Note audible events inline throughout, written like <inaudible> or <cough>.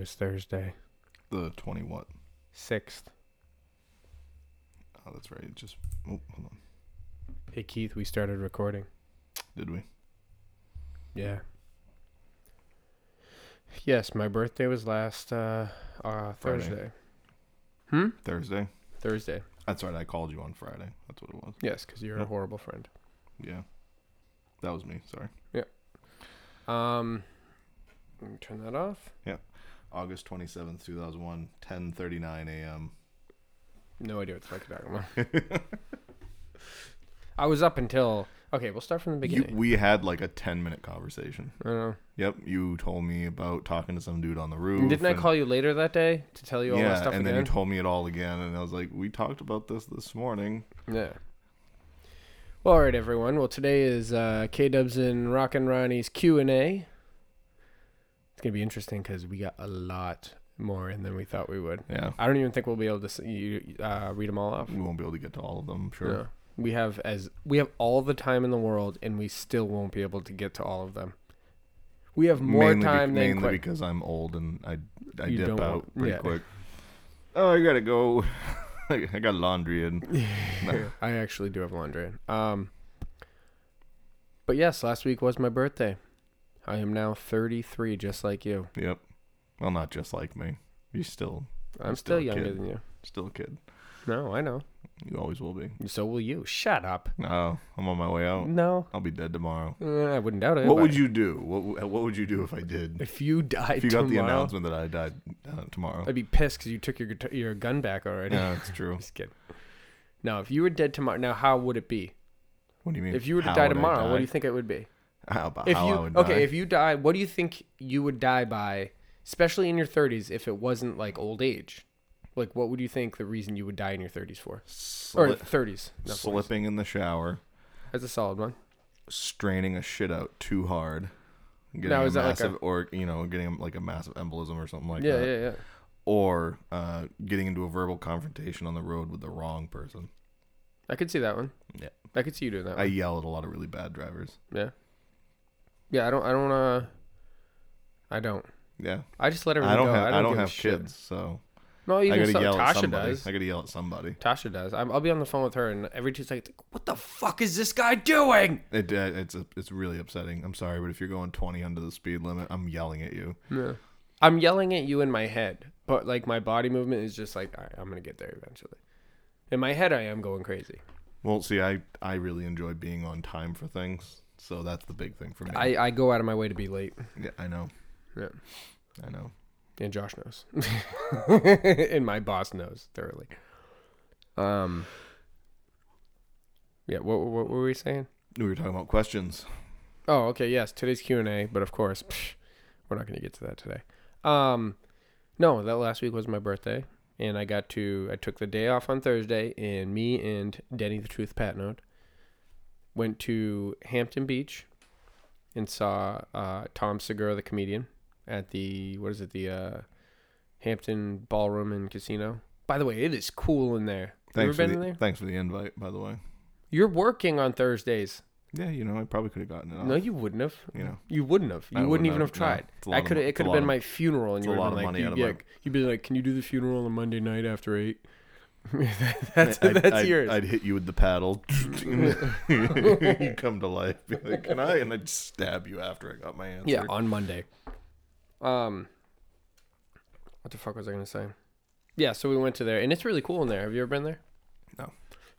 Was Thursday, The twenty what? sixth. Oh, that's right. It Just oh, hold on. Hey Keith, we started recording. Did we? Yeah. Yes, my birthday was last uh, uh Friday. Thursday. Hmm. Thursday. Thursday. That's right. I called you on Friday. That's what it was. Yes, because you're a horrible friend. Yeah. That was me. Sorry. Yeah. Um, turn that off. August twenty seventh, two thousand one, ten thirty nine a.m. No idea what the fuck you're talking about. <laughs> I was up until okay. We'll start from the You, beginning. we had like a ten minute conversation. I don't know. Yep. You told me about talking to some dude on the roof. Didn't I and- call you later that day to tell you all yeah, that stuff and then again? you told me it all again, and I was like, "We talked about this this morning." Yeah. Well, all right, everyone. Well, today is uh, K Dubs and Rock and Ronnie's Q and A. It's gonna be interesting because we got a lot more in than we thought we would. Yeah. I don't even think we'll be able to s- you, uh, read them all off. We won't be able to get to all of them. I'm sure. No. We have as we have all the time in the world, and we still won't be able to get to all of them. We have more mainly be- time than mainly quick. because I'm old and I I You dip don't out want- pretty yeah. quick. Oh, I gotta go. <laughs> I got laundry and <laughs> I actually do have laundry. Um, but yes, last week was my birthday. I am now 33, just like you. yep. Well, not just like me. You still I'm still still, younger kid. than you. still a kid. No, I know. You always will be. So will you. Shut up. No, I'm on my way out. No, I'll be dead tomorrow. uh, I wouldn't doubt it. What but would you do? What What would you do if I did? If you died If you got the tomorrow, announcement that I died uh, tomorrow? I'd be pissed because you took your guitar- your gun back already. Yeah, that's true. <laughs> Just kidding. No, if you were dead tomorrow, now how would it be? What do you mean? If you were to how die would I tomorrow, what die? do you think it would be? How about If how you I would okay, die? if you die, what do you think you would die by? Especially in your 30s, if it wasn't like old age, like what would you think the reason you would die in your 30s for? Or 30s? not 40s. slipping in the shower, That's a solid one. straining a shit out too hard, getting Now, a is that like massive, a- or you know, getting like a massive embolism or something like yeah, that, yeah, yeah. Yeah. Or uh, getting into a verbal confrontation on the road with the wrong person. I could see that one. Yeah. I could see you doing that. I one. yell at a lot of really bad drivers. Yeah. Yeah, I don't. I don't. Uh, I don't. Yeah, I just let everything I don't go. have I don't, give a have kids, so No, I even gotta so, yell at Tasha somebody. does. I gotta yell at somebody. Tasha does. I'm, I'll be on the phone with her, and every two seconds, what the fuck is this guy doing? It, uh, it's a, it's really upsetting. I'm sorry, but if you're going 20 under the speed limit, I'm yelling at you. Yeah. I'm yelling at you in my head, but like my body movement is just like, right, I'm gonna get there eventually. In my head, I am going crazy. Well, see, I I really enjoy being on time for things, so that's the big thing for me. I, I go out of my way to be late, yeah, I know. Yeah. I know. and Josh knows, <laughs> and my boss knows thoroughly. Um. Yeah. What, what, were we saying? We were talking about questions. Oh, okay. Yes, today's Q and A, but of course, psh, we're not going to get to that today. Um, no, that last week was my birthday, and I got to I took the day off on Thursday, and me and Denny the Truth Patnode went to Hampton Beach and saw uh, Tom Segura the comedian at the what is it the uh, Hampton Ballroom and Casino. By the way, it is cool in there. You ever Thanks for been the in there? thanks for the invite, by the way. You're working on Thursdays. Yeah, you know, I probably could have gotten it. Off. No, you wouldn't have. You know. You wouldn't have. You I wouldn't wouldn't even have have, tried. A I could. It could have been of- my funeral, and you a would lot have been like, of yeah, my- you'd be like, can you do the funeral on Monday night after eight? <laughs> that's I'd, that's I'd, yours. I'd hit you with the paddle. <laughs> you come to life. Be like, can I? And I'd stab you after I got my answer. yeah, on Monday. Um, what the fuck was I gonna say? Yeah, so we went to there, and it's really cool in there. Have you ever been there? No.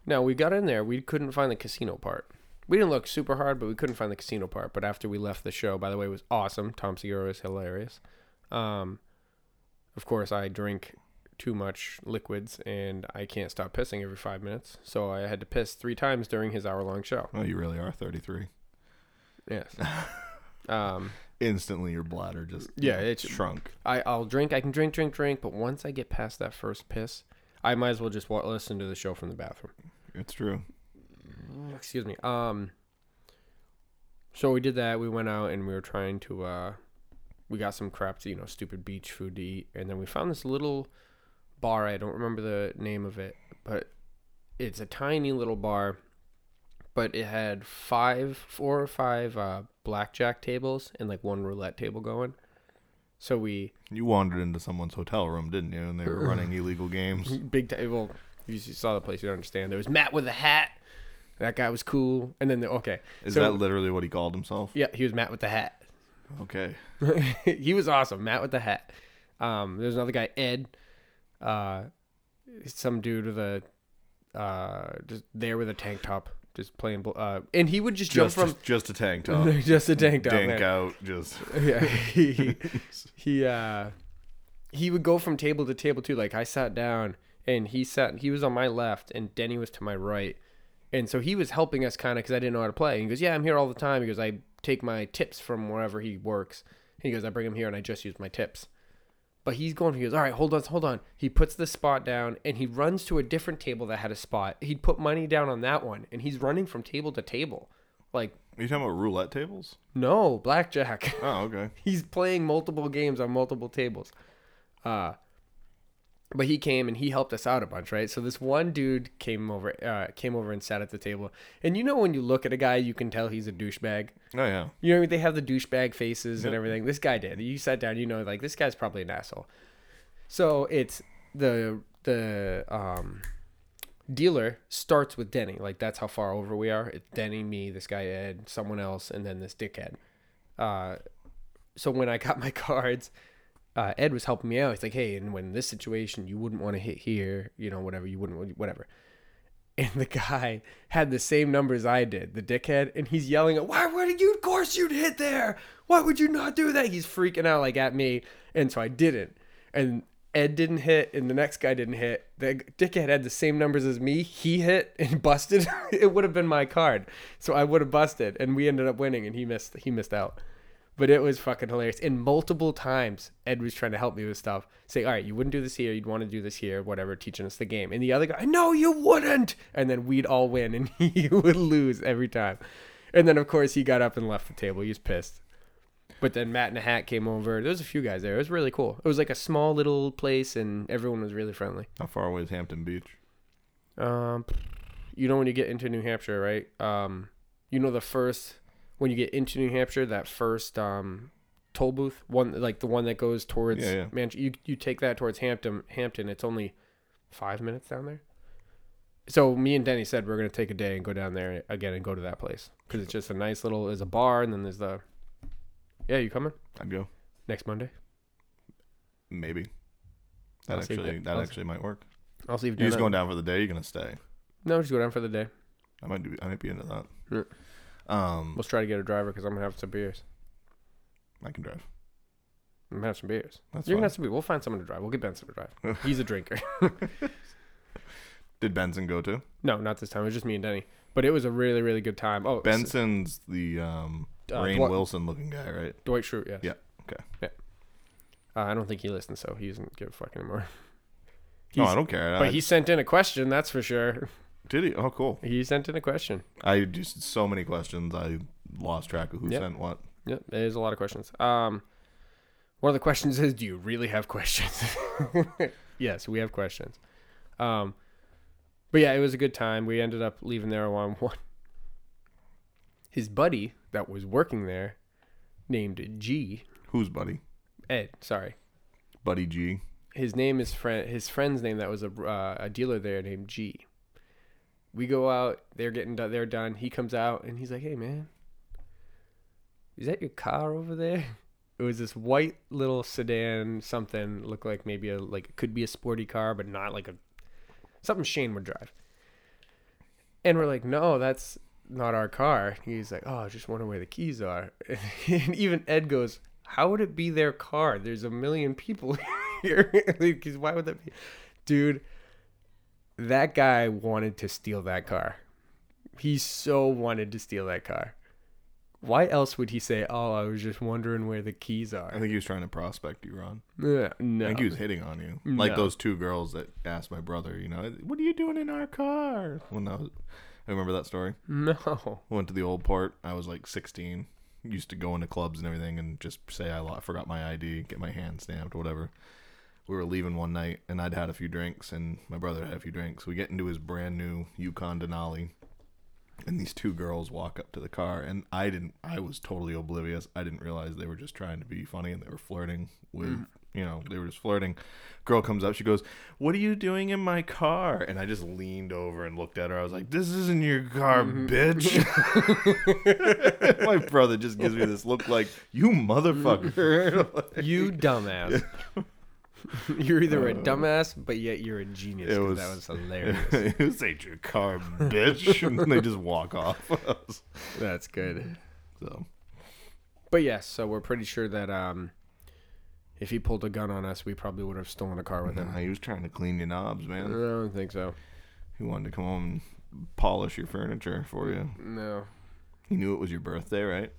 No, we got in there. We couldn't find the casino part. We didn't look super hard, but we couldn't find the casino part. But after we left the show, by the way, it was awesome. Tom Segura was hilarious. Um, of course, I drink too much liquids, and I can't stop pissing every five minutes. So I had to piss three times during his hour-long show. Oh, you really are 33. Yes. <laughs> um, Instantly, your bladder just Yeah, it's- shrunk. I, I'll drink. I can drink, drink, drink. But once I get past that first piss, I might as well just wa- listen to the show from the bathroom. It's true. Excuse me. Um. So we did that. We went out and we were trying to. uh We got some crap, you know, stupid beach food to eat, and then we found this little bar. I don't remember the name of it, but it's a tiny little bar. But it had five, four or five uh, blackjack tables and like one roulette table going. So we You wandered into someone's hotel room, didn't you? And they were running <laughs> illegal games. big table. You saw the place, you don't understand. There was Matt with a hat. That guy was cool. And then the, okay, Is So- that literally what he called himself? yeah, he was Matt with the hat. Okay. <laughs> he was awesome. Matt with the hat. Um, there's another guy, Ed. Uh, some dude with a uh, just there with a tank top, just playing. Uh, and he would just jump from just a tank top. <laughs> just a tank top. Dank out. Just <laughs> yeah, he <laughs> he uh he would go from table to table too. Like I sat down and he sat he was on my left and Denny was to my right. And so he was helping us kind of because I didn't know how to play. And He goes, "Yeah, I'm here all the time." He goes, "I take my tips from wherever he works." He goes, "I bring him here and I just use my tips." But he's going. He goes, "All right, hold on, hold on." He puts the spot down and he runs to a different table that had a spot. He'd put money down on that one, and he's running from table to table, like Are you talking about roulette tables? no blackjack. Oh, okay. <laughs> he's playing multiple games on multiple tables. Uh but he came and he helped us out a bunch, right? So this one dude came over uh came over and sat at the table. And you know when you look at a guy you can tell he's a douchebag. Oh yeah. You know I mean? they have the douchebag faces and everything. This guy did. You sat down, you know like this guy's probably an asshole. So it's the the um dealer starts with Denny. Like that's how far over we are. It's Denny, me, this guy Ed, someone else, and then this dickhead. Uh, so when I got my <laughs> cards, uh, Ed was helping me out. He's like, "Hey, and when this situation, you wouldn't want to hit here, you know, whatever. You wouldn't, whatever." <laughs> And the guy had the same numbers I did, the dickhead, and he's yelling, "Why would you? Of course you'd hit there. Why would you not do that?" He's freaking out like at me, and so I didn't. And Ed didn't hit, and the next guy didn't hit. The dickhead had the same numbers as me. He hit <laughs> and busted. <laughs> it would have been my card, so I would have busted, and we ended up winning, and he missed. He missed out. But it was fucking hilarious. And multiple times, Ed was trying to help me with stuff. Say, all right, you wouldn't do this here. You'd want to do this here, whatever, teaching us the game. And the other guy, no, you wouldn't. And then we'd all win, and <laughs> he would lose every time. And then, of course, he got up and left the table. He was pissed. But then Matt and a hat came over. There was a few guys there. It was really cool. It was like a small little place, and everyone was really friendly. How far away is Hampton Beach? Um, you know when you get into New Hampshire, right? Um, you know the first when you get into New Hampshire, that first um toll booth, one like the one that goes towards Yeah, yeah. Man, you you take that towards Hampton. Hampton, it's only five minutes down there. So me and Denny said we're gonna take a day and go down there again and go to that place because it's just a nice little. There's a bar and then there's the. Yeah, you coming I'd go. next Monday? Maybe. That I'll actually that I'll- actually might work. I'll see if You're just going down for the day. You're gonna stay. No, just go down for the day. I might do. I might be into that. Yeah. Um, We'll try to get a driver because I'm gonna have some beers. I can drive. I'm gonna have some beers. That's You're fine. gonna have some beers. We'll find someone to drive. We'll get Benson to drive. <laughs> He's a drinker. Did Benson go to? no, not this time. It was just me and Denny. But it was a really, really good time. Oh, Benson's the um, Uh, Rainn Dwa- Wilson looking guy, right? Dwight Schrute, yes. Yeah, okay. Yeah. Uh, I don't think he listens, so he doesn't give a fuck anymore. No, He's- I don't care. But I, he sent in a question, that's for sure. Did he? Oh, cool. He sent in a question. I just so many questions. I lost track of who Yep. sent what. Yep, there's a lot of questions. Um, one of the questions is, do you really have questions? <laughs> yes, we have questions. Um, but yeah, it was a good time. We ended up leaving there on <laughs> one. His buddy that was working there, named G, Who's Buddy? Ed, sorry. Buddy G. His name is friend. His friend's name that was a uh, a dealer there named G. We go out. They're getting done. They're done. He comes out and he's like, "Hey man, is that your car over there?" <laughs> It was this white little sedan, something looked like maybe a like it could be a sporty car, but not like a something Shane would drive. And we're like, "No, that's not our car." He's like, "Oh, I just wonder where the keys are." <laughs> And even Ed goes, "How would it be their car? There's a million people <laughs> here. Because why would that be, dude?" That guy wanted to steal that car. He so wanted to steal that car. Why else would he say, "Oh, I was just wondering where the keys are"? I think he was trying to prospect you, Ron. Uh, no, I think he was hitting on you, like No. those two girls that asked my brother. You know, what are you doing in our car? When I was, I remember that story. no. Went to the old port. I was like 16. Used to go into clubs and everything and just say I lo- forgot my ID, get my hand stamped, whatever. We were leaving one night and I'd had a few drinks and my brother had a few drinks. We get into his brand new Yukon Denali. and these two girls walk up to the car, and I didn't. I was totally oblivious. I didn't realize they were just trying to be funny, and they were flirting with. Mm-hmm. You know, they were just flirting. Girl comes up. She goes, "What are you doing in my car?" And I just leaned over and looked at her. I was like, "This isn't your car, mm-hmm. bitch." <laughs> my brother just gives me this look like, "You motherfucker." <laughs> You <laughs> dumbass. <laughs> you're either a dumbass, but yet you're a genius. It was- that was <laughs> hilarious. this ain't your car, bitch. <laughs> and they just walk off. That's good. so But yes, so we're pretty sure that um, if he pulled a gun on us, we probably would have stolen a car with him. Nah, he was trying to clean your knobs, man. I don't think so. He wanted to come home and polish your furniture for you. No. He knew it was your birthday, right?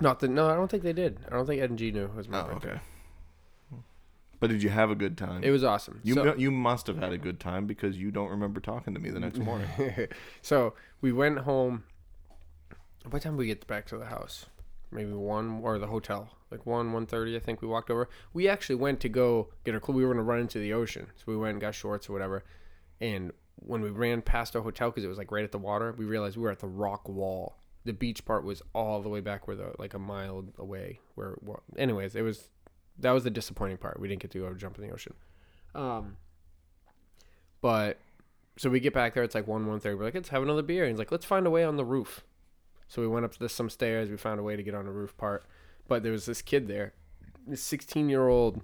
Not that. No, I don't think they did. I don't think Ed and G knew it was my Oh, birthday. okay. But did you have a good time? It was awesome. you so, you must have had a good time because you don't remember talking to me the next morning. <laughs> so we went home. What time did we get back to the house? Maybe one or the hotel, like one one thirty. I think we walked over. We actually went to go get our clothes. We were gonna run into the ocean, so we went and got shorts or whatever. And when we ran past our hotel, because it was like right at the water, we realized we were at the rock wall. The beach part was all the way back where the like a mile away. Where, where anyways, it was that was the disappointing part. We didn't get to go jump in the ocean. Um, but so we get back there. It's like one one thirty. We're like, let's have another beer. And he's like, let's find a way on the roof. So we went up to some stairs. We found a way to get on the roof part. But there was this kid there, this sixteen year old.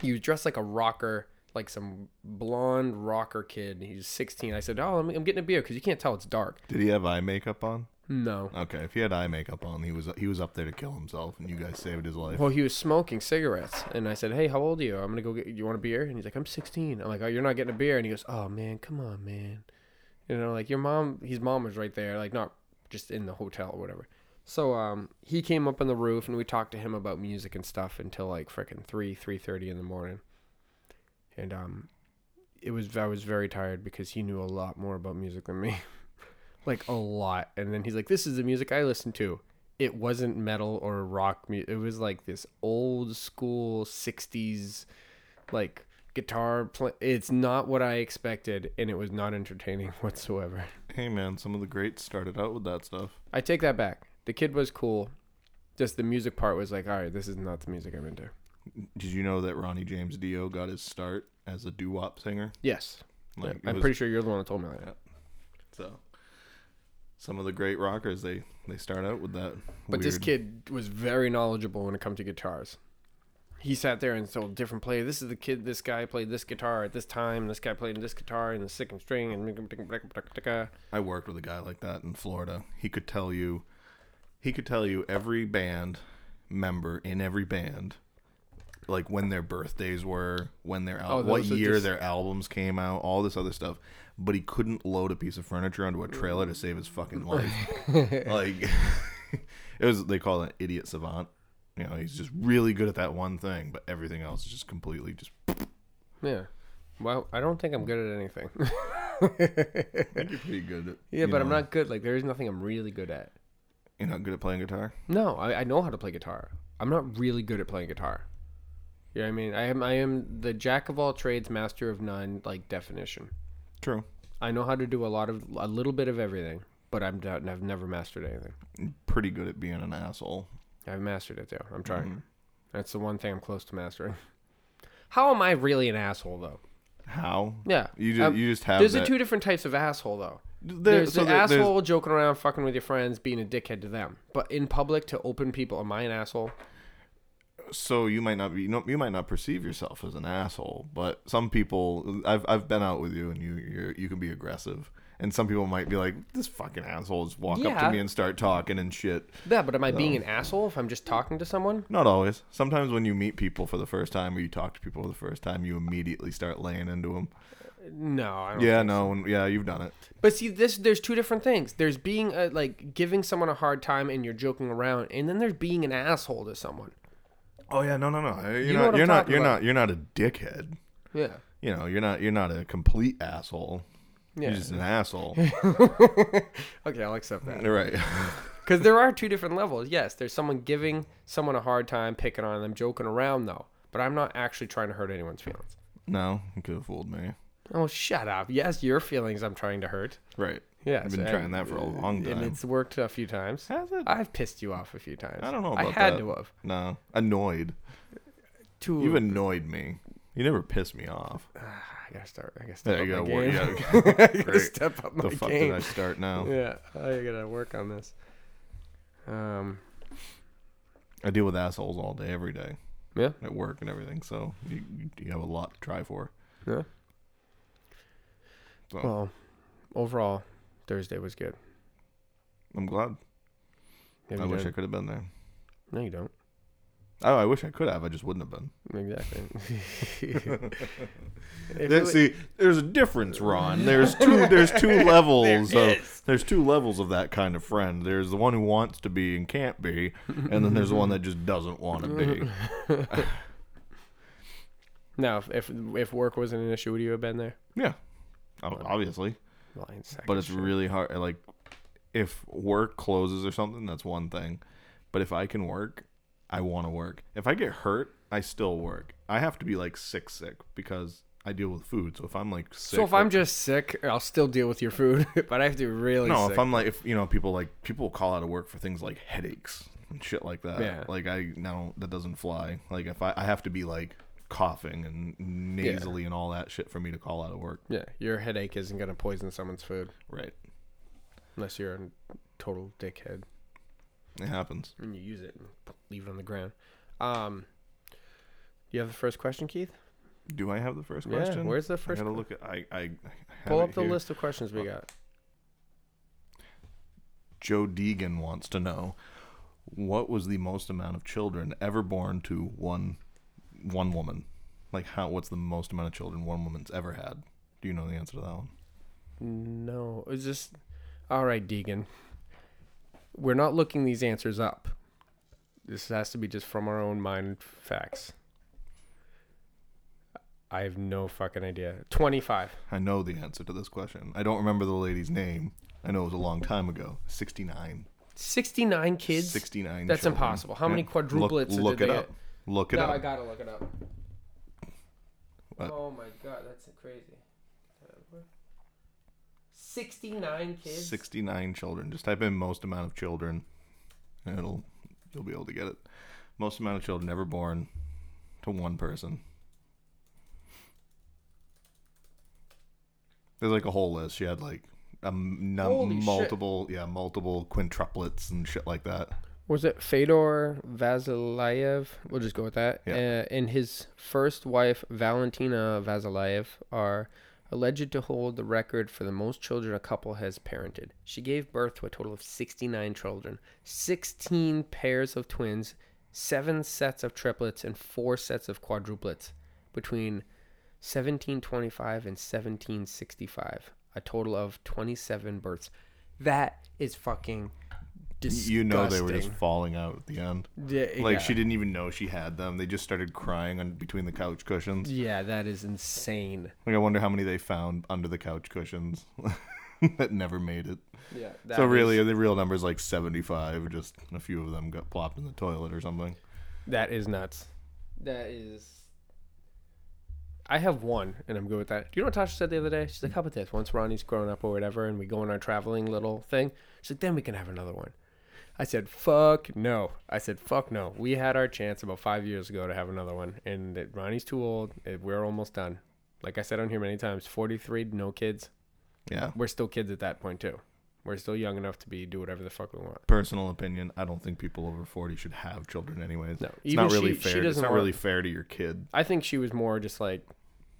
He was dressed like a rocker, like some blonde rocker kid. He's sixteen. I said, oh, I'm, I'm getting a beer because you can't tell it's dark. Did he have eye makeup on? No. Okay, if he had eye makeup on, he was he was up there to kill himself, and you guys saved his life. Well, he was smoking cigarettes, and I said, "Hey, how old are you? I'm gonna go get. You want a beer?" And he's like, "I'm 16." I'm like, "Oh, you're not getting a beer?" And he goes, "Oh man, come on, man." You know, like your mom. His mom was right there, like not just in the hotel or whatever. So um, he came up on the roof, and we talked to him about music and stuff until like frickin' three, three thirty in the morning. And um, it was I was very tired because he knew a lot more about music than me, <laughs> like a lot. And then he's like, "This is the music I listen to." it wasn't metal or rock music. It was like this old school 60s like guitar play. It's not what I expected and it was not entertaining <laughs> whatsoever. Hey man, some of the greats started out with that stuff. I take that back. The kid was cool. Just the music part was like, all right, this is not the music I'm into. Did you know that Ronnie James Dio got his start as a doo wop singer? Yes. Like, it I'm was- pretty sure you're the one that told me that. Yeah. So, some of the great rockers they they start out with that. But this kid was very knowledgeable when it comes to guitars. He sat there and told different play. This is the kid. This guy played this guitar at this time. This guy played this guitar in the second string. And I worked with a guy like that in Florida. He could tell you, he could tell you every band member in every band, like when their birthdays were, when their al- Oh, what year just- their albums came out, all this other stuff. But he couldn't load a piece of furniture onto a trailer to save his fucking life. <laughs> like <laughs> it was, they call it idiot savant. You know, he's just really good at that one thing, but everything else is just completely just. yeah. Well, I don't think I'm good at anything. I think you're pretty good at. <laughs> yeah, but I'm not good. Like there is nothing I'm really good at. You're not good at playing guitar. No, I, I know how to play guitar. I'm not really good at playing guitar. You know what I mean? I am I am the jack of all trades, master of none, like definition. True. I know how to do a lot of a little bit of everything, but I'm not, I've never mastered anything. Pretty good at being an asshole. I've mastered it though. I'm trying. Mhm. That's the one thing I'm close to mastering. <laughs> How am I really an asshole though? How? Yeah. You just Um, you just have There's that. the two different types of asshole though. there- There's so the there- there's- asshole joking around, fucking with your friends, being a dickhead to them. But in public, to open people, am I an asshole? So you might not be. You know, you might not perceive yourself as an asshole, but some people. I've I've been out with you, and you you you can be aggressive. And some people might be like, "This fucking asshole just walk up Yeah. to me and start talking and shit." Yeah, but am I being an asshole if I'm just talking to someone? Not always. Sometimes when you meet people for the first time or you talk to people for the first time, you immediately start laying into them. No, I don't. Yeah, no, and- yeah, you've done it. But see, this there's two different things. There's being a, like giving someone a hard time and you're joking around, and then there's being an asshole to someone. Oh yeah, no, no, no. Uh, you're You not. You're not. You're about. not. You're not a dickhead. Yeah. You know, you're not. You're not a complete asshole. Yeah. You're just an asshole. <laughs> Okay, I'll accept that. right. <laughs> Because there are two different levels. Yes, there's someone giving someone a hard time, picking on them, joking around though. But I'm not actually trying to hurt anyone's feelings. no, you could have fooled me. Oh, shut up. Yes, your feelings I'm trying to hurt. Right. Yeah, I've been trying that for a long time, and it's worked a few times. Has it? I've pissed you off a few times. I don't know I had that. to have. No, annoyed. Two. You've annoyed me. You never piss me off. <sighs> I gotta start. I gotta step There you up go. my Wor- game. yeah, <laughs> I gotta step up my the fuck game. did I start now? <laughs> Yeah, I gotta work on this. Um, I deal with assholes all day, every day. Yeah. At work and everything, so you, you- you have a lot to try for. Yeah. So well, overall, Thursday was good. I'm glad. I wish I could have been there. No, you don't. Oh, I wish I could have. I just wouldn't have been. Exactly. <laughs> <laughs> See, there's a difference, Ron. There's two. <laughs> There's two levels There of. There's two levels of that kind of friend. There's the one who wants to be and can't be, and then there's the one that just doesn't want to be. now, if, if if work wasn't an issue, would you have been there? Yeah, obviously. Lying sack But it's shit. really hard. Like, if work closes or something, that's one thing. But if I can work, I want to work. If I get hurt, I still work. I have to be like sick, sick because I deal with food. So if I'm like sick, So if I'm just sick, I'll still deal with your food, <laughs> but I have to be really no, sick. if I'm like, if you know, people like people call out of work for things like headaches and shit like that. Yeah. Like I no, that doesn't fly. Like if I, I have to be like coughing and nasally and all that shit for me to call out of work. yeah, your headache isn't gonna poison someone's food Right. unless you're a total dickhead It happens. and you use it and leave it on the ground. Um, you have the first question, Keith? Do I have the first question? Yeah, where's the first? I gotta look at. I I, I Pull up the here. list of questions we got. Joe Deegan wants to know what was the most amount of children ever born to one one woman. Like how? What's the most amount of children one woman's ever had? Do you know the answer to that one? No, it's just all right, Deegan. We're not looking these answers up. This has to be just from our own mind facts. I have no fucking idea. Twenty-five. I know the answer to this question. I don't remember the lady's name. I know it was a long time ago. 69. 69 kids? 69. That's children. impossible. How many quadruplets Look, did look they it get? Look it no, up. I gotta look it up. What? Oh my god, that's crazy. 69 kids? 69 children. Just type in most amount of children, and it'll you'll be able to get it. Most amount of children ever born to one person. There's like a whole list. She had like a m- num- Holy shit. multiple, yeah, multiple quintuplets and shit like that. Was it Fedor Vassilyev? We'll just go with that. Yeah. Uh, and his first wife, Valentina Vassilyev, are alleged to hold the record for the most children a couple has parented. She gave birth to a total of 69 children, 16 pairs of twins, seven sets of triplets, and four sets of quadruplets between 1725 and 1765. A total of 27 births. That is fucking disgusting. You know they were just falling out at the end. Yeah, Like yeah. she didn't even know she had them. They just started crying on between the couch cushions. Yeah, that is insane. Like I wonder how many they found under the couch cushions <laughs> that never made it. Yeah. so really, the real number is like seventy-five. Just a few of them got plopped in the toilet or something. that is nuts. That is. I have one, and I'm good with that. Do you know what Tasha said the other day? She's like, "How about this? Once Ronnie's grown up or whatever, and we go on our traveling little thing, she's like, then we can have another one." I said, "Fuck no." I said, "Fuck no." We had our chance about five years ago to have another one, and that Ronnie's too old. and We're almost done. Like I said on here many times, 43, no kids. Yeah. We're still kids at that point too. We're still young enough to be do whatever the fuck we want. Personal opinion: I don't think people over forty should have children. Anyways, No, it's even not really she- she fair. It's doesn't not want- really fair to your kid. I think she was more just like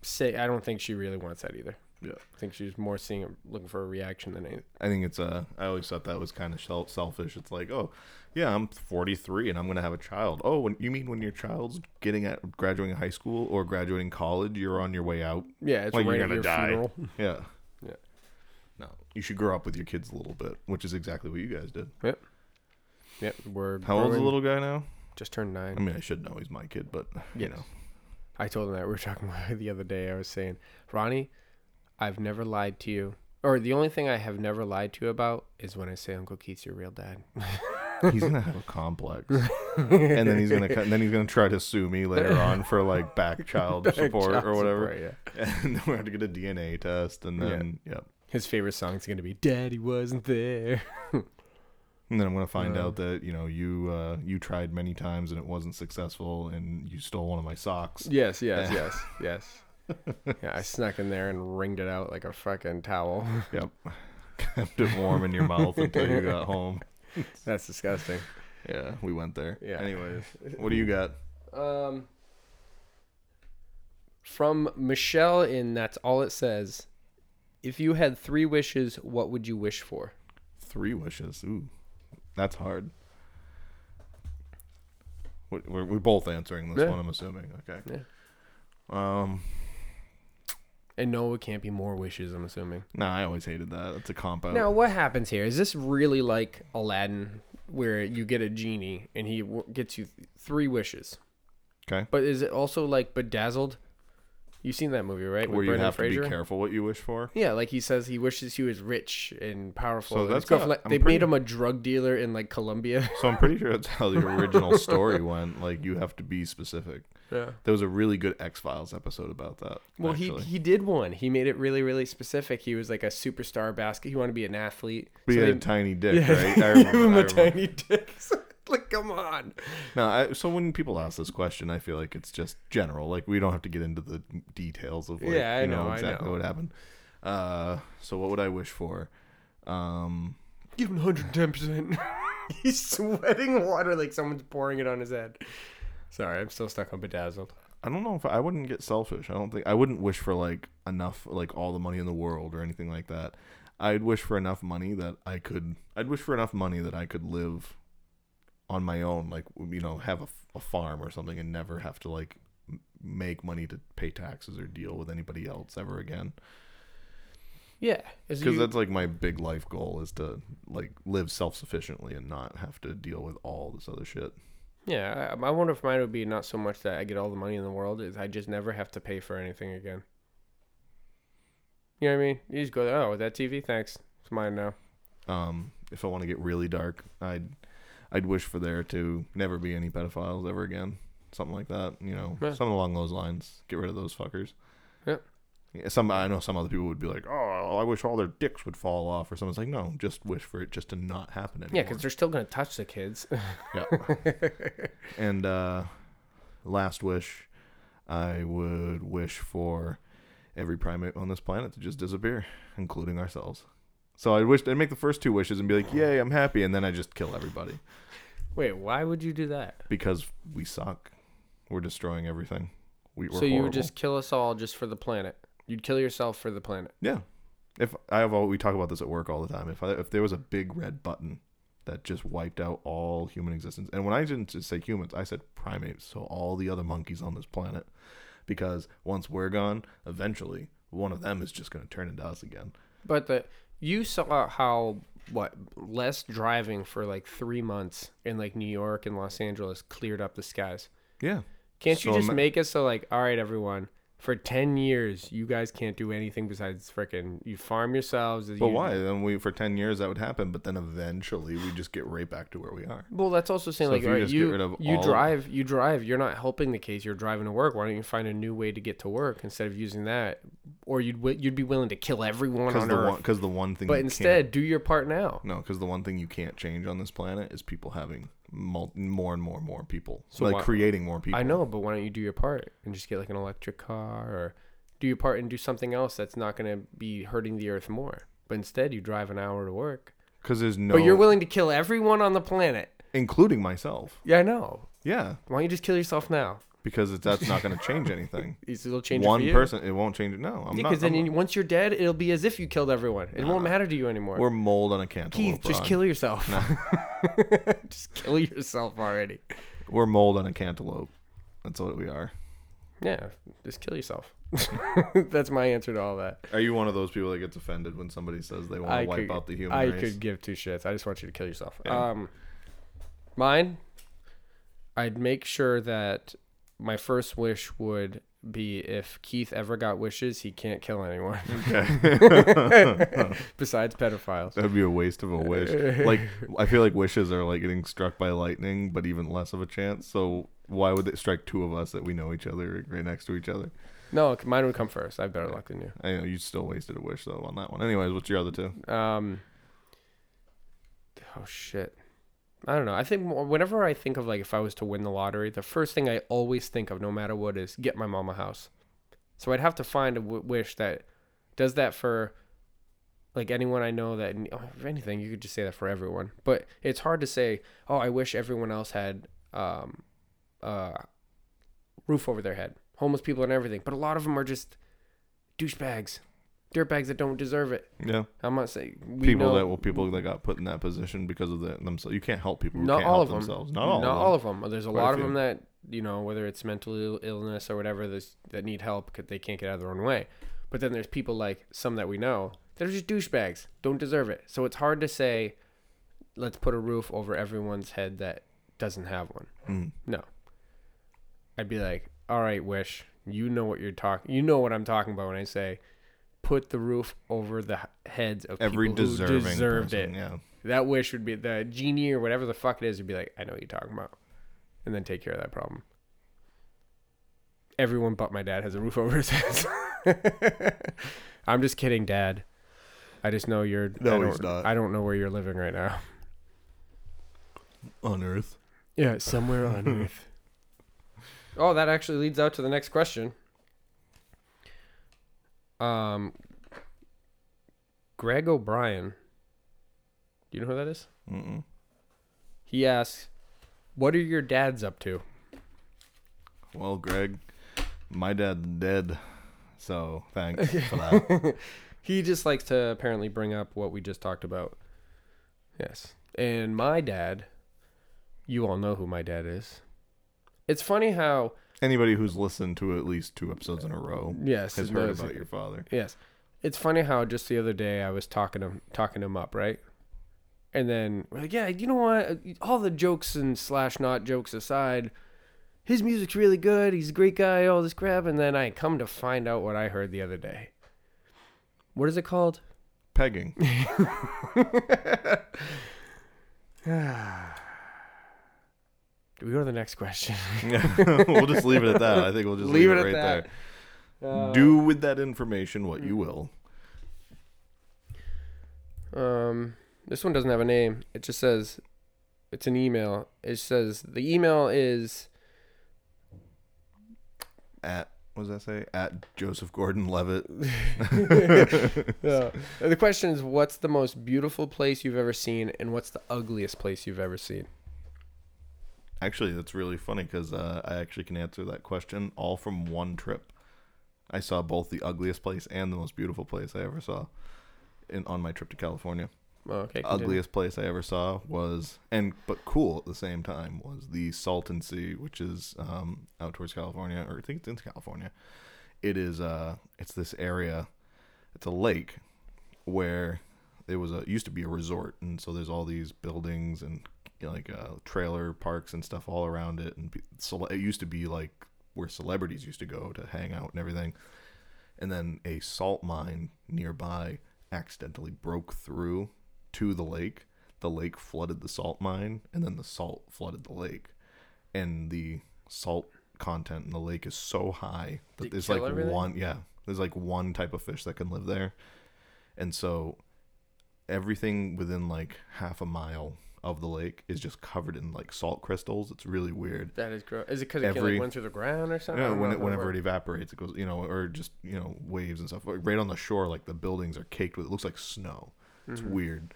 say I don't think she really wants that either. Yeah. I think she's more seeing it, looking for a reaction than anything. I think it's uh I always thought that was kind of selfish. It's like, oh, yeah, I'm 43 and I'm gonna have a child. Oh, when you mean when your child's getting at graduating high school or graduating college, you're on your way out. Yeah, it's Like you're gonna die. funeral. <laughs> <laughs> Yeah. Yeah. No, you should grow up with your kids a little bit, which is exactly what you guys did. Yep, Yep. we're How old's the little guy now? Just turned nine. I mean, I should know he's my kid, but you know, I told him that we were talking <laughs> the other day. I was saying, Ronnie, I've never lied to you, or the only thing I have never lied to you about is when I say Uncle Keith's your real dad. <laughs> he's gonna have a complex, and then he's gonna and then he's gonna try to sue me later on for like back <laughs> child support Child or whatever, support, yeah. <laughs> and then we have to get a DNA test, and Yeah. then yep. His favorite song's gonna be "Daddy wasn't there." And then I'm gonna find Uh. out that you know you uh, you tried many times and it wasn't successful, and you stole one of my socks. yes, yes, yes, yes. Yeah, I snuck in there and wringed it out like a fucking towel. <laughs> Yep, kept it warm in your mouth until you got home. <laughs> That's disgusting. Yeah, we went there. Yeah. Anyways, what do you got? Um, from Michelle, in that's all it says. If you had three wishes, what would you wish for? Three wishes. Ooh, that's hard. We- We're, we're both answering this Yeah. one. I'm assuming. Okay. Yeah. Um. And no, it can't be more wishes. I'm assuming. No, I always hated that. That's a comp out. Now, what happens here? Is this really like Aladdin, where you get a genie and he w- gets you th- three wishes? Okay. But is it also like Bedazzled? You've seen that movie, right? Where you Brendan have to be careful what you wish for. Yeah, like he says he wishes he was rich and powerful. So and that's how- like, I'm they pretty- made him a drug dealer in like Colombia. So I'm pretty sure that's how the <laughs> original story went. Like you have to be specific. yeah. There was a really good X Files episode about that. Well, actually. he he did one. He made it really really specific. He was like a superstar basket. He wanted to be an athlete. But he So had they- a tiny <laughs> dick, right? <laughs> I remember- him I a remember. tiny dick. <laughs> like, come on. No, I, so when people ask this question, I feel like it's just general. Like we don't have to get into the details of like, Yeah, I you know, know I exactly know. what happened. Uh, so what would I wish for? Um, Give him 110. percent <laughs> He's sweating water like someone's pouring it on his head. Sorry, I'm still stuck on bedazzled. I don't know if I wouldn't get selfish. I don't think I wouldn't wish for like enough, like all the money in the world or anything like that. I'd wish for enough money that I could. I'd wish for enough money that I could live on my own, like you know, have a, a farm or something, and never have to like make money to pay taxes or deal with anybody else ever again. Yeah, Because you- that's like my big life goal is to like live self sufficiently and not have to deal with all this other shit. yeah. I, I wonder if mine would be not so much that I get all the money in the world, is I just never have to pay for anything again. You know what I mean? You just go, oh, that TV, thanks, it's mine now. Um, if I want to get really dark, I'd I'd wish for there to never be any pedophiles ever again. Something like that, you know, Yeah. something along those lines. Get rid of those fuckers. Yep. Yeah, some I know some other people would be like, "Oh, I wish all their dicks would fall off," or someone's like, "No, just wish for it just to not happen anymore." Yeah, because they're still gonna touch the kids. yeah. <laughs> and uh, last wish, I would wish for every primate on this planet to just disappear, including ourselves. So I wish I'd make the first two wishes and be like, "Yay, I'm happy," and then I just kill everybody Wait, why would you do that? because we suck. We're destroying everything. We, we're so you horrible. would just kill us all just for the planet. You'd kill yourself for the planet. yeah. If I have all we talk about this at work all the time. If I, if there was a big red button that just wiped out all human existence, and when I didn't just say humans, I said primates, so all the other monkeys on this planet, because once we're gone, eventually one of them is just going to turn into us again. But the you saw how what less driving for like three months in like New York and Los Angeles cleared up the skies. Yeah. Can't you just ima- make it so like, all right, everyone, for ten years you guys can't do anything besides frickin' you farm yourselves. But you- why? Then we for ten years that would happen, but then eventually we just get right back to where we are. Well, that's also saying So like, you right, you you drive, you drive. You're not helping the case. You're driving to work. Why don't you find a new way to get to work instead of using that? Or you'd you'd be willing to kill everyone Because on the Earth. one, because the one thing. but you instead, do your part now. no, because the one thing you can't change on this planet is people having more and more and more people, So like why- creating more people. I know, but why don't you do your part and just get like an electric car or do your part and do something else that's not going to be hurting the earth more? But instead, you drive an hour to work. because there's no, But you're willing to kill everyone on the planet. including myself. Yeah, I know. Yeah, Why don't you just kill yourself now? Because that's not going to change anything. <laughs> It'll change it one you. person, it won't change it. No, I'm Yeah, not. because then I'm once you're dead, it'll be as if you killed everyone. It won't matter to you anymore. we're mold on a cantaloupe. Keith, just kill yourself. <laughs> just kill yourself already. We're mold on a cantaloupe. That's what we are. Yeah, just kill yourself. <laughs> That's my answer to all that. Are you one of those people that gets offended when somebody says they want I to wipe could, out the human race? I race? could give two shits. I just want you to kill yourself. Yeah. Um, mine, I'd make sure that my first wish would be if Keith ever got wishes, he can't kill anyone Okay. <laughs> besides pedophiles. That'd be a waste of a wish. Like I feel like wishes are like getting struck by lightning, but even less of a chance. So why would it strike two of us that we know each other right next to each other? No, mine would come first. I have better luck than you. I know you still wasted a wish though on that one. Anyways, what's your other two? Um. Oh shit. I don't know. I think whenever I think of like if I was to win the lottery, the first thing I always think of, no matter what, is get my mom a house. So I'd have to find a w- wish that does that for like anyone I know that oh, if anything you could just say that for everyone. But it's hard to say, "Oh, I wish everyone else had um uh roof over their head." Homeless people and everything, but a lot of them are just douchebags. Dirtbags that don't deserve it. Yeah, I'm not saying we people know, that well, people that got put in that position because of the, themselves. You can't help people. Who not can't all help of them. themselves. Not all. Not of them. all of them. There's a Quite a lot of them that you know, whether it's mental illness or whatever, that need help because they can't get out of their own way. But then there's people like some that we know that are just douchebags, don't deserve it. So it's hard to say, let's put a roof over everyone's head that doesn't have one. Mm. No. I'd be like, all right, Wish, you know what you're talking. You know what I'm talking about when I say, put the roof over the heads of Every people who deserving deserved person, it. Yeah. That wish would be the genie or whatever the fuck it is would be like, I know what you're talking about, and then take care of that problem. Everyone but my dad has a roof <laughs> over his head. <laughs> I'm just kidding, Dad. I just know you're. No, I don't, he's not. I don't know where you're living right now. On Earth. Yeah, somewhere on <laughs> Earth. Oh, that actually leads out to the next question. Um, Greg O'Brien. Do you know who that is? Mm-mm. He asks, "What are your dads up to?" Well, Greg, my dad's dead, so thanks for that. <laughs> he just likes to apparently bring up what we just talked about. Yes. And my dad, you all know who my dad is. It's funny how Anybody who's listened to at least two episodes in a row yes, has heard knows about your father. Yes. It's funny how just the other day I was talking him talking him up, right? And then we're like, yeah, you know what? All the jokes and slash not jokes aside, his music's really good. He's a great guy. All this crap, and then I come to find out what I heard the other day. What is it called? Pegging. <laughs> <sighs> <laughs> Do we go to the next question? <laughs> we'll just leave it at that. I think we'll just leave, it, right that. there. Uh, Do with that information what you will. Um, this one doesn't have a name. It just says it's an email. It says the email is At what does that say? At Joseph Gordon Levitt. <laughs> <laughs> yeah. The question is, what's the most beautiful place you've ever seen, and what's the ugliest place you've ever seen? Actually, that's really funny because uh, I actually can answer that question all from one trip. I saw both the ugliest place and the most beautiful place I ever saw in on my trip to California. Oh, okay, continue. Ugliest place I ever saw was and but cool at the same time was the Salton Sea, which is um, out towards California, or I think it's in California. It is uh, it's this area. It's a lake where it was a it used to be a resort, and so there's all these buildings and you know, like uh, trailer parks and stuff all around it, and so it used to be like where celebrities used to go to hang out and everything. And then a salt mine nearby accidentally broke through to the lake. The lake flooded the salt mine, and then the salt flooded the lake. And the salt content in the lake is so high that Did there's like everything? one, yeah, there's like one type of fish that can live there. And so everything within like half a mile of the lake is just covered in like salt crystals. It's really weird. That is gross. Is it because it like, went through the ground or something? Yeah, when it, whenever it evaporates, it goes, you know, or just you know waves and stuff. Like, right on the shore, like the buildings are caked with. It looks like snow. It's Mhm. weird.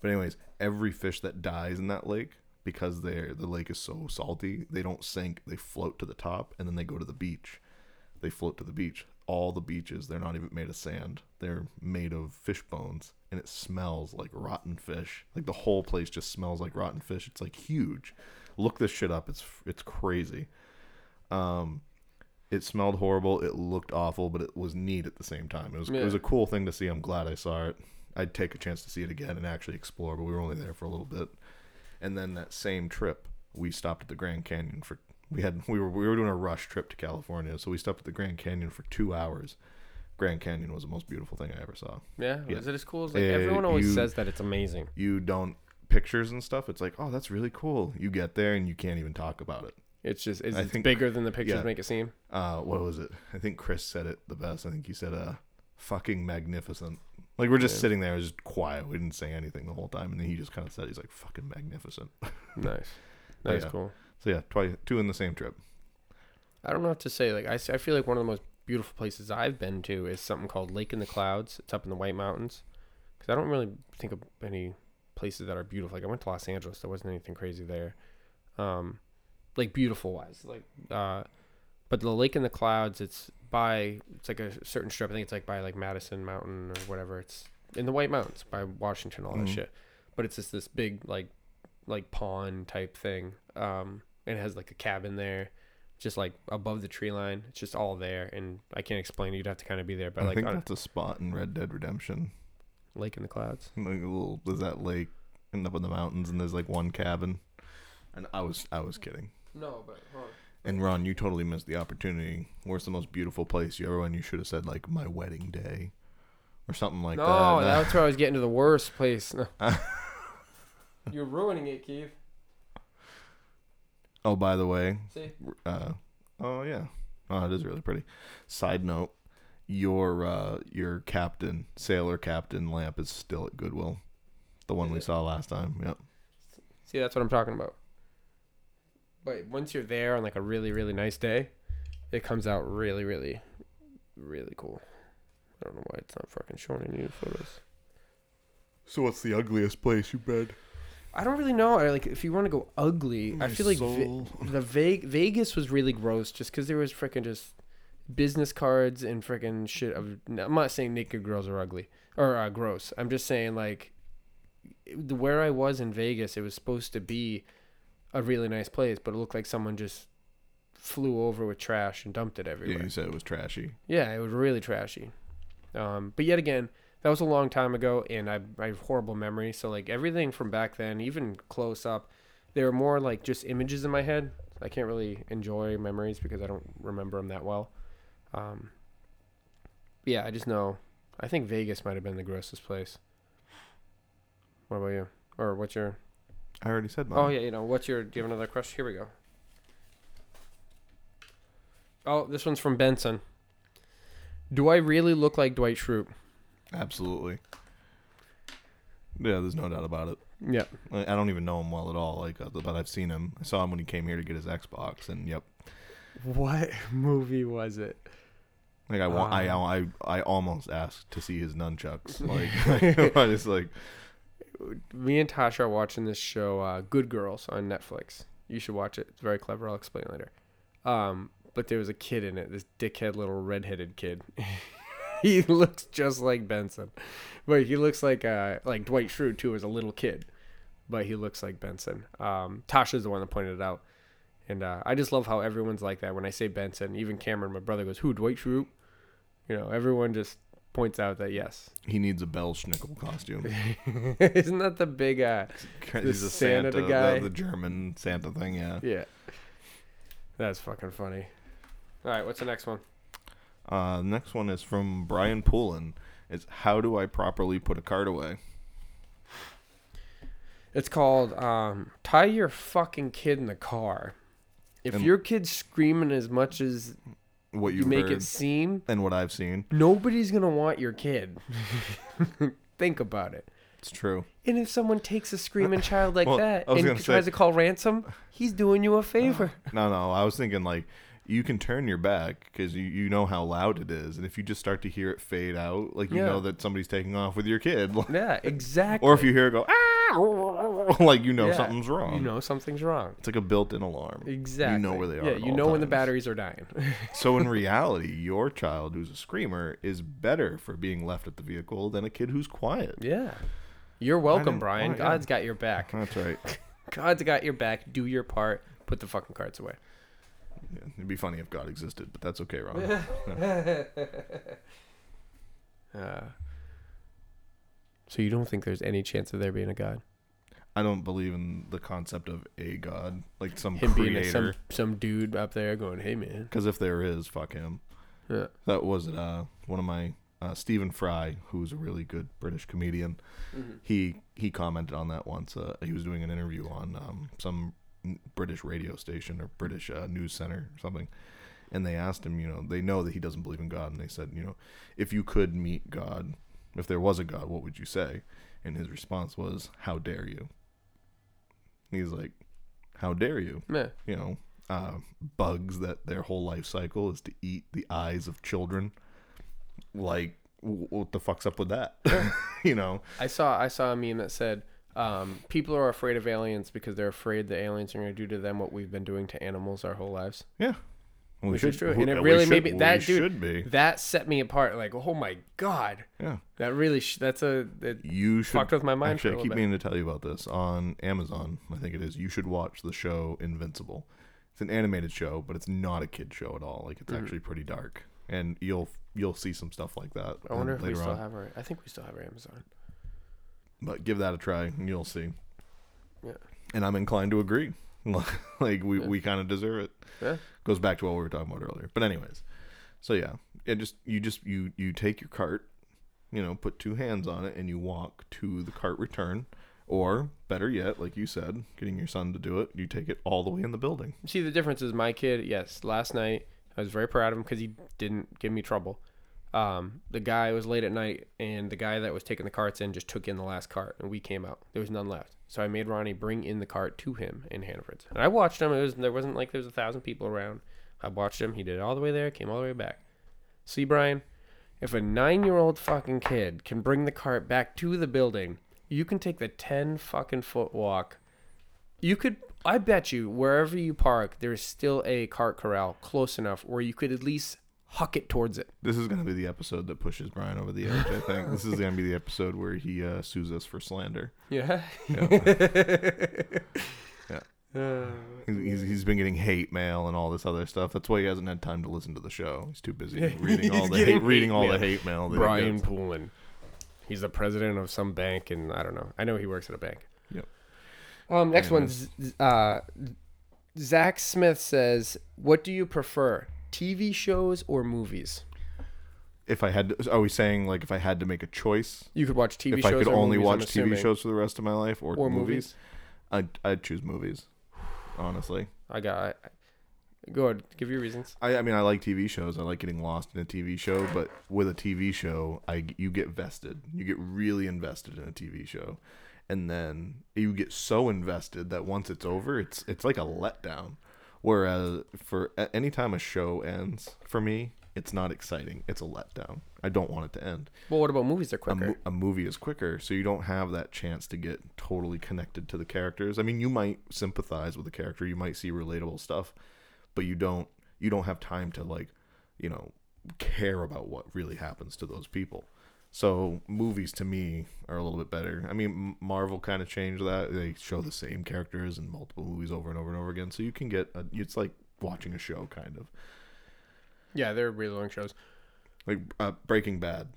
But anyways, every fish that dies in that lake because they're the lake is so salty, they don't sink. They float to the top and then they go to the beach. They float to the beach. All the beaches, they're not even made of sand. They're made of fish bones, and it smells like rotten fish. Like the whole place just smells like rotten fish. It's like huge. Look this shit up. It's it's crazy. Um, it smelled horrible. It looked awful, but it was neat at the same time. It was it was a cool thing to see. I'm glad I saw it. I'd take a chance to see it again and actually explore, but we were only there for a little bit. And then that same trip, we stopped at the Grand Canyon for we had we were we were doing a rush trip to California, so we stopped at the Grand Canyon for two hours. Grand Canyon was the most beautiful thing I ever saw. Yeah, Yeah. is it as cool as like everyone always you- says that it's amazing. You don't pictures and stuff. It's like, oh, that's really cool. You get there and you can't even talk about it. It's just is I it think- bigger than the pictures yeah. make it seem? Uh, what was it? I think Chris said it the best. I think he said, "Uh, fucking magnificent." Like we're just Yeah. sitting there, it was just quiet. We didn't say anything the whole time, and then he just kind of said, "He's like fucking magnificent." <laughs> Nice. That's yeah. cool. So yeah, twice, two in the same trip. I don't know what to say. Like I, I feel like one of the most beautiful places I've been to is something called Lake in the Clouds. It's up in the White Mountains. Because I don't really think of any places that are beautiful. Like I went to Los Angeles. There wasn't anything crazy there. Um, like beautiful wise. Like uh, but the Lake in the Clouds. It's by. It's like a certain strip. I think it's like by like Madison Mountain or whatever. It's in the White Mountains by Washington. All that Mhm. shit. But it's just this big like like pond type thing. Um, it has like a cabin there just like above the tree line. It's just all there, and I can't explain. it. You'd have to kind of be there, but I like think on that's a spot in Red Dead Redemption. Lake in the Clouds. Like a little, there's that lake, and up in the mountains, and there's like one cabin. And I was, I was kidding. No, but And Ron, you totally missed the opportunity. Where's the most beautiful place you ever went? You should have said like my wedding day, or something like that no, that. that's where I was getting to the worst place. No. <laughs> You're ruining it, Keith. Oh, by the way, See, uh, oh yeah, oh it is really pretty. Side note, your uh, your captain, sailor captain lamp is still at Goodwill. The one Is we it? saw last time. Yep. see, that's what I'm talking about. But once you're there on like a really, really nice day, it comes out really, really, really cool. I don't know why it's not fucking showing any new photos. So what's the ugliest place you've been? I don't really know. I like if you want to go ugly. I My feel like Ve- the Ve- Vegas was really gross just because there was freaking just business cards and freaking shit of. I'm not saying naked girls are ugly or uh, gross. I'm just saying like the where I was in Vegas, it was supposed to be a really nice place, but it looked like someone just flew over with trash and dumped it everywhere. Yeah, you said it was trashy. Yeah, it was really trashy. Um, but yet again, that was a long time ago, and I, I have horrible memory. So like everything from back then, even close up, they were more like just images in my head. I can't really enjoy memories because I don't remember them that well. Um, yeah, I just know. I think Vegas might have been the grossest place. What about you? Or what's your? I already said mine. Oh yeah, you know what's your? Do you have another question? Here we go. Oh, this one's from Benson. Do I really look like Dwight Schrute? Absolutely. Yeah, there's no doubt about it. Yeah. I I don't even know him well at all, like, uh, but I've seen him. I saw him when he came here to get his Xbox, and yep, What <laughs> movie was it? like I want, I, Um. I, I almost asked to see his nunchucks. <laughs> Like, <laughs> I just like, Me and Tasha are watching this show, uh, Good Girls, on Netflix. You should watch it. It's very clever. I'll explain later. Um, but there was a kid in it. This dickhead little redheaded kid. <laughs> he looks just like Benson, but he looks like uh like Dwight Schrute too as a little kid, but he looks like Benson. Um, Tasha's the one that pointed it out, and uh, I just love how everyone's like that when I say Benson. Even Cameron, my brother, goes, "Who Dwight Schrute?" You know, everyone just points out that yes, he needs a Belsnickel costume. <laughs> isn't that the big uh He's a Santa Santa, guy? The, the German Santa thing, yeah. yeah. That's fucking funny. All right, what's the next one? Uh, the next one is from Brian Poulin. It's how do I properly put a card away? It's called um, "Tie Your Fucking Kid in the Car." If And- your kid's screaming as much as What you you make it seem, and what I've seen. nobody's gonna want your kid. <laughs> Think about it. It's true. And if someone takes a screaming child like Well, that and tries say- to call ransom, he's doing you a favor. <laughs> No, no. I was thinking like you can turn your back because you, you know how loud it is, and if you just start to hear it fade out, like you Yeah. know that somebody's taking off with your kid, <laughs> yeah, exactly. or if you hear it go ah, <laughs> like you know Yeah, something's wrong. you know something's wrong. it's like a built-in alarm. Exactly. You know where they are. Yeah, you know when the batteries are dying. <laughs> So in reality, your child who's a screamer is better for being left at the vehicle than a kid who's quiet. yeah. You're welcome, Brian. why- God's got your back. That's right. God's got your back. Do your part. Put the fucking cards away. Yeah, it'd be funny if God existed, but that's okay, Ron. <laughs> Uh, so you don't think there's any chance of there being a God? I don't believe in the concept of a God, like some Him being a, some creator. some dude up there going, "Hey man." Because if there is, fuck him. Yeah. That was uh, one of my uh, Stephen Fry, who's a really good British comedian. Mm-hmm. He he commented on that once. Uh, he was doing an interview on um, some British radio station or British uh, news center or something, and they asked him, you know, they know that he doesn't believe in God, and they said, you know, if you could meet God, if there was a God, what would you say? And his response was, "How dare you?" He's like, "How dare you?" Yeah. You know, uh, bugs that their whole life cycle is to eat the eyes of children. Like, what the fuck's up with that? <laughs> you know, I saw I saw a meme that said um, people are afraid of aliens because they're afraid the aliens are going to do to them what we've been doing to animals our whole lives. yeah. We Which is true. And it really should- made me- that dude- should be. That set me apart. Like, oh my god, Yeah. that really sh- that's a that You should fucked with my mind. Actually, for a I keep bit. meaning to tell you about this on Amazon. I think it is. You should watch the show Invincible. It's an animated show, but it's not a kid show at all. Like it's Mhm. actually pretty dark, and you'll you'll see some stuff like that. I wonder uh, if we still on. have our. I think we still have our Amazon. But give that a try, and you'll see. Yeah. And I'm inclined to agree. <laughs> like we, Yeah. we kind of deserve it. Yeah. Goes back to what we were talking about earlier. But anyways, so yeah, it just you just you you take your cart, you know, put two hands on it, and you walk to the cart return. Or better yet, like you said, getting your son to do it, you take it all the way in the building. See, the difference is my kid. Yes, last night I was very proud of him because he didn't give me trouble. Um, the guy was late at night, and the guy that was taking the carts in just took in the last cart, and we came out. There was none left, so I made Ronnie bring in the cart to him in Hannaford's, and I watched him. It was there wasn't like there was a thousand people around. I watched him. He did it all the way there, came all the way back. See, Brian, if a nine-year-old fucking kid can bring the cart back to the building, you can take the ten fucking foot walk. You could. I bet you wherever you park, there's still a cart corral close enough where you could at least huck it towards it. This is going to be the episode that pushes Brian over the edge, I think. this is going to be the episode where he uh, sues us for slander. Yeah. Yeah. <laughs> Uh, He's, he's, been getting hate mail and all this other stuff. That's why he hasn't had time to listen to the show. He's too busy <laughs> Yeah, reading all the hate, reading all mail. the hate mail. that Brian gets. Poulin. He's the president of some bank, and I don't know. I know he works at a bank. Yep. Um, next one, Anyways. Uh, Zach Smith says, "What do you prefer, TV shows or movies?" If I had, to, are we saying like if I had to make a choice, You could watch TV if shows. I could only movies, watch TV shows for the rest of my life or, or movies, movies. I'd I'd choose movies. Honestly, I got. Go ahead. Give your reasons. I I mean I like TV shows. I like getting lost in a TV show, but with a TV show, I you get vested. You get really invested in a TV show, and then you get so invested that once it's over, it's it's like a letdown. Whereas for a- anytime a show ends for me, it's not exciting. It's a letdown. I don't want it to end. Well, what about movies? They're A, quicker. mo- a movie is quicker, so you don't have that chance to get totally connected to the characters. I mean, you might sympathize with the character, you might see relatable stuff, but you don't you don't have time to like, you know, care about what really happens to those people. So movies to me are a little bit better. I mean, Marvel kind of changed that. They show the same characters in multiple movies over and over and over again, so you can get a, it's like watching a show kind of. yeah, they're really long shows. Like uh, Breaking Bad,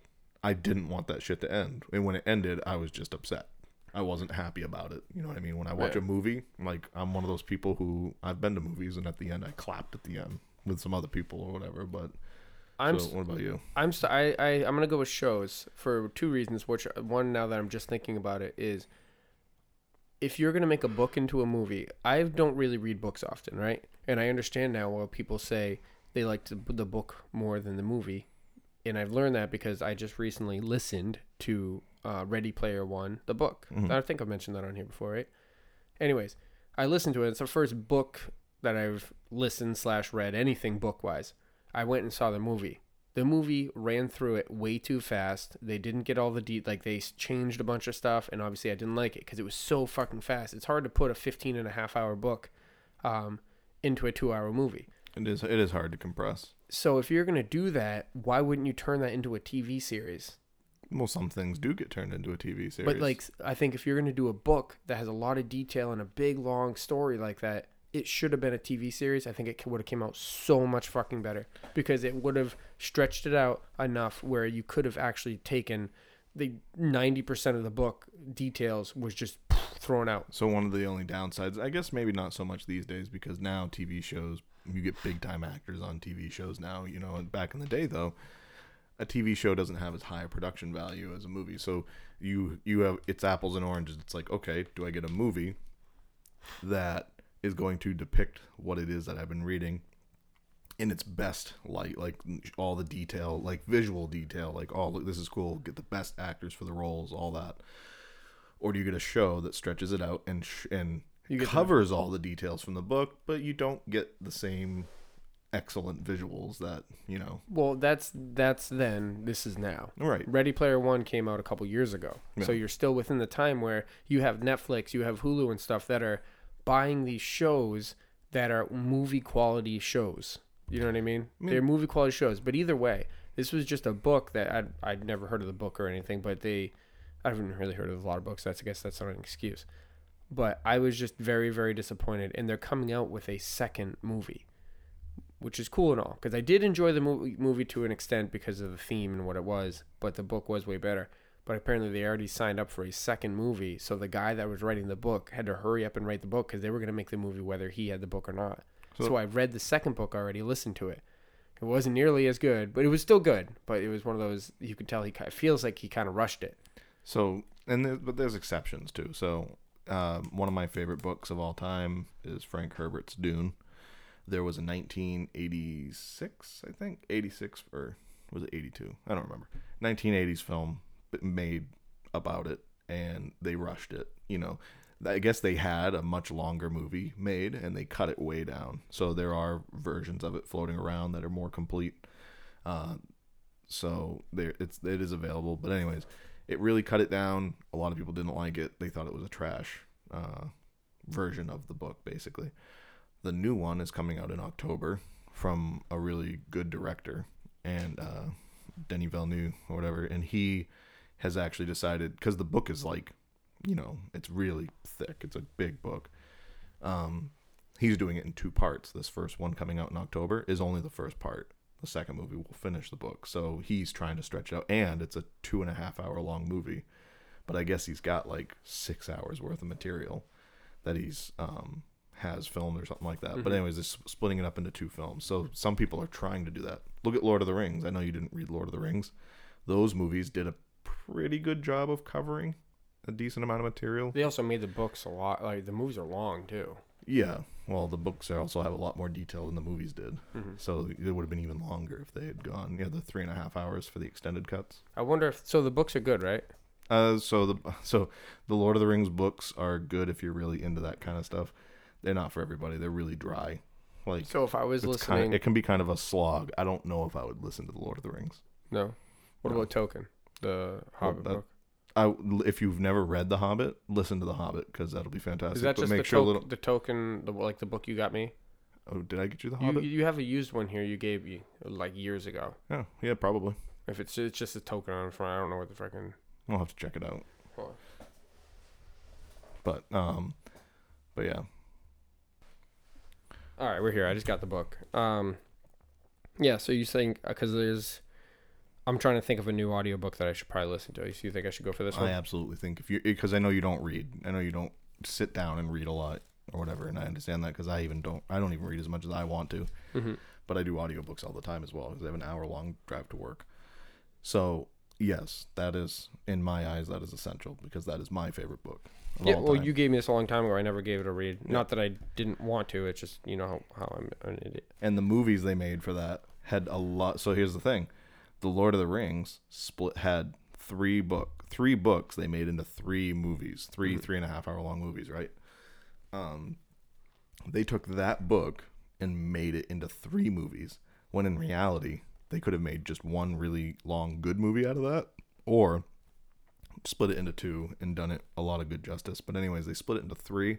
I didn't want that shit to end, and when it ended, I was just upset. I wasn't happy about it. You know what I mean? When I watch Yeah. a movie, like I'm one of those people who I've been to movies, and at the end, I clapped at the end with some other people or whatever. But I'm so, what about you? I'm st- I, I I'm gonna go with shows for two reasons. Which one now that I'm just thinking about it is, if you're gonna make a book into a movie, I don't really read books often, right? And I understand now why people say they like to, the book more than the movie, and I've learned that because I just recently listened to uh, Ready Player One, the book. Mhm. I think I've mentioned that on here before, right? Anyways, I listened to it. It's the first book that I've listened slash read anything book wise. I went and saw the movie. The movie ran through it way too fast. They didn't get all the de- like they changed a bunch of stuff, and obviously I didn't like it because it was so fucking fast. It's hard to put a 15 and a half hour book um, into a two hour movie. It is it is hard to compress. So if you're gonna do that, why wouldn't you turn that into a TV series? Well, some things do get turned into a TV series. But like, I think if you're gonna do a book that has a lot of detail and a big long story like that, it should have been a TV series. I think it would have came out so much fucking better because it would have stretched it out enough where you could have actually taken the ninety percent of the book details was just thrown out. So one of the only downsides, I guess maybe not so much these days because now TV shows you get big time actors on TV shows now, you know, and back in the day though, a TV show doesn't have as high a production value as a movie. So you you have it's apples and oranges. It's like, okay, do I get a movie that is going to depict what it is that I've been reading in its best light, like all the detail, like visual detail, like oh look this is cool, get the best actors for the roles, all that. Or do you get a show that stretches it out and sh- and You get the- covers all the details from the book, but you don't get the same excellent visuals that you know. Well, that's that's then. This is now. Right. Ready Player One came out a couple years ago, so you're still within the time where you have Netflix, you have Hulu and stuff that are buying these shows that are movie quality shows. You know what I mean? They're movie quality shows. But either way, this was just a book that I'd I'd never heard of the book or anything, but they I haven't really heard of a lot of books. That's I guess that's not an excuse. But I was just very very disappointed, and they're coming out with a second movie which is cool and all because I did enjoy the movie, movie to an extent because of the theme and what it was, but the book was way better. But apparently they already signed up for a second movie, so the guy that was writing the book had to hurry up and write the book because they were going to make the movie whether he had the book or not. So, So- I read the second book already, listened to it. It wasn't nearly as good, but it was still good. But it was one of those you could tell he feels like he kind of rushed it. So, and there, but there's exceptions too. So, um, one of my favorite books of all time is Frank Herbert's Dune. There was a 1986, I think, 86 or was it 82? I don't remember. 1980s film made about it, and they rushed it. You know, I guess they had a much longer movie made, and they cut it way down. So there are versions of it floating around that are more complete. Uh, so there, it's it is available. But anyways, it really cut it down. A lot of people didn't like it. They thought it was a trash uh, version of the book, basically. The new one is coming out in October from a really good director and uh, Denis Villeneuve or whatever, and he has actually decided because the book is like, you know, it's really thick. It's a big book. Um, he's doing it in two parts. This first one coming out in October is only the first part. The second movie will finish the book. So he's trying to stretch it out, and it's a two and a half hour long movie. But I guess he's got like six hours worth of material that he's um, has filmed or something like that. But anyways, it's splitting it up into two films. So some people are trying to do that. Look at Lord of the Rings. I know you didn't read Lord of the Rings. Those movies did a pretty good job of covering a decent amount of material. They also made the books a lot like the movies are long too. Yeah. Well, the books also have a lot more detail than the movies did. Mm-hmm. So it would have been even longer if they had gone, yeah, the three and a half hours for the extended cuts. I wonder if so the books are good, right? Uh, so the <laughs> so the Lord of the Rings books are good if you're really into that kind of stuff. They're not for everybody. They're really dry. Like So if I was listening, kind it can be kind of a slog. I don't know if I would listen to the Lord of the Rings. no. What No. about Tolkien, the Hobbit that- book? I if you've never read The Hobbit, listen to The Hobbit because that'll be fantastic. Is that but just make the, sure to- little. the Tolkien, the like the book you got me? Oh, did I get you The Hobbit? you have a used one here you gave me like years ago. yeah, yeah, probably. If it's it's just a token on the front, I don't know what the freaking. I'll have to check it out. On. But um, but yeah, All right, we're here. I just got the book. Um, yeah. So you think because there's, I'm trying to think of a new audiobook that I should probably listen to. So you think I should go for this one? I absolutely think if you because I know you don't read. I know you don't sit down and read a lot or whatever, and I understand that because I even don't. I don't even read as much as I want to. Mhm. But I do audiobooks all the time as well because I have an hour long drive to work. So yes, that is in my eyes that is essential because that is my favorite book. Yeah. Well, time. you gave me this a long time ago. I never gave it a read. Not that I didn't want to. It's just you know how, how I'm an idiot. and the movies they made for that had a lot. So here's the thing: the Lord of the Rings split had three book, three books they made into three movies, 3 three and a half hour long movies, right? Um, they took that book and made it into three movies. When in reality, they could have made just one really long good movie out of that, or split it into two and done it a lot of good justice. But anyways, they split it into three.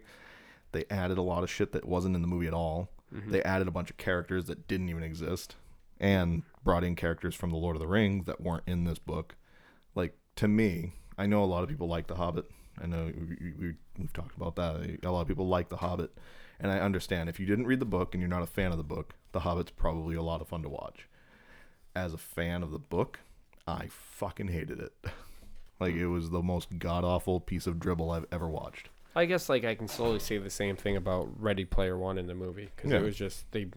They added a lot of shit that wasn't in the movie at all. They added a bunch of characters that didn't even exist and brought in characters from the Lord of the Rings that weren't in this book. Like to me, I know a lot of people like The Hobbit. I know we, we, we've talked about that. A lot of people like The Hobbit, and I understand if you didn't read the book and you're not a fan of the book, The Hobbit's probably a lot of fun to watch. As a fan of the book, I fucking hated it. <laughs> like it was the most god awful piece of dribble I've ever watched. I guess like I can slowly say the same thing about Ready Player One in the movie because Yeah. it was just they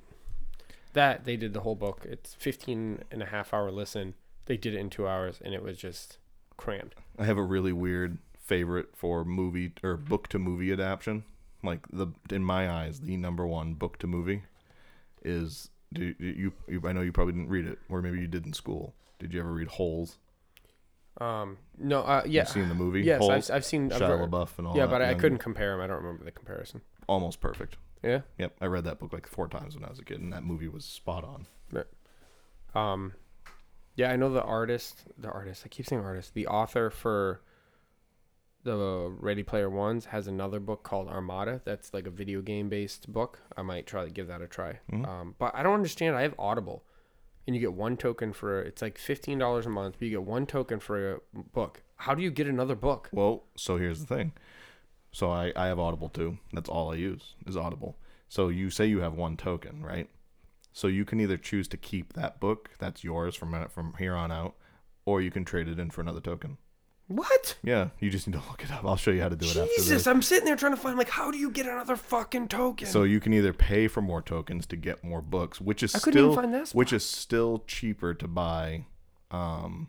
that they did the whole book. It's 15 and a half hour listen. They did it in two hours and it was just crammed. I have a really weird favorite for movie or book to movie adaptation. like the in my eyes, the number one book to movie is. Do you, you? I know you probably didn't read it, or maybe you did in school. Did you ever read Holes? Um, no, uh, yeah, You've seen the movie? yes, Holes? I've, I've seen. I've Shia LaBeouf and all that. yeah, that. but I and couldn't compare them. I don't remember the comparison. Almost perfect. Yeah. Yep, I read that book like four times when I was a kid, and that movie was spot on. Um, yeah, I know the artist. The artist. I keep saying artist. The author for the Ready Player Ones has another book called Armada. That's like a video game based book. I might try to give that a try. Mhm. Um, but I don't understand. I have Audible, and you get one token for it's like fifteen dollars a month. But you get one token for a book. How do you get another book? Well, so here's the thing. So I, I have Audible too. That's all I use is Audible. So you say you have one token, right? So you can either choose to keep that book that's yours from from here on out, or you can trade it in for another token. What? Yeah, you just need to <laughs> look it up. I'll show you how to do it after Jesus. I'm sitting there trying to find like how do you get another fucking token? So you can either pay for more tokens to get more books, which is I couldn't even still which is still cheaper to buy. Um,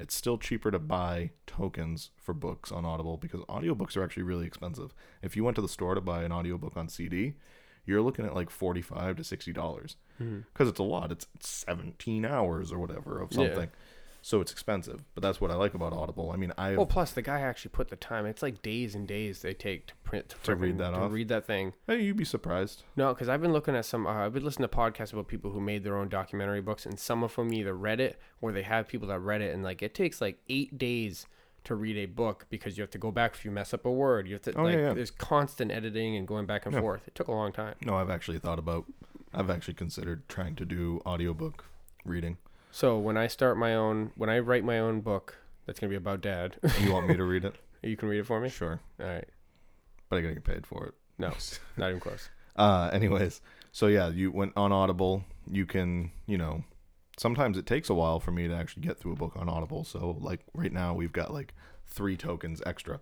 it's still cheaper to buy tokens for books on Audible because audiobooks are actually really expensive. If you went to the store to buy an audiobook on CD, you're looking at like forty-five to sixty dollars Mhm. because it's a lot. It's, it's seventeen hours or whatever of Yeah. So it's expensive. But that's what I like about Audible. I mean, I Well, plus the guy actually put the time. It's like days and days they take to print to, To read that to off? read that thing. hey, you'd be surprised. No, because I've been looking at some. Uh, I've been listening to podcasts about people who made their own documentary books, and some of them either read it or they have people that read it, and like it takes like eight days to read a book because you have to go back if you mess up a word. You have to Oh, like yeah, yeah. there's constant editing and going back and Yeah. forth. It took a long time. No, I've actually thought about. I've actually considered trying to do audiobook reading. So when I start my own, when I write my own book, that's gonna be about dad. You want me to read it? <laughs> you can read it for me. Sure, All right, but I gotta get paid for it. No. not even close. <laughs> Uh, anyways, so yeah, you went on Audible. You can, you know, sometimes it takes a while for me to actually get through a book on Audible. So like right now, we've got like three tokens extra.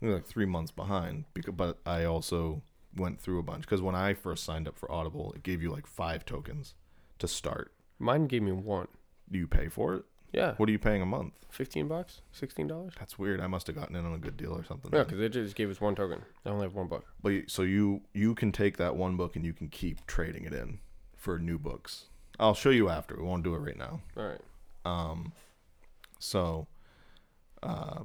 We're like three months behind. Because, but I also went through a bunch because when I first signed up for Audible, it gave you like five tokens to start. Mine gave me one. Do you pay for it? Yeah, What are you paying a month? fifteen bucks, sixteen dollars. That's weird. I must have gotten in on a good deal or something. Yeah, because they just gave us one token. I only have one book. But you- so you you can take that one book and you can keep trading it in for new books. I'll show you after. We won't do it right now. All right. Um, so, uh,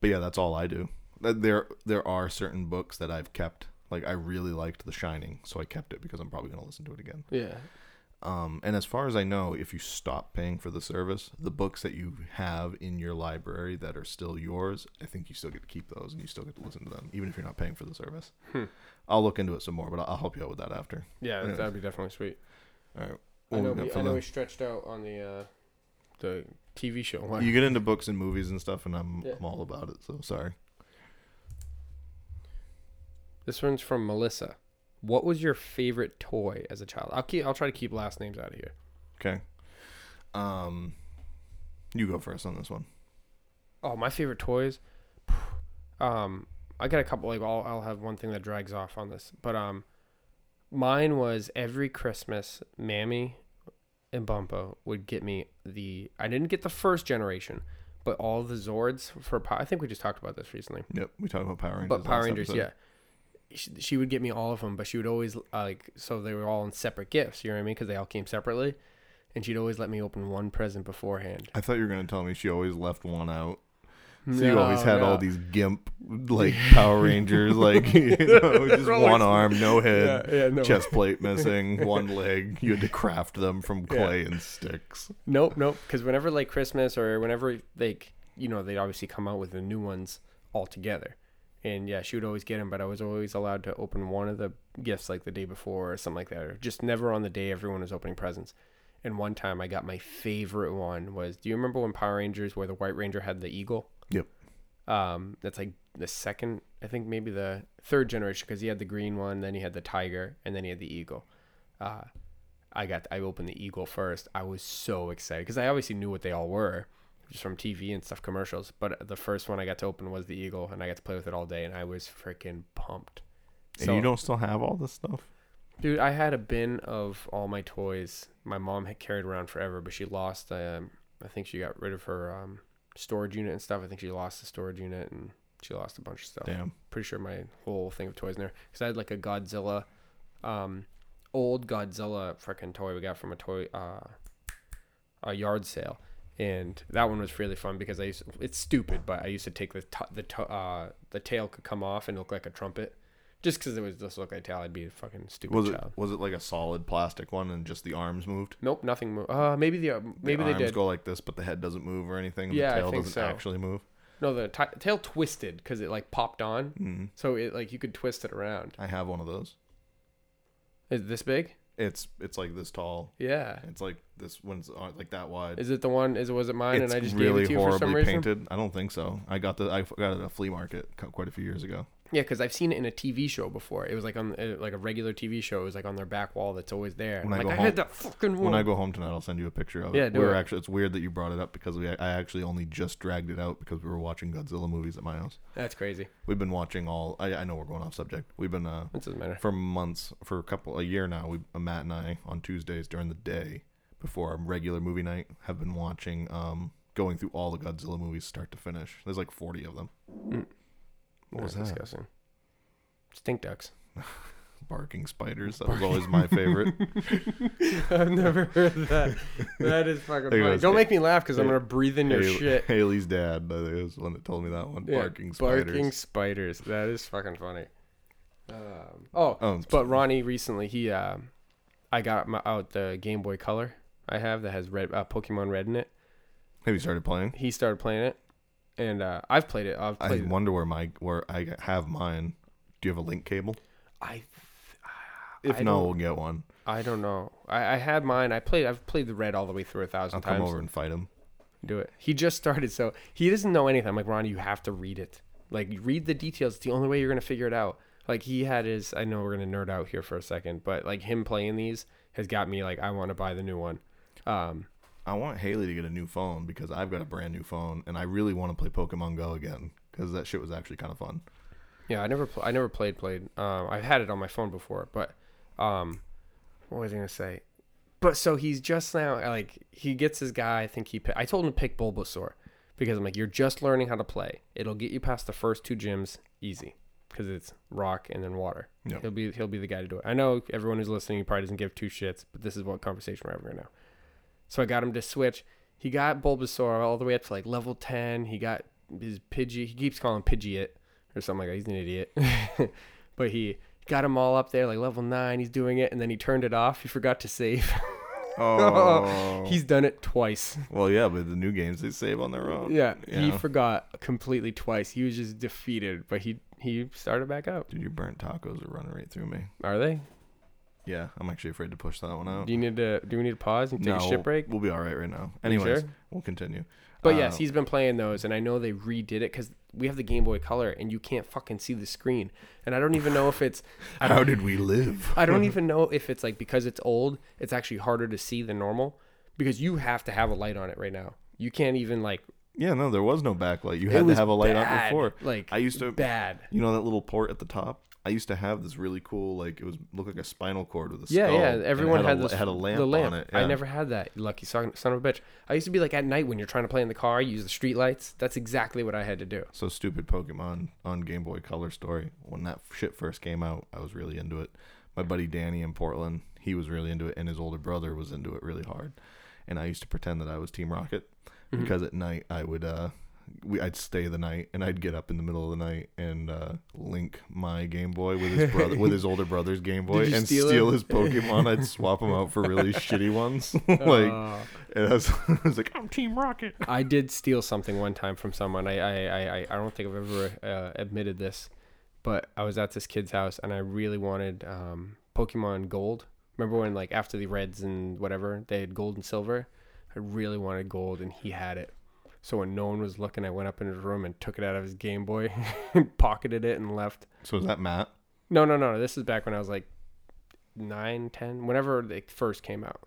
but yeah, that's all I do. Th- There there are certain books that I've kept. Like I really liked The Shining, so I kept it because I'm probably gonna listen to it again. Yeah. Um, and as far as I know, if you stop paying for the service, the books that you have in your library that are still yours, I think you still get to keep those and you still get to listen to them, even if you're not paying for the service. Hmm. I'll look into it some more, but I'll help you out with that after. Yeah, Yeah. that'd be definitely sweet. All right. I know. we We, I know we stretched out on the uh, the TV show. One. <laughs> you get into books and movies and stuff, and I'm, Yeah. I'm all about it. So sorry. This one's from Melissa. What was your favorite toy as a child? I'll keep. I'll try to keep last names out of here. Okay. Um, you go first on this one. Oh, my favorite toys. <sighs> Um, I got a couple. Like, I'll I'll have one thing that drags off on this, but um, mine was every Christmas, Mammy and Bumpo would get me the. I didn't get the first generation, but all the Zords for. I think we just talked about this recently. Yep, we talked about Power Rangers. But Power Rangers, episode. yeah. She, she would get me all of them, but she would always uh, like so they were all in separate gifts. You know what I mean? Because they all came separately, and she'd always let me open one present beforehand. I thought you were gonna tell me she always left one out. So you always had all these gimp like <laughs> Power Rangers, like <laughs> you <laughs> know, just one arm, no head, Yeah, yeah, no. chest plate missing, one leg. You had to craft them from Yeah. clay and sticks. Nope, nope. Because whenever like Christmas or whenever like you know they obviously come out with the new ones all together, and yeah, she would always get them, but I was always allowed to open one of the gifts like the day before or something like that, or just never on the day everyone was opening presents. And one time I got my favorite one was do you remember when Power Rangers where the White Ranger had the eagle? Yep. Um, that's like the second, I think maybe the third generation because he had the green one, then he had the tiger, and then he had the eagle. Uh, I got I opened the eagle first. I was so excited because I obviously knew what they all were, just from TV and stuff commercials. But the first one I got to open was the eagle, and I got to play with it all day, and I was freaking pumped. And you don't still have all this stuff? dude. I had a bin of all my toys. My mom had carried around forever, but she lost. Um, I think she got rid of her um, storage unit and stuff. I think she lost the storage unit, and She lost a bunch of stuff. Damn. Pretty sure my whole thing of toys in there because I had like a Godzilla, um, old Godzilla freaking toy we got from a toy uh, a yard sale, and that one was really fun because I used it's stupid, but I used to take the t- the t- uh the tail could come off and look like a trumpet, just because it was just look like a tail. I'd be a fucking stupid Was it was it like a solid plastic one and just the arms moved? Nope, nothing moved. Uh, maybe the uh, maybe the they arms did. go like this, but the head doesn't move or anything. and Yeah, I the tail think doesn't so. actually move. No, the ti tail twisted because it like popped on, Mm. so it like you could twist it around. I have one of those. Is it this big? It's it's like this tall. Yeah. It's like this one's uh, like that wide. Is it the one? Is it was it mine? it's and I just really gave it to you for some horribly reason. painted. I don't think so. I got the I got it at a flea market quite a few years ago. Yeah, because I've seen it in a TV show before. It was like on uh, like a regular TV show. It was like on their back wall that's always there. When I'm like go I home- had that fucking one. When I go home tonight, I'll send you a picture of it. Yeah, do we were it. actually. It's weird that you brought it up because we I actually only just dragged it out because we were watching Godzilla movies at my house. That's crazy. We've been watching all. I, I know we're going off subject. We've been uh It doesn't matter. for months for a couple a year now. We uh, Matt and I on Tuesdays during the day before our regular movie night have been watching um going through all the Godzilla movies start to finish. There's like 40 of them. What was that? disgusting. Stink ducks. <laughs> Barking spiders. That was always my favorite. <laughs> I've never heard that. That is fucking funny. Don't make me laugh because I'm gonna breathe in your Haley- shit. <laughs> Haley's dad uh, is the one that told me that one. Yeah, barking spiders. Barking spiders. That is fucking funny. Um, oh, Oh, but Ronnie recently he uh, I got my, out the Game Boy Color I have that has red uh, Pokemon Red in it. have you started playing? He started playing it, and uh, I've played it. I've I played. it. wonder where my where I have mine. Do you have a link cable? I If I no, we'll get one. I don't know. I, I had mine. I played. I've played the red all the way through a 1000 I'll come times. over and fight him. Do it. He just started, so he doesn't know anything. I'm like, Ronnie, you have to read it. Like, read the details. It's the only way you're gonna figure it out. Like he had his. I know we're gonna nerd out here for a second, but like him playing these has got me like I want to buy the new one. Um, I want Haley to get a new phone because I've got a brand new phone and I really want to play Pokemon Go again because that shit was actually kind of fun. yeah, I never. Pl- I never played. Played. Um, I've had it on my phone before, but um, what was I gonna say? But so he's just now like he gets his guy. I think he. pi- I told him to pick Bulbasaur because I'm like, you're just learning how to play. It'll get you past the first two gyms easy because it's rock and then water. Yep. He'll be he'll be the guy to do it. I know everyone who's listening probably doesn't give two shits, but this is what conversation we're having right now. So I got him to switch. He got Bulbasaur all the way up to like level ten. He got his Pidgey. He keeps calling him it or something like that. He's an idiot. <laughs> but he got him all up there like level nine. He's doing it, and then he turned it off. He forgot to save. <laughs> Oh, He's done it twice. well, yeah, but the new games they save on their own. Yeah, he forgot completely twice. He was just defeated, but he he started back up. Dude, your burnt tacos are running right through me. Are they? Yeah, I'm actually afraid to push that one out. Do you need to? Do we need to pause and take no, a shit break? We'll be all right right now. Anyways, sure? we'll continue. But Uh, yes, he's been playing those, and I know they redid it because we have the Game Boy Color, and you can't fucking see the screen. And I don't even know if it's. <laughs> How did we live? <laughs> I don't <laughs> even know if it's like because it's old, it's actually harder to see than normal, because you have to have a light on it right now. You can't even like. Yeah, no, there was no backlight. You had to have a light on before. Like I used to, bad. you know, that little port at the top. I used to have this really cool, like it was looked like a spinal cord with a Yeah, skull. yeah. it Everyone had, a, this. had a lamp, the lamp. on it. I never had that. Lucky son, son of a bitch. I used to be like at night when you're trying to play in the car, you use the street lights. That's exactly what I had to do. So stupid Pokemon on Game Boy Color story. When that shit first came out, I was really into it. My buddy Danny in Portland, he was really into it, and his older brother was into it really hard. And I used to pretend that I was Team Rocket Mhm. because at night I would uh we I'd stay the night and I'd get up in the middle of the night and uh link my Game Boy with his brother with his older brother's Game Boy and steal steal, his Pokemon. I'd swap them out for really <laughs> shitty ones. <laughs> like Uh, and I was, <laughs> I was like, I'm Team Rocket. I did steal something one time from someone. I I, I, I- I don't think I've ever uh, admitted this, but I was at this kid's house and I really wanted um, Pokemon Gold. Remember when like after the Reds and whatever they had gold and silver? I really wanted gold and he had it. So when no one was looking, I went up in his room and took it out of his Game Boy, <laughs> pocketed it, and left. So is that Matt? No, no, no. This is back when I was like nine, ten, whenever they first came out.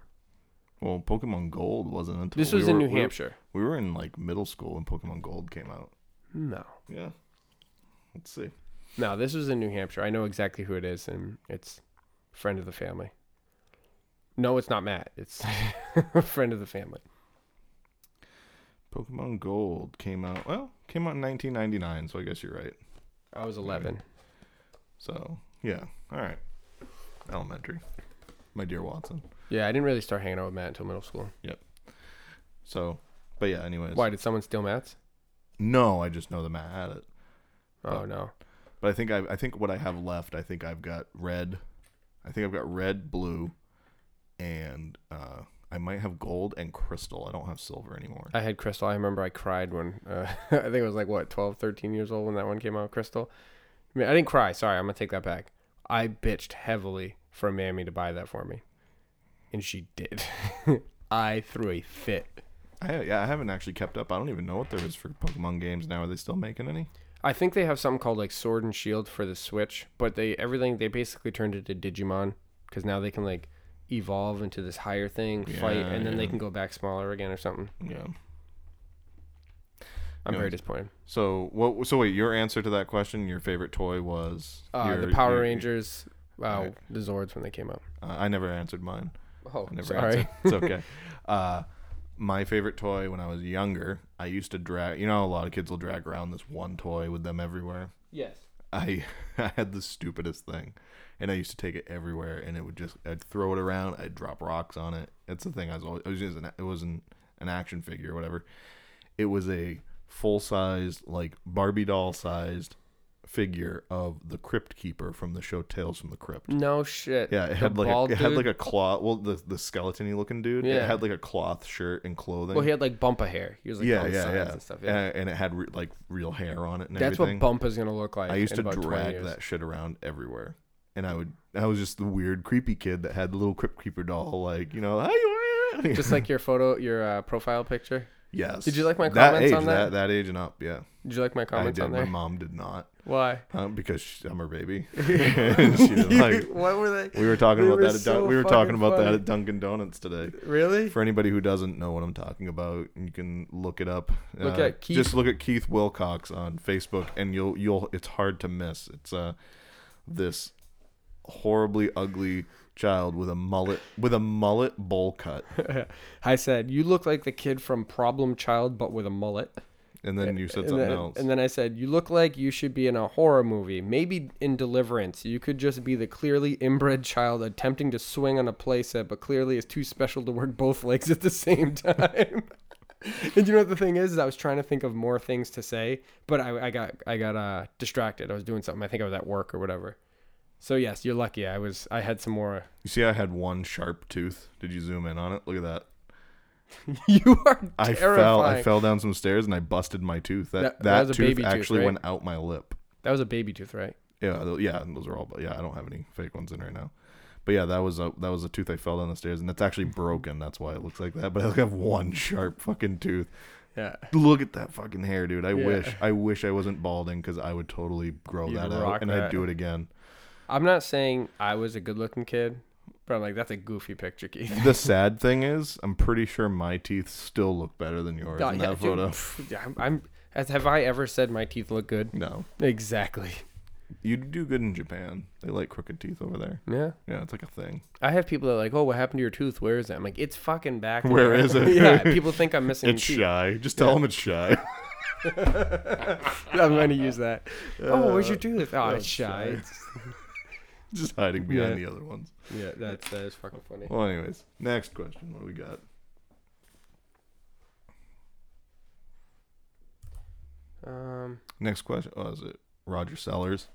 Well, Pokemon Gold wasn't until This we was were- in New we were- Hampshire. We were in like middle school when Pokemon Gold came out. No. Yeah. Let's see. No, this was in New Hampshire. I know exactly who it is, and it's friend of the family. No, it's not Matt. It's <laughs> friend of the family. Pokemon Gold came out. Well, came out in 1999, so I guess you're right. I was 11. So yeah, all right. Elementary, my dear Watson. Yeah, I didn't really start hanging out with Matt until middle school. Yep. So, but yeah. Anyways, Why did someone steal Matt's? No, I just know that Matt had it. Oh Oh. no. But I think I I think what I have left, I think I've got red. I think I've got red, blue, and uh, I might have gold and crystal. I don't have silver anymore. I had Crystal. I remember I cried when uh, <laughs> I think it was like what 12, 13 years old when that one came out. Crystal. I mean, I didn't cry. Sorry, I'm gonna take that back. I bitched heavily for Mammy to buy that for me, and she did. <laughs> I threw a fit. I, yeah, I haven't actually kept up. I don't even know what there is for Pokemon games now. Are they still making any? I think they have something called like Sword and Shield for the Switch, but they everything they basically turned it to Digimon because now they can like evolve into this higher thing, fight, and then they can go back smaller again or something. Yeah. I'm Yeah. very disappointed. So what? So wait, your answer to that question, your favorite toy was Uh, your- the Power your- Rangers, wow, Right. the Zords when they came out. Uh, I never answered mine. Oh, I never sorry. answered. It's okay. <laughs> uh, my favorite toy when I was younger, I used to drag. You know, a lot of kids will drag around this one toy with them everywhere. yes. I <laughs> I had the stupidest thing, and I used to take it everywhere, and it would just I'd throw it around, I'd drop rocks on it. It's the thing I was always it was just an, it wasn't an action figure or whatever. It was a full sized like Barbie doll sized figure of the Crypt Keeper from the show Tales from the Crypt. No shit. Yeah, it The had like a, it had like a cloth. Well, the the skeleton looking dude. It Yeah. had like a cloth shirt and clothing. Well, he had like bumpa hair. He was like yeah, yeah, yeah, and stuff. Yeah. And, and it had re- like real hair on it and That's everything. what Bumpa's gonna look like. I used to drag that shit around everywhere, and I would. I was just the weird, creepy kid that had the little Crypt Keeper doll, like you know, how you. Just like your <laughs> photo, your uh, profile picture. yes. Did you like my that comments age, on that? that age and up? Yeah, Did you like my comments I did. on My mom did not, Why? uh, because she, I'm her baby. And <laughs> <laughs> she didn't like. what were they? We were talking They about were that. At Dun- we were talking about that at Dunkin' Donuts today. Really? For anybody who doesn't know what I'm talking about, you can look it up. Look Uh, at Keith- Just look at Keith Wilcox on Facebook, and you'll you'll. It's hard to miss. It's uh, this horribly ugly child with a mullet with a mullet bowl cut, <laughs> I said you look like the kid from Problem Child, but with a mullet. and then you said and something then, else. And then I said, "You look like you should be in a horror movie, maybe in Deliverance. You could just be the clearly inbred child attempting to swing on a playset, but clearly is too special to work both legs at the same <laughs> time." and you know what the thing is, is? I was trying to think of more things to say, but I, I got I got uh, distracted. I was doing something. I think I was at work or whatever. So yes, you're lucky. I was. I had some more. you see, I had one sharp tooth. Did you zoom in on it? Look at that. <laughs> you are I terrifying. fell. I fell down some stairs and I busted my tooth. That That- that, that was a tooth baby tooth, actually right? went out my lip. That was a baby tooth, right? Yeah, tho- yeah, those are all. But yeah, I don't have any fake ones in right now. But yeah, that was a that was a tooth I fell down the stairs, and it's actually broken. That's why it looks like that. But I have one sharp fucking tooth. Yeah. Look at that fucking hair, dude. I Yeah. wish I wish I wasn't balding because I would totally grow You'd that out and that. I'd do it again. I'm not saying I was a good-looking kid, but I'm like that's a goofy picture, Keith. <laughs> the sad thing is, I'm pretty sure my teeth still look better than yours Yeah, in yeah, that dude, photo. <laughs> yeah, I'm, I'm. As have I ever said my teeth look good? No, Exactly. you do good in Japan. They like crooked teeth over there. Yeah. Yeah, it's like a thing. I have people that are like, "Oh, what happened to your tooth? Where is it?" I'm like, "It's fucking back." Where there." it? <laughs> yeah. People think I'm missing It's teeth. shy. Just tell them it's shy. I'm going to use that. oh, where's your tooth? Oh, oh, it's shy. shy. It's- <laughs> Just hiding behind Yeah. the other ones. yeah, that's that is fucking funny. Well, anyways, next question. What do we got? Um, Next question. Oh, is it Roger Sellers?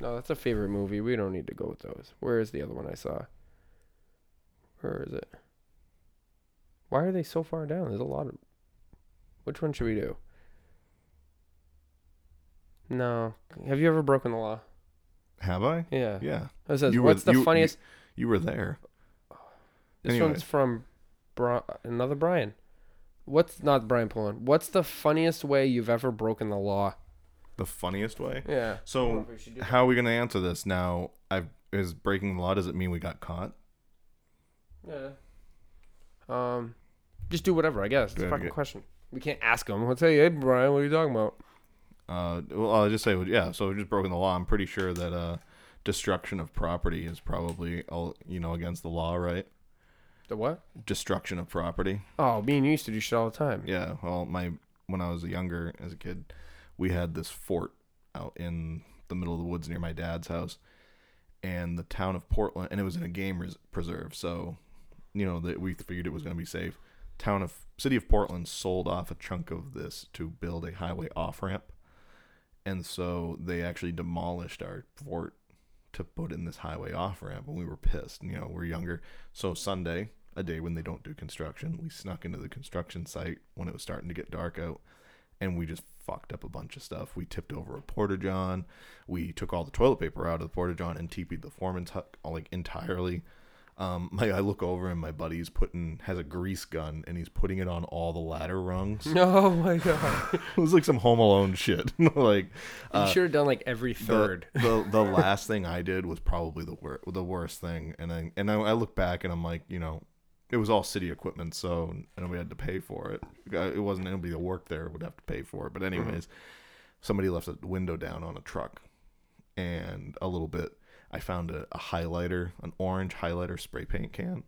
no, that's a favorite movie. We don't need to go with those. Where is the other one I saw? Where is it? Why are they so far down? There's a lot of. Which one should we do? No. Have you ever broken the law? Have I? Yeah. Yeah. It says, You were- what's the you- you- funniest? You were there. This Anyway. one's from Bri- another Brian. What's not Brian Poulin? What's the funniest way you've ever broken the law? The funniest way. Yeah. So, how are we going to answer this now? I've is breaking the law. Does it mean we got caught? Yeah. Um, just do whatever. I guess. It's a fucking get- question. We can't ask him. We'll tell you, hey Brian, what are you talking about? Uh, well, I'll just say, yeah. So, we've just broken the law. I'm pretty sure that uh, destruction of property is probably all you know against the law, right? The what? destruction of property. Oh, me and you used to do shit all the time. Yeah, well, my when I was younger as a kid, we had this fort out in the middle of the woods near my dad's house, and the town of Portland, and it was in a game res- preserve, so you know that we figured it was going to be safe. Town of city of Portland sold off a chunk of this to build a highway off ramp, and so they actually demolished our fort to put in this highway off ramp, and we were pissed. You know, we're younger, so Sunday a day when they don't do construction. We snuck into the construction site when it was starting to get dark out, and we just fucked up a bunch of stuff. We tipped over a porta john. We took all the toilet paper out of the porta john and teepeed the foreman's hut like entirely. Um, <laughs> my I look over and my buddy's putting has a grease gun and he's putting it on all the ladder rungs. <laughs> Oh my god! <laughs> it was like some Home Alone shit. like you uh, should have done like every third. the the last thing I did was probably the wor- the worst thing, and I and I, I look back and I'm like, you know, it was all city equipment, so and we had to pay for it. Uh, It wasn't anybody that worked there would have to pay for it, but anyways, somebody left a window down on a truck, and a little bit. I found a, a highlighter, an orange highlighter spray paint can,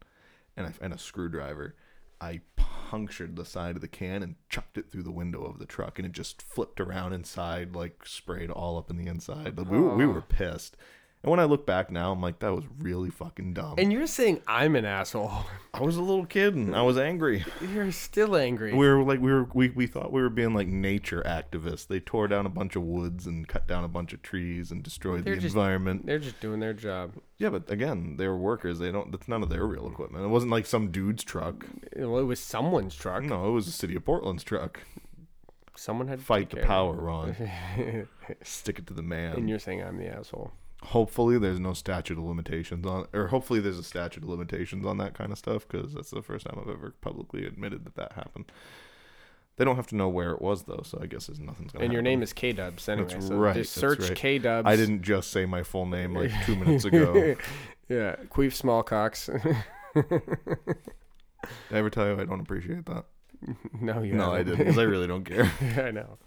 and I, and a screwdriver. I punctured the side of the can and chucked it through the window of the truck, and it just flipped around inside, like sprayed all up in the inside. But we were, we were pissed. And when I look back now, I'm like, that was really fucking dumb. And you're saying I'm an asshole. <laughs> I was a little kid and I was angry. You're still angry. We were like, we were, we, we thought we were being like nature activists. They tore down a bunch of woods and cut down a bunch of trees and destroyed They're the just- environment. They're just doing their job. Yeah, but again, they were workers. They don't. That's none of their real equipment. It wasn't like some dude's truck. Well, it was someone's truck. No, it was the city of Portland's truck. Someone had to Fight the power, Ron. <laughs> Stick it to the man. and you're saying I'm the asshole. Hopefully, there's no statute of limitations on, or hopefully, there's a statute of limitations on that kind of stuff because that's the first time I've ever publicly admitted that that happened. They don't have to know where it was though, so I guess there's nothing's gonna. And your happen. name is K Dubs anyway. That's so right, Just search right. K Dubs. I didn't just say my full name like two <laughs> minutes ago. yeah, Queef Smallcocks. Did I ever tell you I don't appreciate that? <laughs> no, you no, I haven't. didn't because I really don't <laughs> care. I know.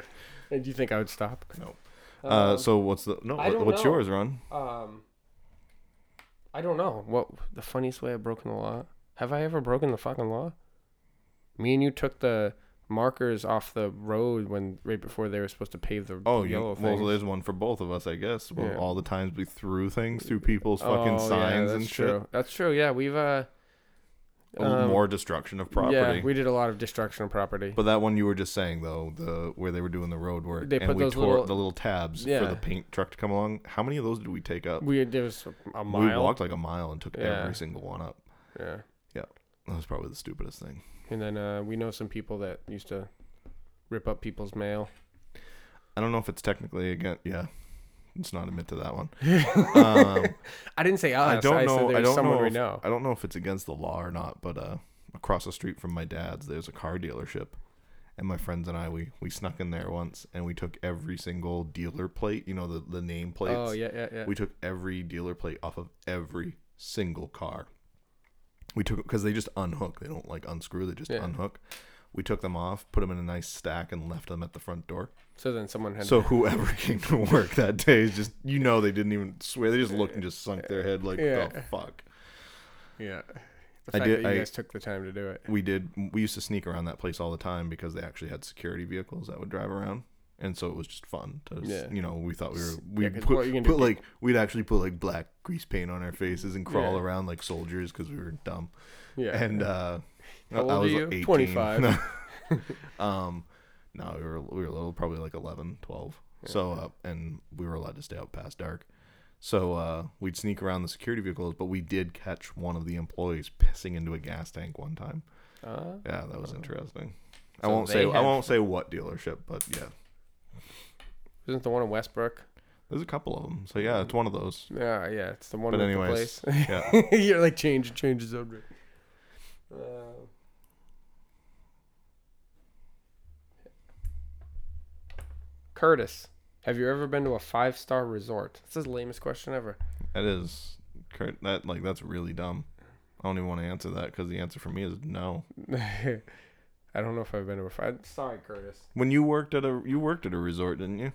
And do you think I would stop? No. Uh, Um, so what's the no? What's know. yours, Ron? Um, I don't know. What the funniest way I've broken the law? Have I ever broken the fucking law? Me and you took the markers off the road when right before they were supposed to pave the Oh, yellow well, things. there's one for both of us, I guess. Well, Yeah. all the times we threw things through people's fucking Oh, signs yeah, and that's shit. true. That's true. Yeah, we've uh, um, more destruction of property. Yeah, we did a lot of destruction of property. but that one you were just saying though, the where they were doing the road work, They and put we those tore little- the little tabs for the paint truck to come along. How many of those did we take up? we there was a mile. We walked like a mile and took Yeah. every single one up. Yeah, yeah, That was probably the stupidest thing. and then uh, we know some people that used to rip up people's mail. I don't know if it's technically again. Yeah, let's not admit to that one. <laughs> Um, <laughs> I didn't say us. I don't said know. there's I don't someone know. we If, know. I don't know if it's against the law or not. But uh, across the street from my dad's, there's a car dealership, and my friends and I we we snuck in there once, and we took every single dealer plate. You know the the name plates. Oh yeah, yeah, yeah. We took every dealer plate off of every single car. We took because they just unhook. They don't like unscrew. They just Yeah. unhook. We took them off, put them in a nice stack, and left them at the front door. so then someone had. So whoever <laughs> came to work that day is just you know they didn't even swear. They just looked and just sunk their head like Yeah. the fuck. yeah. I The fact did- that you I- guys took the time to do it. We did. We used to sneak around that place all the time because they actually had security vehicles that would drive around, and so it was just fun. To, Yeah. You know, we thought we were Yeah, we 'cause put, what you can do- put like we'd actually put like black grease paint on our faces and crawl Yeah. around like soldiers because we were dumb. Yeah. And uh, How old I are was you? 18. 25. <laughs> <laughs> um, no, we were we were little, probably like 11, 12. So uh, and we were allowed to stay out past dark. So uh, we'd sneak around the security vehicles, but we did catch one of the employees pissing into a gas tank one time. Uh, Yeah, that was Oh. interesting. I So won't they say I have- won't say what dealership, but yeah, isn't the one in Westbrook? there's a couple of them. So yeah, it's one of those. Yeah, yeah. It's the one But with anyways, the place. Yeah, <laughs> You're like change, change the subject. Uh, Curtis, have you ever been to a five star resort? That's the lamest question ever. that is Kurt. That like that's really dumb. I don't even want to answer that because the answer for me is no. <laughs> I don't know if I've been to a five. Sorry, Curtis. When you worked at a you worked at a resort, didn't you?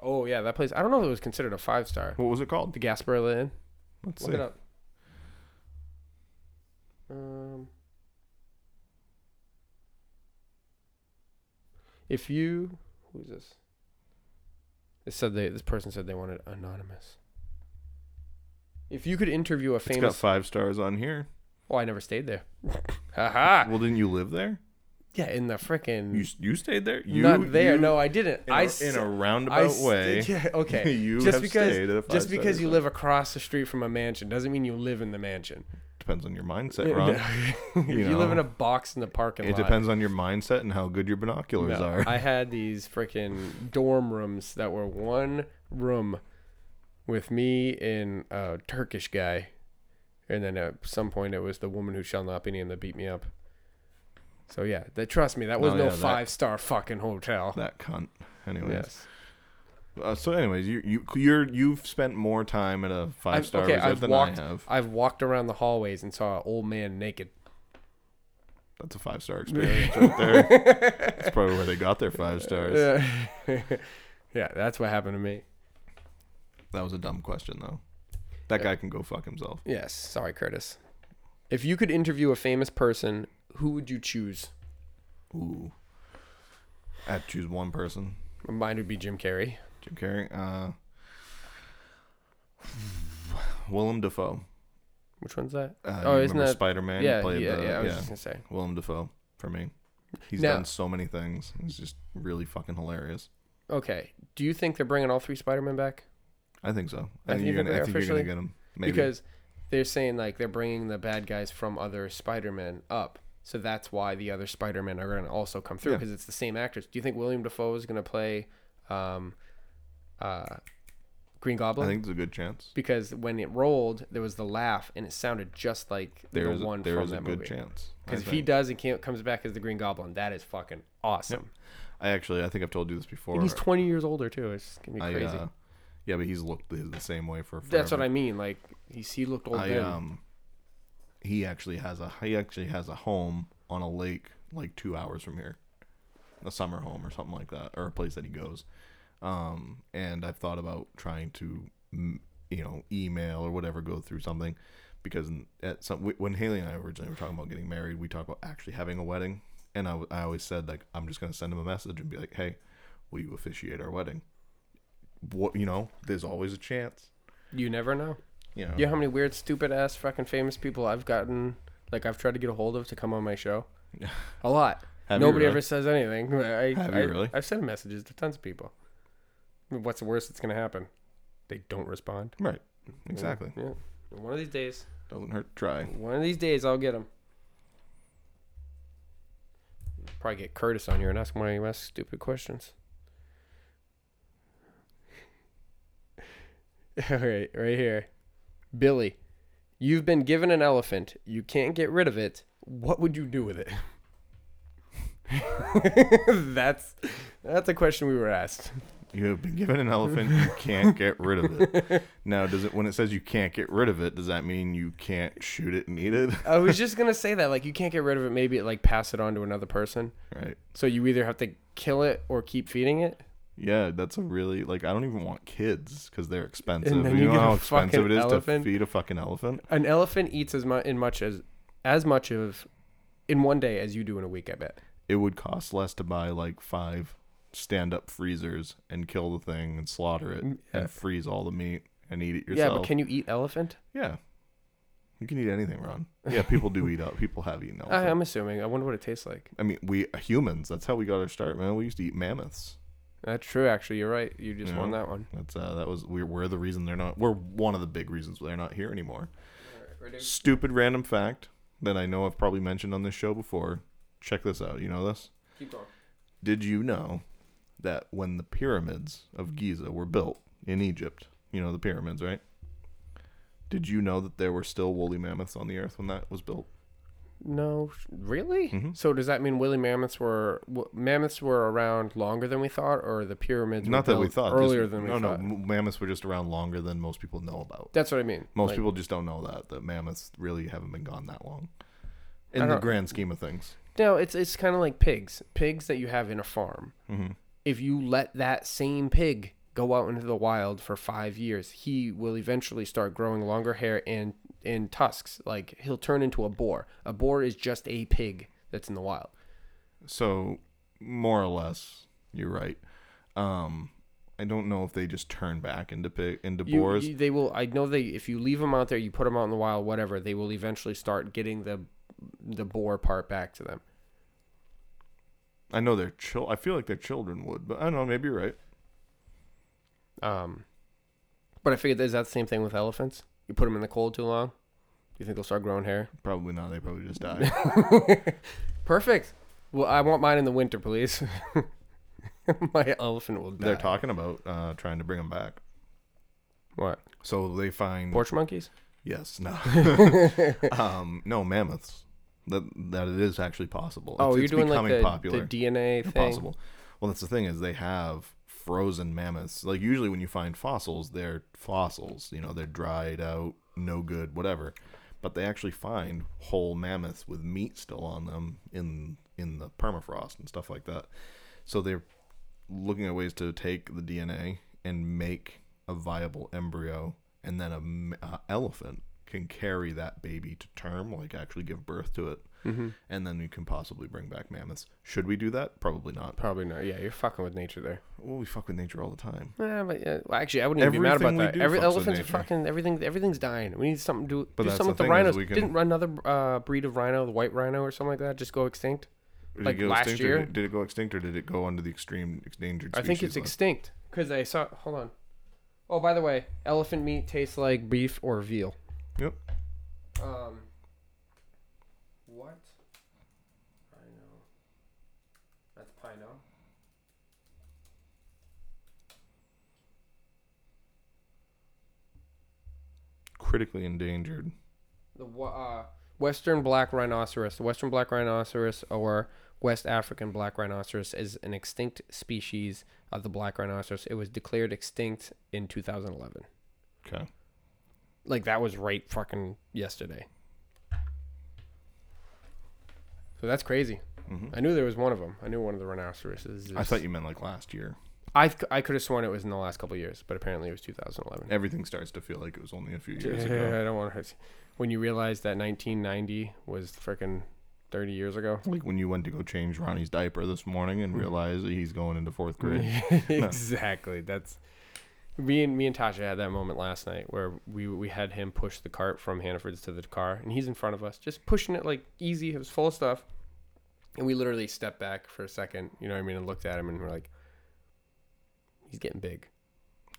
Oh yeah, that place. I don't know if it was considered a five star. What was it called? The Gasparilla Inn. Let's Look see. it up. Um, if you, who's this? It said they. This person said they wanted anonymous. If you could interview a It's got famous, five stars on here. oh, I never stayed there. <laughs> Haha. Well, didn't you live there? Yeah, in the freaking. You you stayed there? You not there. you- no, I didn't. In, I a, s- in a roundabout st- way. <laughs> Yeah, okay. <laughs> you just because stayed at a just because you live across the street from a mansion doesn't mean you live in the mansion. depends on your mindset, Ron. if <laughs> you, You live in a box in the parking It lot. depends on your mindset and how good your binoculars No, are. I had these freaking dorm rooms that were one room with me and a Turkish guy, and then at some point it was the woman who shall not be named that beat me up. So yeah, that trust me, that was Oh, no yeah, that- five star fucking hotel. that cunt. Anyways. yes, Uh, so, anyways, you you you're you've spent more time at a five star okay, I've than walked- I have. I've walked around the hallways and saw an old man naked. That's a five star experience right there. <laughs> That's probably where they got their five stars. Yeah. <laughs> yeah, that's what happened to me. That was a dumb question though. That guy can go fuck himself. Yes, sorry, Curtis. If you could interview a famous person, who would you choose? Ooh. I have to choose one person. Mine would be Jim Carrey. Jim Carrey. Uh, <sighs> Willem Dafoe. Which one's that? Uh, Oh, isn't remember that- Spider Man? yeah, played yeah, the, yeah. I was just gonna say. Willem Dafoe for me. He's Now- done so many things. He's just really fucking hilarious. Okay. Do you think they're bringing all three Spider-Men back? I think so. I I, think think you're gonna. I think you're gonna get him. Maybe. Because they're saying like they're bringing the bad guys from other Spider-Men up, so that's why the other Spider-Men are going to also come through Yeah. because it's the same actors. Do you think William Dafoe is going to play um, uh, Green Goblin? I think there's a good chance. because when it rolled, there was the laugh, and it sounded just like There's the a, one there from is a that good movie. chance. Because if he does and can't, comes back as the Green Goblin, that is fucking awesome. I actually, I think I've told you this before. And he's 20 years older too. It's gonna be I, crazy. uh, yeah, but he's looked the same way for. That's what. I mean. Like he's he looked old I then. um he actually has a he actually has a home on a lake like two hours from here, a summer home or something like that, or a place that he goes. Um, and I've thought about trying to you know email or whatever go through something because at some when Haley and I originally were talking about getting married, we talked about actually having a wedding, and I, I always said like I'm just gonna send him a message and be like, hey, will you officiate our wedding? What you know, there's always a chance. you never know. You know, You know how many weird, stupid ass, fucking famous people I've gotten, like I've tried to get a hold of to come on my show. <laughs> A lot. Have Nobody really? ever says anything. <laughs> I, Have I, you really? I've sent messages to tons of people. What's the worst that's gonna happen? They don't respond. Right. Exactly. Yeah. One of these days. Doesn't hurt to try. One of these days, I'll get them. Probably get Curtis on here and ask why you ask stupid questions. <laughs> All right, right here. Billy, you've been given an elephant. You can't get rid of it. What would you do with it? <laughs> that's that's a question we were asked. You have been given an elephant. You can't get rid of it. Now, does it when it says you can't get rid of it? Does that mean you can't shoot it and eat it? I was just gonna say that, like, you can't get rid of it. Maybe like pass it on to another person. Right. So you either have to kill it or keep feeding it. Yeah, that's a really like. I don't even want kids because they're expensive. And then you you know how expensive it is elephant? to feed a fucking elephant. An elephant eats as much in much as as much of in one day as you do in a week. I bet. It would cost less to buy like five stand-up freezers and kill the thing and slaughter it yeah. and freeze all the meat and eat it yourself. Yeah, but can you eat elephant? Yeah. You can eat anything, Ron. Yeah, people do eat out. People have eaten <laughs> elephant. I, I'm assuming. I wonder what it tastes like. I mean, we humans. That's how we got our start, man. We used to eat mammoths. That's true. Actually, you're right. You just Yeah. won that one. That's uh, that was we're, we're the reason they're not. We're one of the big reasons they're not here anymore. Stupid random fact that I know I've probably mentioned on this show before. Check this out. You know this? Keep going. Did you know that when the pyramids of Giza were built in Egypt, you know the pyramids, right? Did you know that there were still woolly mammoths on the earth when that was built? No, really? Mhm. So does that mean woolly mammoths were w- mammoths were around longer than we thought, or the pyramids? Not were that we thought. earlier just- than we no, thought. no. Mammoths were just around longer than most people know about. That's what I mean. Most Like, people just don't know that that mammoths really haven't been gone that long. In the grand scheme of things. No, it's it's kind of like pigs. Pigs that you have in a farm. hmm If you let that same pig go out into the wild for five years, he will eventually start growing longer hair and and tusks. Like he'll turn into a boar. A boar is just a pig that's in the wild. So more or less, you're right. Um, I don't know if they just turn back into pig into You- boars. you- they will. I know they. If you leave them out there, you put them out in the wild, whatever. They will eventually start getting the the boar part back to them. I know their chil. I feel like their children would, but I don't know. Maybe you're right. Um, but I figured is that the same thing with elephants? You put them in the cold too long, you think they'll start growing hair? Probably not. They probably just die. <laughs> Perfect. Well, I want mine in the winter, please. <laughs> My elephant will die. They're talking about uh, trying to bring them back. What? So they find Porch monkeys? yes, no, <laughs> um, no mammoths. That that it is actually possible. Oh, It's- you're it's doing like the, popular. the DNA thing. possible. Well, that's the thing is they have frozen mammoths. Like usually when you find fossils, they're fossils. You know, they're dried out, no good, whatever. But they actually find whole mammoths with meat still on them in in the permafrost and stuff like that. So they're looking at ways to take the DNA and make a viable embryo, and then a elephant can carry that baby to term, like actually give birth to it, Mm-hmm. and then you can possibly bring back mammoths. Should we do that? Probably not. Probably not. Yeah, you're fucking with nature there. Well, we fuck with nature all the time. Yeah, but yeah, well, actually, I wouldn't even be mad about that. Every elephants are fucking everything. Everything's dying. We need something to do. But do something the with the rhinos. can- Didn't another uh, breed of rhino, the white rhino or something like that, just go extinct? Did Like last year? Did, did it go extinct or did it go under the extreme endangered I think it's list? extinct because I saw. Hold on. Oh, by the way, elephant meat tastes like beef or veal. Yep. Um. What? Rhino. That's pino. Critically endangered. The uh, western black rhinoceros, the western black rhinoceros, or West African black rhinoceros, is an extinct species of the black rhinoceros. It was declared extinct in 2011. Okay. Like that was right fucking yesterday. So that's crazy. hmm I knew there was one of them. I knew one of the rhinoceroses. I thought you meant like last year. I th- I could have sworn it was in the last couple of years, but apparently it was 2011. Everything starts to feel like it was only a few years I ago. don't want to. When you realize that 1990 was freaking 30 years ago. Like when you went to go change Ronnie's diaper this morning and hmm. realize that he's going into fourth <laughs> grade. exactly. That's me and me and Tasha had that moment last night where we we had him push the cart from Hannaford's to the car, and he's in front of us, just pushing it like easy. It was full of stuff, and we literally stepped back for a second, you know what I mean, and looked at him, and we're like, he's getting big.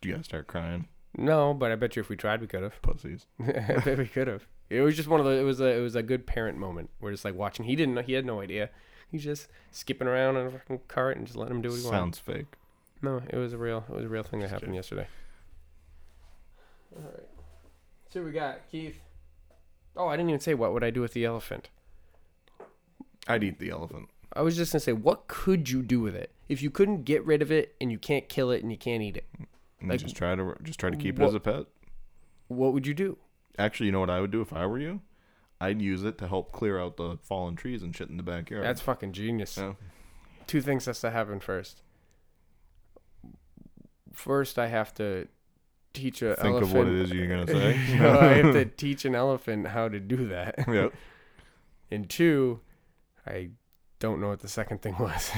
Do you guys start crying? No, but I bet you if we tried, we could have. Pussies. <laughs> I bet we could have. It was just one of the. It was a. It was a good parent moment. We're just like watching. He didn't. know He had no idea. He's just skipping around on a fucking cart and just letting him do what he wanted. Sounds fake. No, it was a real. It was a real thing that happened yesterday. All right. So we got Keith. Oh, I didn't even say what would I do with the elephant. I'd eat the elephant. I was just gonna say, what could you do with it if you couldn't get rid of it and you can't kill it and you can't eat it? And Like, just try to just try to keep it as a pet. What would you do? Actually, you know what I would do if I were you? I'd use it to help clear out the fallen trees and shit in the backyard. That's fucking genius. Yeah. Two things has to happen first. First, I have to teach a Think elephant. of what it is you're gonna say. <laughs> I have to <laughs> teach an elephant how to do that. yep. And two, I don't know what the second thing <laughs> was.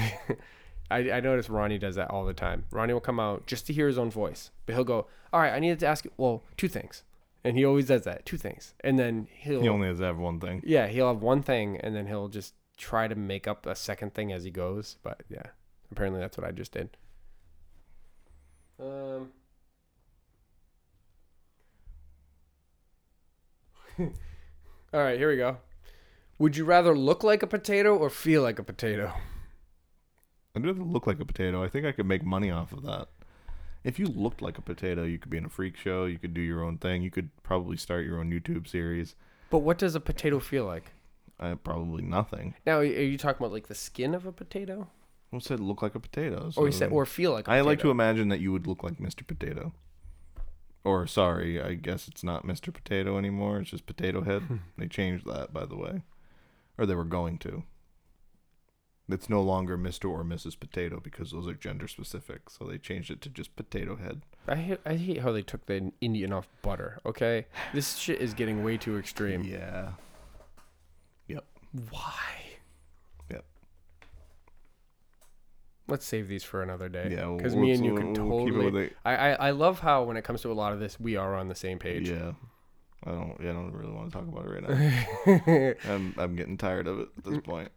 I, I notice Ronnie does that all the time. Ronnie will come out just to hear his own voice, but he'll go, "All right, I needed to ask you. Well, two things," and he always does that, two things, and then he'll, He only has to have one thing. yeah, he'll have one thing, and then he'll just try to make up a second thing as he goes. But yeah, apparently that's what I just did. Um. <laughs> All right, here we go. Would you rather look like a potato or feel like a potato? I'd rather look like a potato. I think I could make money off of that. If you looked like a potato, you could be in a freak show. You could do your own thing. You could probably start your own YouTube series. But what does a potato feel like? Uh, probably nothing. Now, are you talking about like the skin of a potato, Who said look like a potato? or you So said or feel like? a I like to imagine that you would look like Mr. Potato. Or sorry, I guess it's not Mr. Potato anymore. It's just Potato Head. <laughs> they changed that, by the way, or they were going to. It's no longer Mr. or Mrs. Potato because those are gender specific. So they changed it to just Potato Head. I hate, I hate how they took the Indian off butter. Okay, this shit is getting way too extreme. Yeah. Yep. Why? Yep. Let's save these for another day. Yeah. we'll- because me and you we'll- can we'll keep it totally. with it. I, I I love how when it comes to a lot of this, we are on the same page. Yeah. I don't. Yeah, I don't really want to talk about it right now. <laughs> I'm I'm getting tired of it at this mm. point.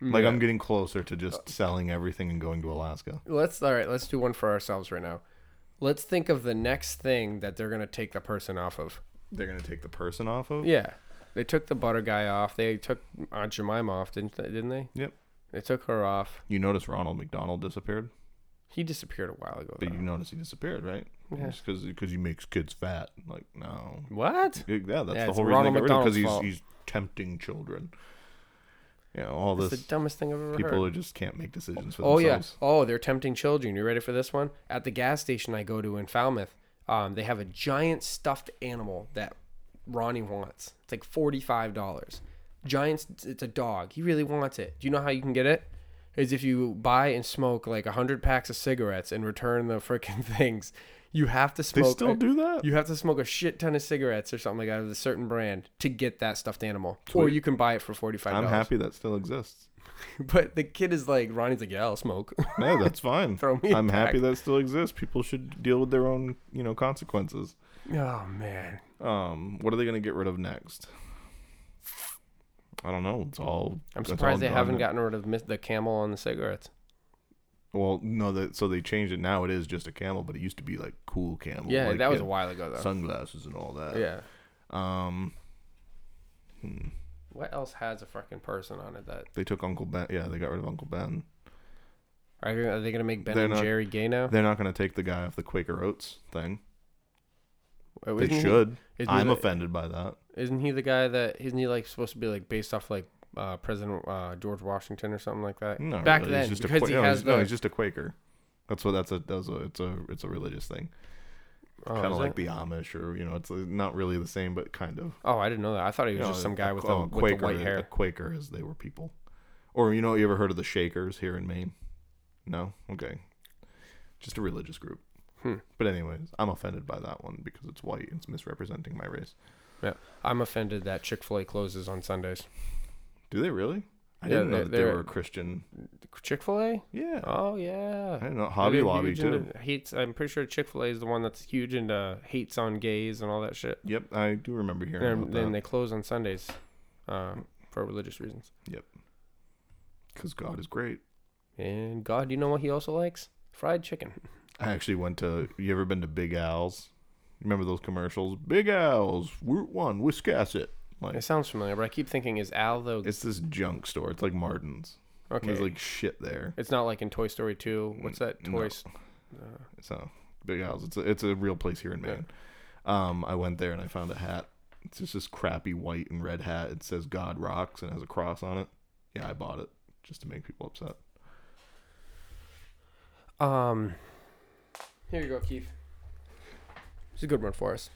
Mm, like Yeah. I'm getting closer to just uh, selling everything and going to Alaska. Let's all right. Let's do one for ourselves right now. Let's think of the next thing that they're gonna take the person off of. They're gonna take the person off of. Yeah, they took the butter guy off. They took Aunt Jemima off, didn't they? Didn't they? Yep. They took her off. You notice Ronald McDonald disappeared, He disappeared a while ago. but though. you notice he disappeared, right? Yeah. Just because he makes kids fat. Like no. What? Yeah, that's Yeah, the whole reason Ronald they got rid of because fault. he's he's tempting children. You know all It's this. the dumbest thing I've ever People heard. who just can't make decisions for Oh yeah. themselves. Oh, they're tempting children. You ready for this one? At the gas station I go to in Falmouth, um, they have a giant stuffed animal that Ronnie wants. It's like forty five dollars. Giant. It's a dog. He really wants it. Do you know how you can get it? Is if you buy and smoke like hundred packs of cigarettes and return the freaking <laughs> things. You have to smoke. They still do that. You have to smoke a shit ton of cigarettes or something like that of a certain brand to get that stuffed animal, or you can buy it for forty five I'm happy that still exists. <laughs> But the kid is like, Ronnie's like, yeah, I'll smoke. No, that's fine. <laughs> Throw me. a I'm happy that still exists. People should deal with their own, you know, consequences. Oh man. Um, what are they gonna get rid of next? I don't know. It's all. I'm surprised all they haven't done. gotten rid of the camel on the cigarettes. Well, no, that so they changed it. Now it is just a camel, but it used to be like cool camel. Yeah, like, that was a while ago though. sunglasses and all that. yeah. Um. hmm. What else has a fucking person on it that They took Uncle Ben. Yeah, they got rid of Uncle Ben. are, they- are they gonna make Ben They're and not- Jerry gay now? They're not going to take the guy off the Quaker Oats thing. Oh, They should. he I'm offended by that. Isn't he the guy that isn't he like supposed to be like based off like uh, President uh, George Washington or something like that? No, Back really. then, he's just because a, he no, has he's, no, he's just a Quaker. That's what that's a that's a it's a it's a religious thing. Oh, kind of like it? the Amish, or you know, it's uh, not really the same, but kind of. Oh, I didn't know that. I thought he was just some a- guy with, oh, the, a with the Quaker, white A hair. Quaker, as they were people. Or you know, you ever heard of the Shakers here in Maine? No, okay, just a religious group. Hmm. But anyways, I'm offended by that one because it's white it's misrepresenting my race. I'm offended that Chick Fil A closes on Sundays. Do they really? I Yeah, didn't know that they were a Christian. Chick Fil A? Yeah, Oh yeah. I didn't know Hobby They're Lobby too. into Hates. I'm pretty sure Chick Fil A is the one that's huge into hates on gays and all that shit. Yep, I do remember hearing that. And then they close on Sundays, uh, for religious reasons. Yep. Because God is great. And God, do you know what he also likes? Fried chicken. I actually went to. You ever been to Big Al's? Remember those commercials? Big Al's, Route One, Wiscasset. Like It sounds familiar, but I keep thinking, is Al though? it's this junk store. It's like Martin's. okay? There's like shit there. it's not like in Toy Story 2. What's that No. toy? <laughs> Uh, So Big Al's. It's a, it's a real place here in Maine. Yeah. Um, I went there and I found a hat. It's just this crappy white and red hat. It says God rocks and has a cross on it. Yeah, I bought it just to make people upset. um, here you go, Keith. It's a good one for us.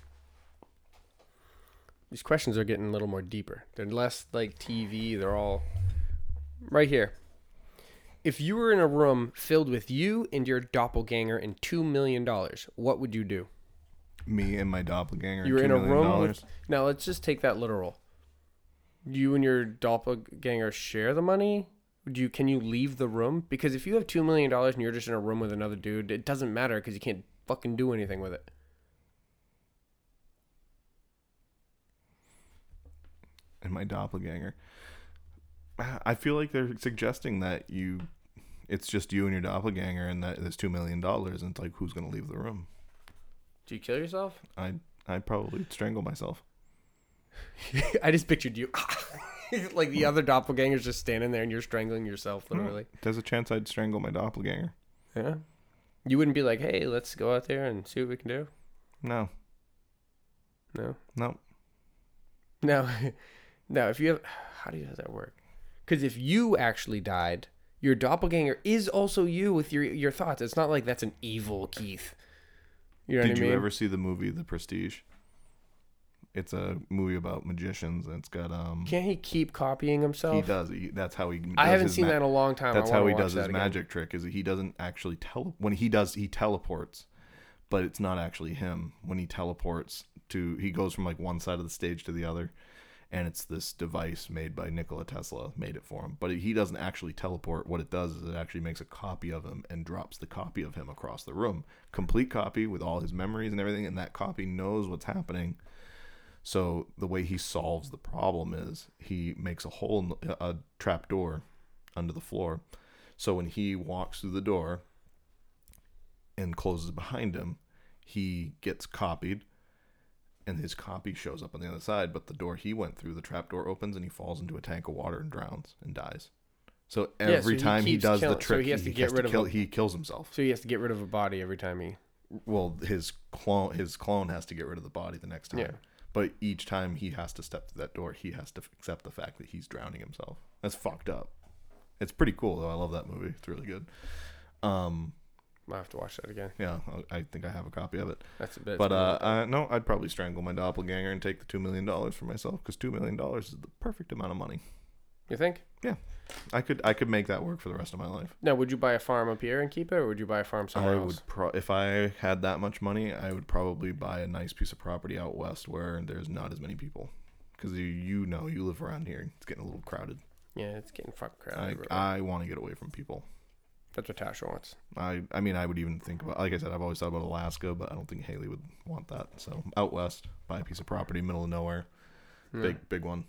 These questions are getting a little more deeper. They're less like TV. They're all right here. If you were in a room filled with you and your doppelganger and two million dollars, what would you do? Me and my doppelganger. You were $2 in a room with. Now let's just take that literal. You and your doppelganger share the money. Do you can you leave the room? Because if you have two million dollars and you're just in a room with another dude, it doesn't matter because you can't fucking do anything with it. And my doppelganger. I feel like they're suggesting that you, it's just you and your doppelganger, and that there's two million dollars, and it's like who's gonna leave the room? Do you kill yourself? I I probably strangle myself. <laughs> I just pictured you, <laughs> like the <laughs> other doppelganger's just standing there and you're strangling yourself, Hmm. literally. There's a chance I'd strangle my doppelganger. Yeah. You wouldn't be like, hey, let's go out there and see what we can do. No, No. no. Now, now, if you have, <sighs> how do you, does that work? Because if you actually died, your doppelganger is also you with your your thoughts. It's not like that's an evil Keith. You know Did what I you ever see the movie The Prestige? It's a movie about magicians, and it's got um. Can't he keep copying himself? He does. He, that's how he. I haven't seen ma- that in a long time. That's how he does his again. magic trick. Is he doesn't actually tele when he does he teleports, but it's not actually him. When he teleports to, he goes from like one side of the stage to the other, and it's this device made by Nikola Tesla made it for him. But he doesn't actually teleport. What it does is it actually makes a copy of him and drops the copy of him across the room, complete copy with all his memories and everything, and that copy knows what's happening. So the way he solves the problem is he makes a hole a trap door under the floor. So when he walks through the door and closes behind him, he gets copied and his copy shows up on the other side, but the door he went through, the trap door opens and he falls into a tank of water and drowns and dies. So Yeah, so every he time he does killing- the so trick, he has to get rid of kill, a- he kills himself. So he has to get rid of a body every time he. Well, his clone his clone has to get rid of the body the next time. Yeah. But each time he has to step through that door, he has to accept the fact that he's drowning himself. That's fucked up. It's pretty cool though. I love that movie. It's really good. Um, I have to watch that again. yeah, I think I have a copy of it. That's a bit. but uh, uh, no, I'd probably strangle my doppelganger and take the two million dollars for myself because two million dollars is the perfect amount of money. you think? Yeah, I could I could make that work for the rest of my life. Now, would you buy a farm up here and keep it, or would you buy a farm somewhere I else? would pro- if I had that much money, I would probably buy a nice piece of property out west where there's not as many people. Because you, you know, you live around here, it's getting a little crowded. Yeah, it's getting fucking crowded. I. I want to get away from people. That's what Tasha wants. I I mean, I would even think about, like I said, I've always thought about Alaska, but I don't think Haley would want that. So out west, buy a piece of property, middle of nowhere, big big one,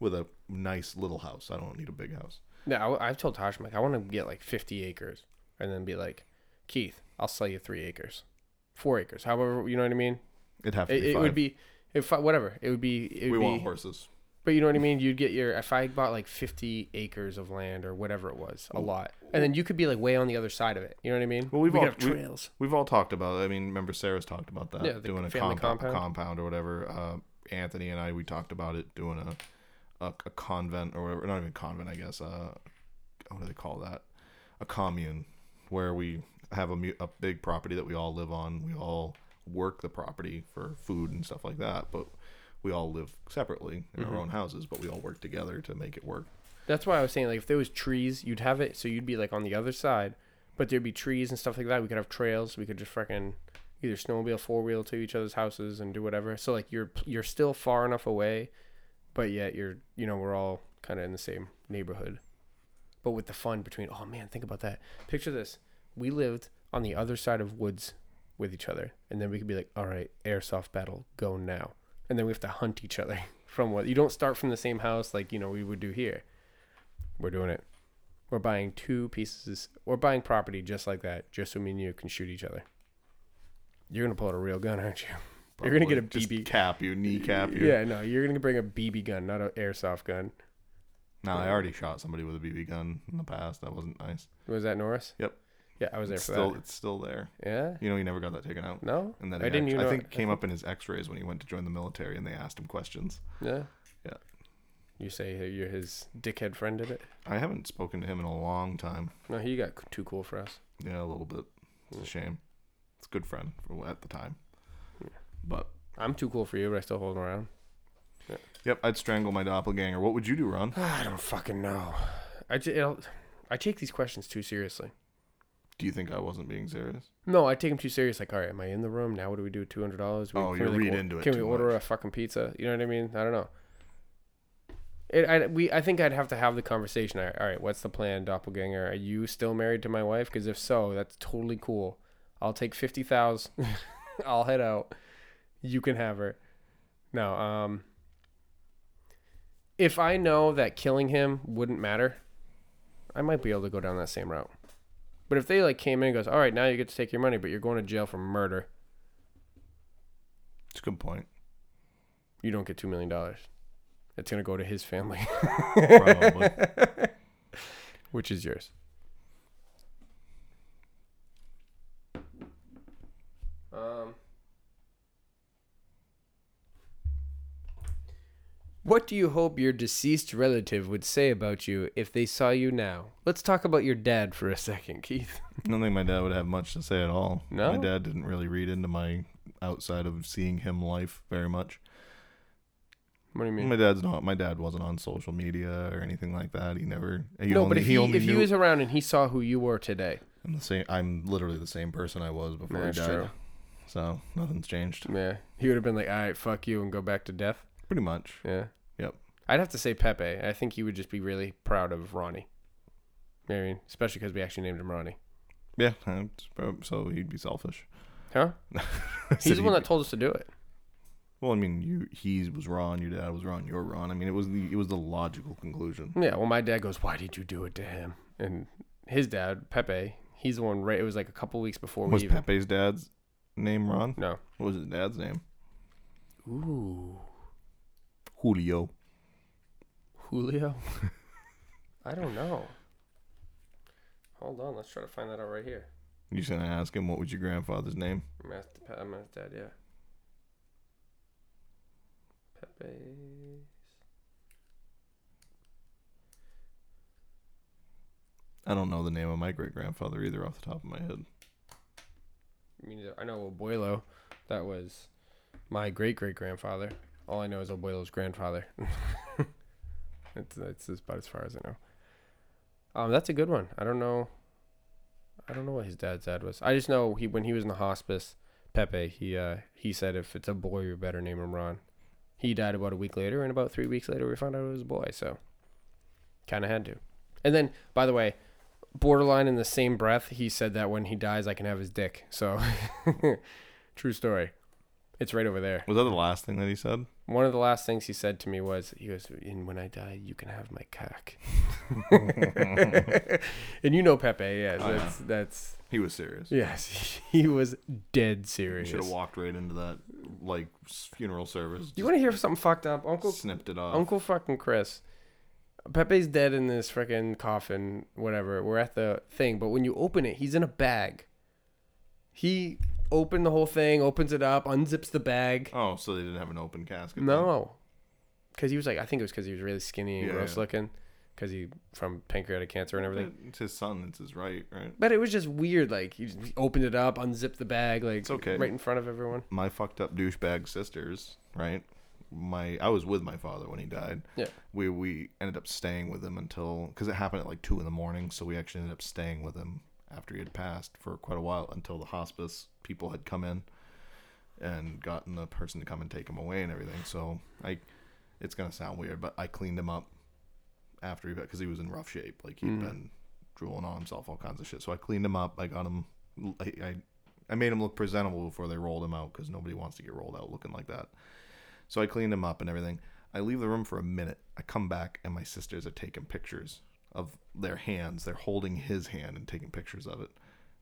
with a nice little house. I don't need a big house. Yeah, I, I've told Tasha, I'm like, I want to get like 50 acres, and then be like, Keith, I'll sell you three acres, four acres, however, you know what I mean? It'd have to It, be it would be, if whatever, it would be. It would we be, want horses. But you know what I mean? You'd get your if I bought like 50 acres of land or whatever it was, a lot, and then you could be like way on the other side of it. You know what I mean? Well, we've we all- could have trails. We've all talked about. it. I mean, remember Sarah's talked about that. Yeah, the doing a family compound, compound. compound or whatever. Uh, Anthony and I we talked about it doing a, a a convent or whatever. Not even convent, I guess. Uh, what do they call that? A commune where we have a mu- a big property that we all live on. We all work the property for food and stuff like that, but we all live separately in Mm-hmm. our own houses. But we all work together to make it work. That's why I was saying like if there was trees, you'd have it so you'd be like on the other side, but there'd be trees and stuff like that. We could have trails. We could just freaking either snowmobile, four wheel to each other's houses and do whatever. So like you're you're still far enough away, but yet you're you know we're all kind of in the same neighborhood, but with the fun between. Oh man, think about that. Picture this: we lived on the other side of woods with each other, and then we could be like, all right, airsoft battle, go now, and then we have to hunt each other <laughs> from what you don't start from the same house like you know we would do here. We're doing it. We're buying two pieces. We're buying property just like that, just so me and you can shoot each other. You're gonna pull out a real gun, aren't you? <laughs> You're gonna get a Just BB. cap you, kneecap you. Yeah, no, you're gonna bring a BB gun, not an airsoft gun. No, I already shot somebody with a BB gun in the past. That wasn't nice. Was that Norris? Yep. Yeah, I was there It's for still, that. it's still there. Yeah. You know, he never got that taken out. No. And then I didn't act- even I think it came up in his X-rays when he went to join the military, and they asked him questions. Yeah. Yeah. You say you're his dickhead friend did it? I haven't spoken to him in a long time. No, he got too cool for us. Yeah, a little bit. It's a shame. It's a good friend for at the time. But I'm too cool for you, but I still hold him around. yep, I'd strangle my doppelganger. What would you do, Ron? <sighs> I don't fucking know. I just, I take these questions too seriously. Do you think I wasn't being serious? No, I take them too serious. Like, all right, am I in the room now? What do we do? Two hundred dollars? Oh, you read into it Can we order much. a fucking pizza? You know what I mean? I don't know. It, I, we, I think I'd have to have the conversation. All right, all right, what's the plan, doppelganger? Are you still married to my wife? Because if so, that's totally cool. I'll take fifty thousand. <laughs> I'll head out. You can have her. No, um, if I know that killing him wouldn't matter, I might be able to go down that same route. But if they like came in and goes, all right, now you get to take your money, but you're going to jail for murder, It's a good point. you don't get two million dollars. It's gonna go to his family, Probably. <laughs> which is yours. What do you hope your deceased relative would say about you if they saw you now? Let's talk about your dad for a second, Keith. <laughs> I don't think my dad would have much to say at all. No? My dad didn't really read into my outside of seeing him life very much. What do you mean? My dad's not. My dad wasn't on social media or anything like that. He never. He no, only, but if he, only if he was around and he saw who you were today, I'm the same. I'm literally the same person I was before That's he died. true. So nothing's changed. yeah, he would have been like, "All right, fuck you," and go back to death. Pretty much. Yeah. I'd have to say Pepe. I think he would just be really proud of Ronnie. I mean, especially because we actually named him Ronnie. Yeah. So he'd be selfish. Huh? <laughs> He's the one that told us to do it. Well, I mean, you he was wrong. Your dad was wrong. You're wrong. I mean, it was the it was the logical conclusion. Yeah. Well, my dad goes, "Why did you do it to him?" And his dad, Pepe, he's the one. Right. It was like a couple weeks before Was we. Pepe's dad's name Ron? No. What was his dad's name? Ooh. Julio. Julio. I don't know. Hold on. Let's try to find that out right here. You just gonna ask him what was your grandfather's name? I'm gonna ask the I'm gonna ask dad. Yeah. Pepe. I don't know the name of my great grandfather either off the top of my head. Me neither. I know Abuelo. That was my great great grandfather. All I know is Abuelo's grandfather. <laughs> it's that's about as far as I know. Um, that's a good one. I don't know. I don't know what his dad's dad was. I just know he when he was in the hospice, Pepe. He uh he said if it's a boy, you better name him Ron. He died about a week later, and about three weeks later, we found out it was a boy. So, kind of had to. And then, by the way, borderline in the same breath, he said that when he dies, I can have his dick. So, <laughs> true story. It's right over there. Was that the last thing that he said? One of the last things he said to me was, "He goes, and when I die, you can have my cock." <laughs> and you know Pepe, yes, yeah. that's that's He was serious. yes, <laughs> he was dead serious. should have walked right into that like funeral service. You want to hear something fucked up, Uncle snipped it off. Uncle fucking Chris. Pepe's dead in this freaking coffin, whatever. We're at the thing, but when you open it, he's in a bag. He opened the whole thing, opens it up, unzips the bag. Oh, so they didn't have an open casket. No, because he was like, I think it was because he was really skinny and Yeah, gross yeah. looking, because he from pancreatic cancer and everything. It's his son. It's his right, right? But it was just weird. Like he he opened it up, unzipped the bag, like It's okay. right in front of everyone. My fucked up douchebag sisters, right? My I was with my father when he died. Yeah. We we ended up staying with him until because it happened at like two in the morning. So we actually ended up staying with him after he had passed for quite a while until the hospice people had come in and gotten the person to come and take him away and everything. So I, it's gonna sound weird, but I cleaned him up after he because he was in rough shape. Like he'd Mm. been drooling on himself, all kinds of shit. So I cleaned him up. I got him. I, I I made him look presentable before they rolled him out because nobody wants to get rolled out looking like that. So I cleaned him up and everything. I leave the room for a minute. I come back and my sisters are taking pictures of their hands. They're holding his hand and taking pictures of it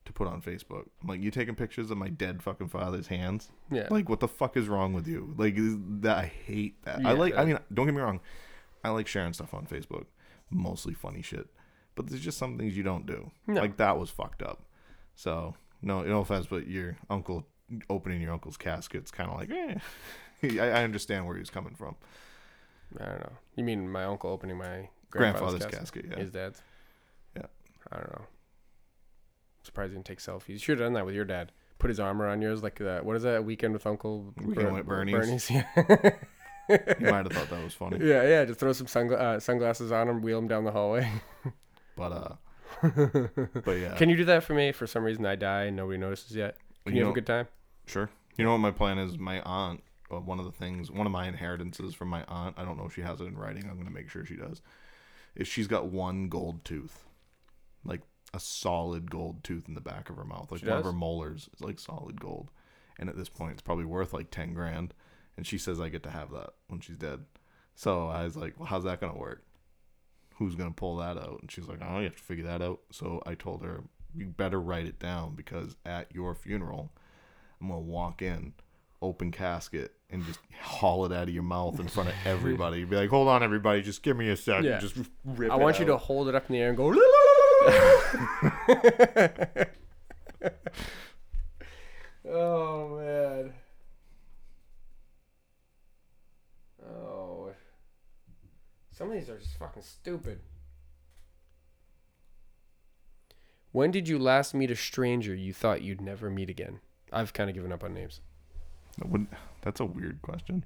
to put on Facebook. I'm like, you taking pictures of my dead fucking father's hands? Yeah. Like, what the fuck is wrong with you? Like, that I hate that. I Yeah, like. I mean, don't get me wrong. I like sharing stuff on Facebook, mostly funny shit. But there's just some things you don't do. No. Like that was fucked up. So no, no offense, but your uncle opening your uncle's casket's kind of like, eh. <laughs> I, I understand where he's coming from. I don't know. You mean my uncle opening my Grandfather's, grandfather's, casket, yeah. His dad's. Yeah. I don't know. Surprised he didn't take selfies. You should have done that with your dad. Put his arm around yours, like that. What is that? Weekend with Uncle Weekend with Bernie's. Bernie's. Yeah. <laughs> You might have thought that was funny, yeah, yeah. Just throw some sungla- uh, sunglasses on him, wheel him down the hallway. <laughs> but uh, <laughs> but yeah. Can you do that for me? For some reason, I die and nobody notices yet. Can you, You have know- a good time? Sure. You know what my plan is? My aunt, uh, one of the things, one of my inheritances from my aunt, I don't know if she has it in writing. I'm going to make sure she does. Is she's got one gold tooth, like a solid gold tooth in the back of her mouth, like She one of her molars is like solid gold, and at this point it's probably worth like ten grand. And she says I get to have that when she's dead. So I was like, well, how's that going to work? Who's going to pull that out? And she's like, oh, you have to figure that out. So I told her, you better write it down because at your funeral, I'm gonna walk in, open casket, and just haul it out of your mouth in front of <laughs> everybody. Be like, "Hold on, everybody, just give me a second. Yeah. Just rip." I want you to hold it up in the air and go. <laughs> oh man. Oh. Some of these are just fucking stupid. When did you last meet a stranger you thought you'd never meet again? I've kind of given up on names. That would- That's a weird question.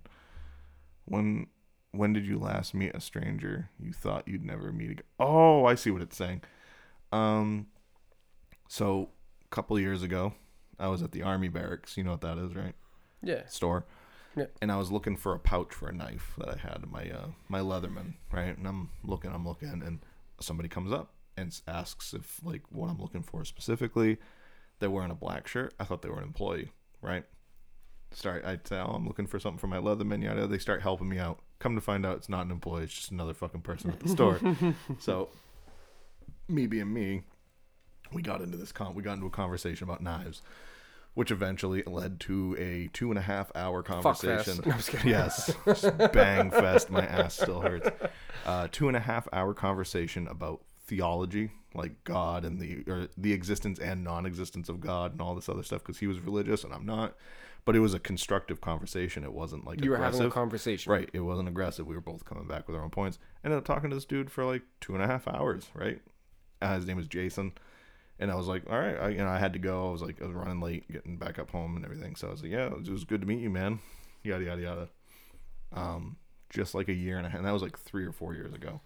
When when did you last meet a stranger you thought you'd never meet again? Oh, I see what it's saying. Um, so a couple years ago, I was at the army barracks. You know what that is, right? Yeah. Store. Yeah. And I was looking for a pouch for a knife that I had in my uh, my Leatherman, right? And I'm looking, I'm looking, and somebody comes up and asks if like what I'm looking for specifically. They're wearing a black shirt. I thought they were an employee, right? Start. I tell I'm looking for something for my leather Yada. They start helping me out. Come to find out, it's not an employee. It's just another fucking person at the store. <laughs> so, me being me, we got into this con. We got into a conversation about knives, which eventually led to a two and a half hour conversation. fest. I'm just. Yes, <laughs> bang fest. My ass still hurts. Uh, two and a half hour conversation about theology, like God and the or the existence and non-existence of God and all this other stuff. Because he was religious and I'm not, but it was a constructive conversation. It wasn't like You were aggressive. having a conversation. Right. It wasn't aggressive. We were both coming back with our own points. Ended up talking to this dude for like two and a half hours. Right. Uh, his name was Jason. And I was like, all right, I, you know, I had to go. I was like, I was running late, getting back up home and everything. So I was like, yeah, it was good to meet you, man. Yada yada yada. Um, just like a year and a half. And that was like three or four years ago.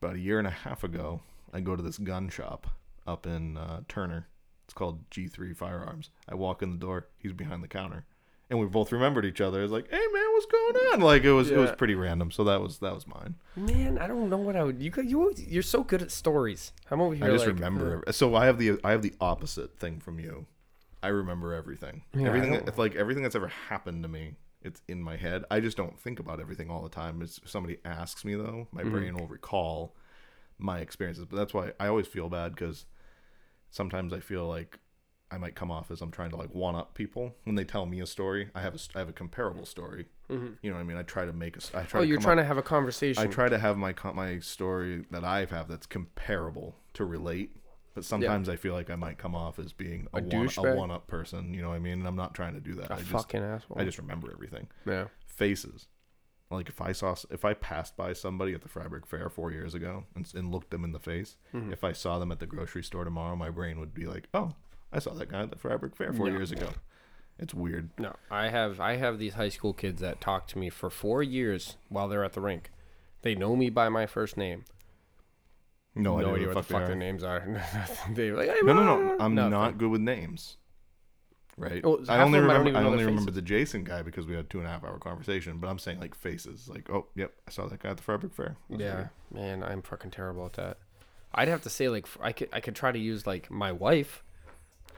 About a year and a half ago, I go to this gun shop up in uh, Turner. It's called G3 Firearms. I walk in the door. He's behind the counter, and we both remembered each other. It's like, hey man, what's going on? Like it was it was pretty random. So that was that was mine. Man, I don't know what I would. You you always- you're so good at stories. I'm over here. I just like, remember. So I have the I have the opposite thing from you. I remember everything. Yeah, everything like everything that's ever happened to me. It's in my head. I just don't think about everything all the time. It's, if somebody asks me though, my Mm-hmm. brain will recall my experiences. But that's why I always feel bad because sometimes I feel like I might come off as I'm trying to like one up people when they tell me a story. I have a I have a comparable story. Mhm. You know what I mean? I try to make a. I try Oh, to you're trying up- to have a conversation. I try to have my my story that I have that's comparable to relate, but sometimes I feel like I might come off as being a, A one, a douchebag? one up person. You know what I mean? And I'm not trying to do that. a I just fucking asshole. I just remember everything. yeah. Faces. Like if I saw if I passed by somebody at the Fryeburg Fair four years ago and, and looked them in the face, Mhm. if I saw them at the grocery store tomorrow, my brain would be like, "Oh, I saw that guy at the Fryeburg Fair four No. years ago." It's weird. No, I have I have these high school kids that talk to me for four years while they're at the rink. They know me by my first name. No, no idea, idea what the fuck they their names are. <laughs> They're like, hey, No, no, no. Mom. I'm Nothing. not good with names. Right. Oh, I only of them I don't remember. even I, only remember the Jason guy because we had a two and a half hour conversation. But I'm saying like faces. Like, oh, yep, I saw that guy at the Fryeburg Fair. That's Yeah, man, I'm fucking terrible at that. I'd have to say like I could I could try to use like my wife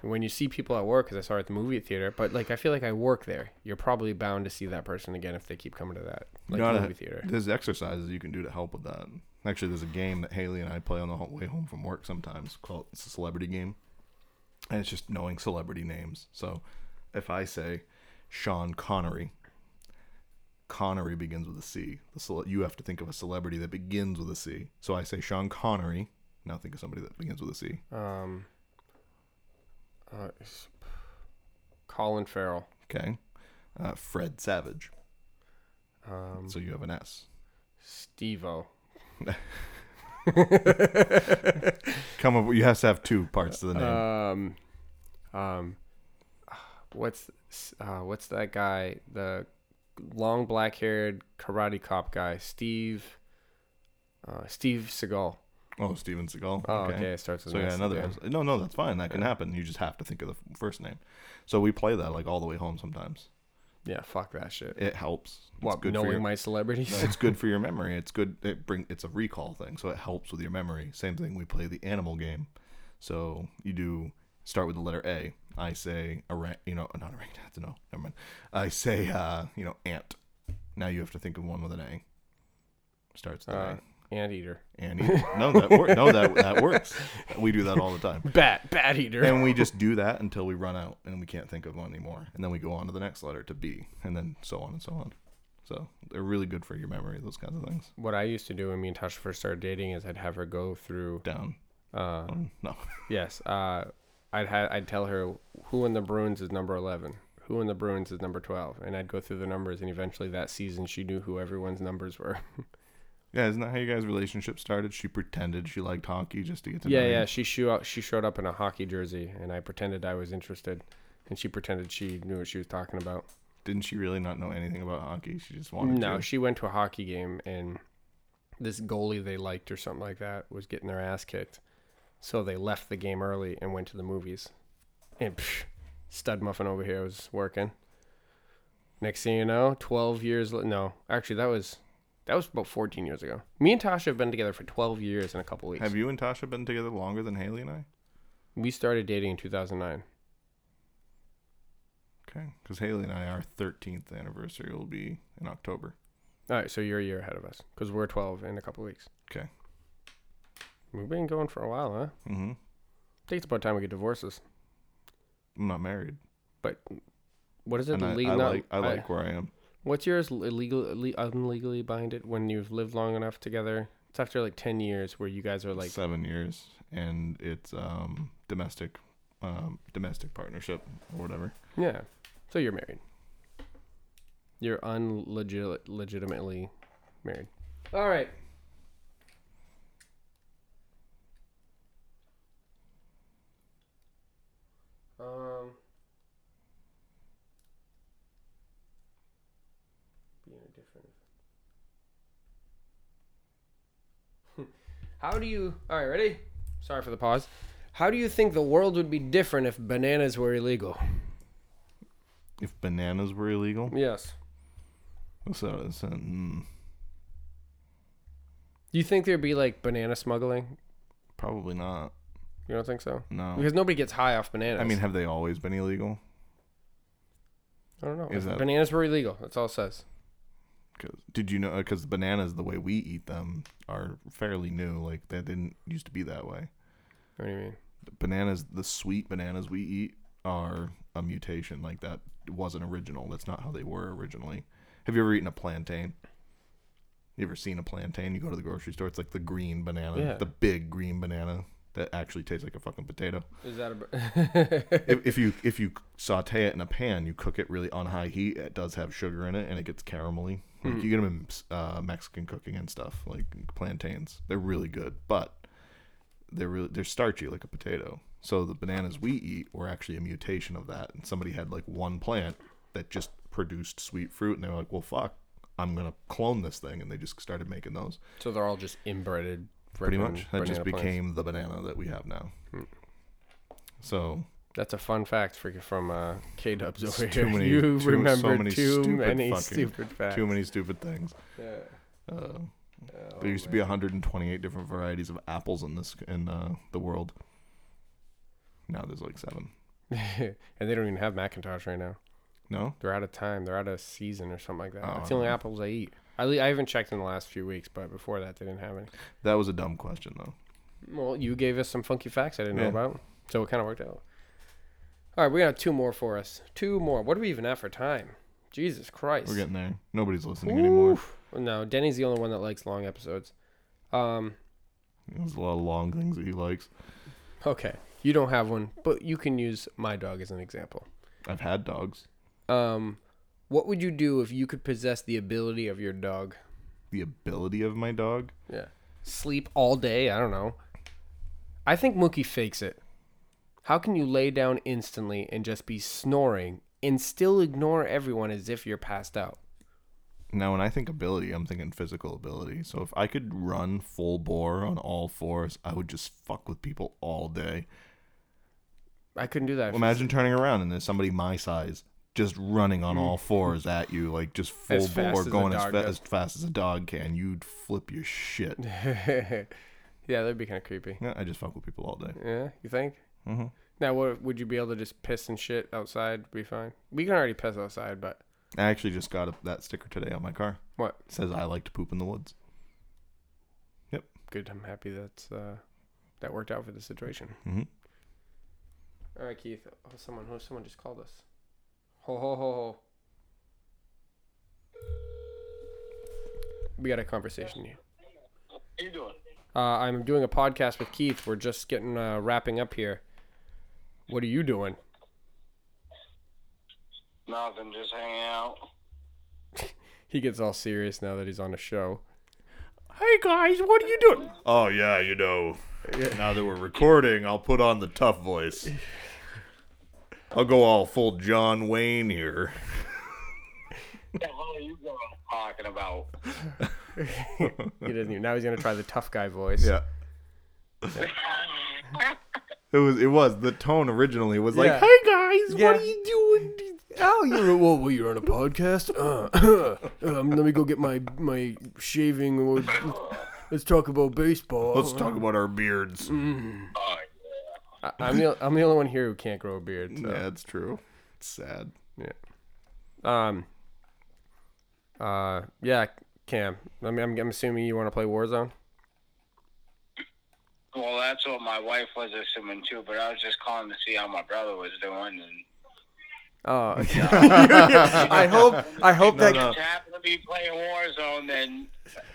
when you see people at work because I saw her at the movie theater. But like I feel like I work there. You're probably bound to see that person again if they keep coming to that like gotta- movie theater. There's exercises you can do to help with that. Actually, there's a game that Haley and I play on the way home from work sometimes called it's a celebrity game, and it's just knowing celebrity names. So, if I say Sean Connery, Connery begins with a C. The cele- you have to think of a celebrity that begins with a C. So I say Sean Connery. Now think of somebody that begins with a C. Um, uh, Colin Farrell. Okay, uh, Fred Savage. Um, So you have an S. Steve-O. <laughs> Come up. You have to have two parts to the name. Um, um, what's uh, what's that guy? The long black-haired karate cop guy, Steve. Uh, Steve Seagal. oh, Steven Seagal. Oh, okay. It starts with So yeah, another. again. No, no, that's fine. That can happen. You just have to think of the first name. So we play that like all the way home. Sometimes Yeah, fuck that shit. it helps. It's what good knowing for your, my celebrities? <laughs> it's good <laughs> for your memory. It's good. It bring. It's a recall thing, so it helps with your memory. Same thing. We play the animal game. So you do start with the letter A. I say orang. You know, not orangutan. <laughs> No, never mind. I say uh, you know ant. Now you have to think of one with an A. Starts with Uh, an Anteater. A. Annie. No, that wor- no that that works. We do that all the time. <laughs> Bat. Bat eater. and we just do that until we run out and we can't think of one anymore and then we go on to the next letter to b and then so on and so on so they're really good for your memory those kinds of things what I used to do when me and Tasha first started dating is I'd have her go through. down Uh, um, no yes. Uh, I'd ha- I'd tell her who in the Bruins is number eleven. Who in the Bruins is number twelve, and I'd go through the numbers, and eventually that season she knew who everyone's numbers were. <laughs> yeah isn't that how you guys relationship started she pretended she liked hockey just to get to yeah, know yeah. you? She showed up, she showed up in a hockey jersey, and I pretended I was interested, and she pretended she knew what she was talking about. Didn't she really not know anything about hockey? She just wanted to No, to. she went to a hockey game and this goalie they liked or something like that was getting their ass kicked. So they left the game early and went to the movies. And psh, stud muffin over here was working. Next thing you know, 12 years no, actually that was that was about 14 years ago. Me and Tasha have been together for 12 years in a couple weeks. Have you and Tasha been together longer than Haley and I? we started dating in 2009. Okay, because Haley and I, our 13th anniversary will be in October. All right, so you're a year ahead of us cuz we're 12 in a couple weeks. Okay. We've been going for a while, huh? Mm-hmm. I think it's about time we get divorces. I'm not married, But what is it? and I, I not- like I like where I am. What's yours illegal, ille- unlegally binded when you've lived long enough together? It's after like ten years where you guys are like, seven years, and it's um domestic, um domestic partnership or whatever. yeah. So you're married. You're unlegit legitimately married. All right. How do you? All right, ready? Sorry for the pause. How do you think the world would be different if bananas were illegal? If bananas were illegal, Yes. so it's, uh, mm, Do you think there'd be like banana smuggling? probably not. You don't think so? No. Because nobody gets high off bananas. I mean, have they always been illegal? I don't know. is that- bananas were illegal. That's all it says. Cause, did you know? Uh, because bananas, the way we eat them, are fairly new. Like they didn't used to be that way. What do you mean? Bananas, the sweet bananas we eat, are a mutation. Like that wasn't original. That's not how they were originally. Have you ever eaten a plantain? You ever seen a plantain? You go to the grocery store. It's like the green banana, Yeah. the big green banana that actually tastes like a fucking potato. Is that a? if, <laughs> if you if you saute it in a pan, you cook it really on high heat. It does have sugar in it, and it gets caramelly. Like Mm. you get them in uh, Mexican cooking and stuff, like plantains. They're really good, but they're really they're starchy like a potato. So the bananas we eat were actually a mutation of that, and somebody had like one plant that just produced sweet fruit, and they were like, "Well, fuck, I'm gonna clone this thing," and they just started making those. so they're all just inbred. Pretty much, that just banana plants. became the banana that we have now. Hmm. So That's a fun fact for from uh, K Dubs over too here. many- you too- so remember many too stupid many fucking- stupid facts. too many stupid things. Yeah. Uh, Oh, There used to be 128 different varieties of apples in this in uh, the world. Now there's like seven. <laughs> and they don't even have McIntosh right now. No, They're out of time. They're out of season or something like that. Oh, That's the only know. apples I eat. I, le- I haven't checked in the last few weeks, but before that, they didn't have any. that was a dumb question though. Well, you gave us some funky facts I didn't know Yeah. about, so it kind of worked out. All right, we got two more for us. Two more. What are we even at for time? Jesus Christ. We're getting there. Nobody's listening anymore. No, Denny's the only one that likes long episodes. Um, There's a lot of long things that he likes. okay, you don't have one, but you can use my dog as an example. I've had dogs. Um, what would you do if you could possess the ability of your dog? The ability of my dog. Yeah. Sleep all day? I don't know. I think Mookie fakes it. How can you lay down instantly and just be snoring and still ignore everyone as if you're passed out? Now, when I think ability, I'm thinking physical ability. So if I could run full bore on all fours, I would just fuck with people all day. I couldn't do that. Imagine turning around and there's somebody my size just running on all <laughs> fours at you, like just full As bore, going as, fa- as fast as a dog can. You'd flip your shit. <laughs> yeah, that'd be kind of creepy. Yeah, I just fuck with people all day. Yeah, you think? Hmm Now, what would you be able to just piss and shit outside? Be fine. We can already piss outside, but I actually just got a, that sticker today on my car. What? It says I like to poop in the woods. Yep. Good. I'm happy that's uh, that worked out for the situation. hmm All right, Keith. Oh, someone, oh, someone just called us. Ho ho ho ho. We got a conversation here. How you doing? Uh, I'm doing a podcast with Keith. We're just getting uh, wrapping up here. What are you doing? Nothing, just hanging out. <laughs> He gets all serious now that he's on a show. Hey guys, what are you doing? Oh yeah, you know. Now that we're recording, I'll put on the tough voice. I'll go all full John Wayne here. the hell are you going talking about? <laughs> he doesn't even. Now he's gonna try the tough guy voice. Yeah. <laughs> It was. It was the tone originally was like, Yeah. "Hey guys, Yeah. what are you doing?" Oh, you're well, well, you're on a podcast. <coughs> Uh, um, let me go get my my shaving. Or, let's talk about baseball. Let's talk about our beards. Oh, I, I'm the I'm the only one here who can't grow a beard. So. Yeah, it's true. It's sad. Yeah. Um. Uh. Yeah, Cam. I mean, I'm, I'm assuming you want to play Warzone. Well, that's what my wife was assuming too, but I was just calling to see how my brother was doing. And Oh. <laughs> I hope. I hope No, that. no. if you happen to be playing Warzone, then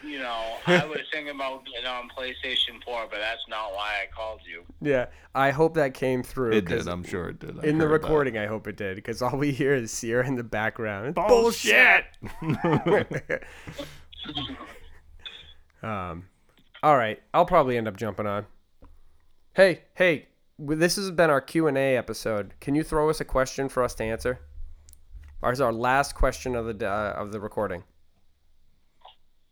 you know I <laughs> was thinking about getting on PlayStation 4, but that's not why I called you. Yeah. I hope that came through. It did. I'm sure it did. I In the heard that. recording, I hope it did, because all we hear is Sierra in the background. It's Bullshit. <laughs> um, all right, I'll probably end up jumping on. Hey, hey, this has been our Q and A episode. Can you throw us a question for us to answer? Ours is our last question of the uh, of the recording.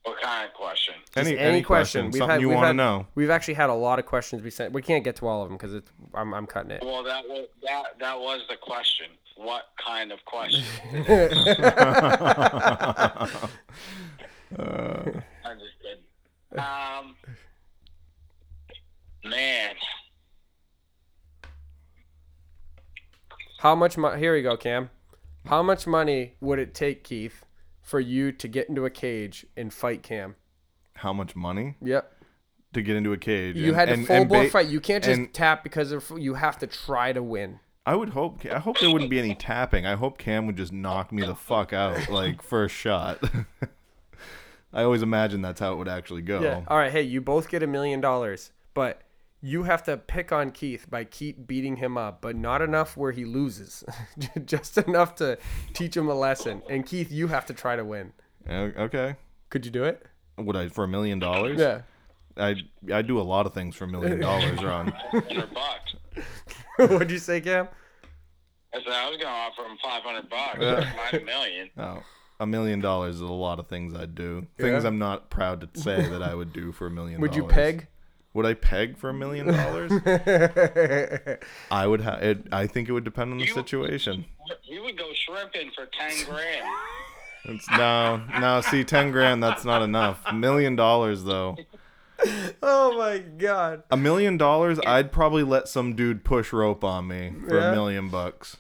What kind of question? Just Any, any question? We've had- you want to know? We've actually had a lot of questions we sent. We can't get to all of them because it's I'm, I'm cutting it. Well, that was that that was the question. What kind of question? <laughs> <laughs> I'm just kidding. Um, man, How much money? Here you go, Cam. How much money would it take, Keith, for you to get into a cage and fight Cam? How much money Yep. to get into a cage? You and- had to and- full and bore ba- fight. You can't just and- tap because of, you have to try to win. I would hope. I hope there wouldn't be any tapping. I hope Cam would just knock me the fuck out, like first shot. <laughs> I always imagine that's how it would actually go. Yeah. All right. Hey, you both get a million dollars, but you have to pick on Keith by keep beating him up, but not enough where he loses. <laughs> just enough to teach him a lesson. And Keith, you have to try to win. Okay. Could you do it? Would I for a million dollars? Yeah. I I do a lot of things for a million dollars, <laughs> Ron. hundred bucks. <laughs> What'd you say, Cam? I said I was going to offer him five hundred bucks. Not a million. Oh, a million dollars is a lot of things I'd do. Things Yeah? I'm not proud to say that I would do for a million. Would you dollars. peg? Would I peg for a million dollars? <laughs> I would have. It, I think it would depend on the You- situation. You would go shrimping for ten grand. It's no, no. See, ten grand. That's not enough. A million dollars though. <laughs> oh my god. A million dollars, I'd probably let some dude push rope on me for Yeah? a million bucks.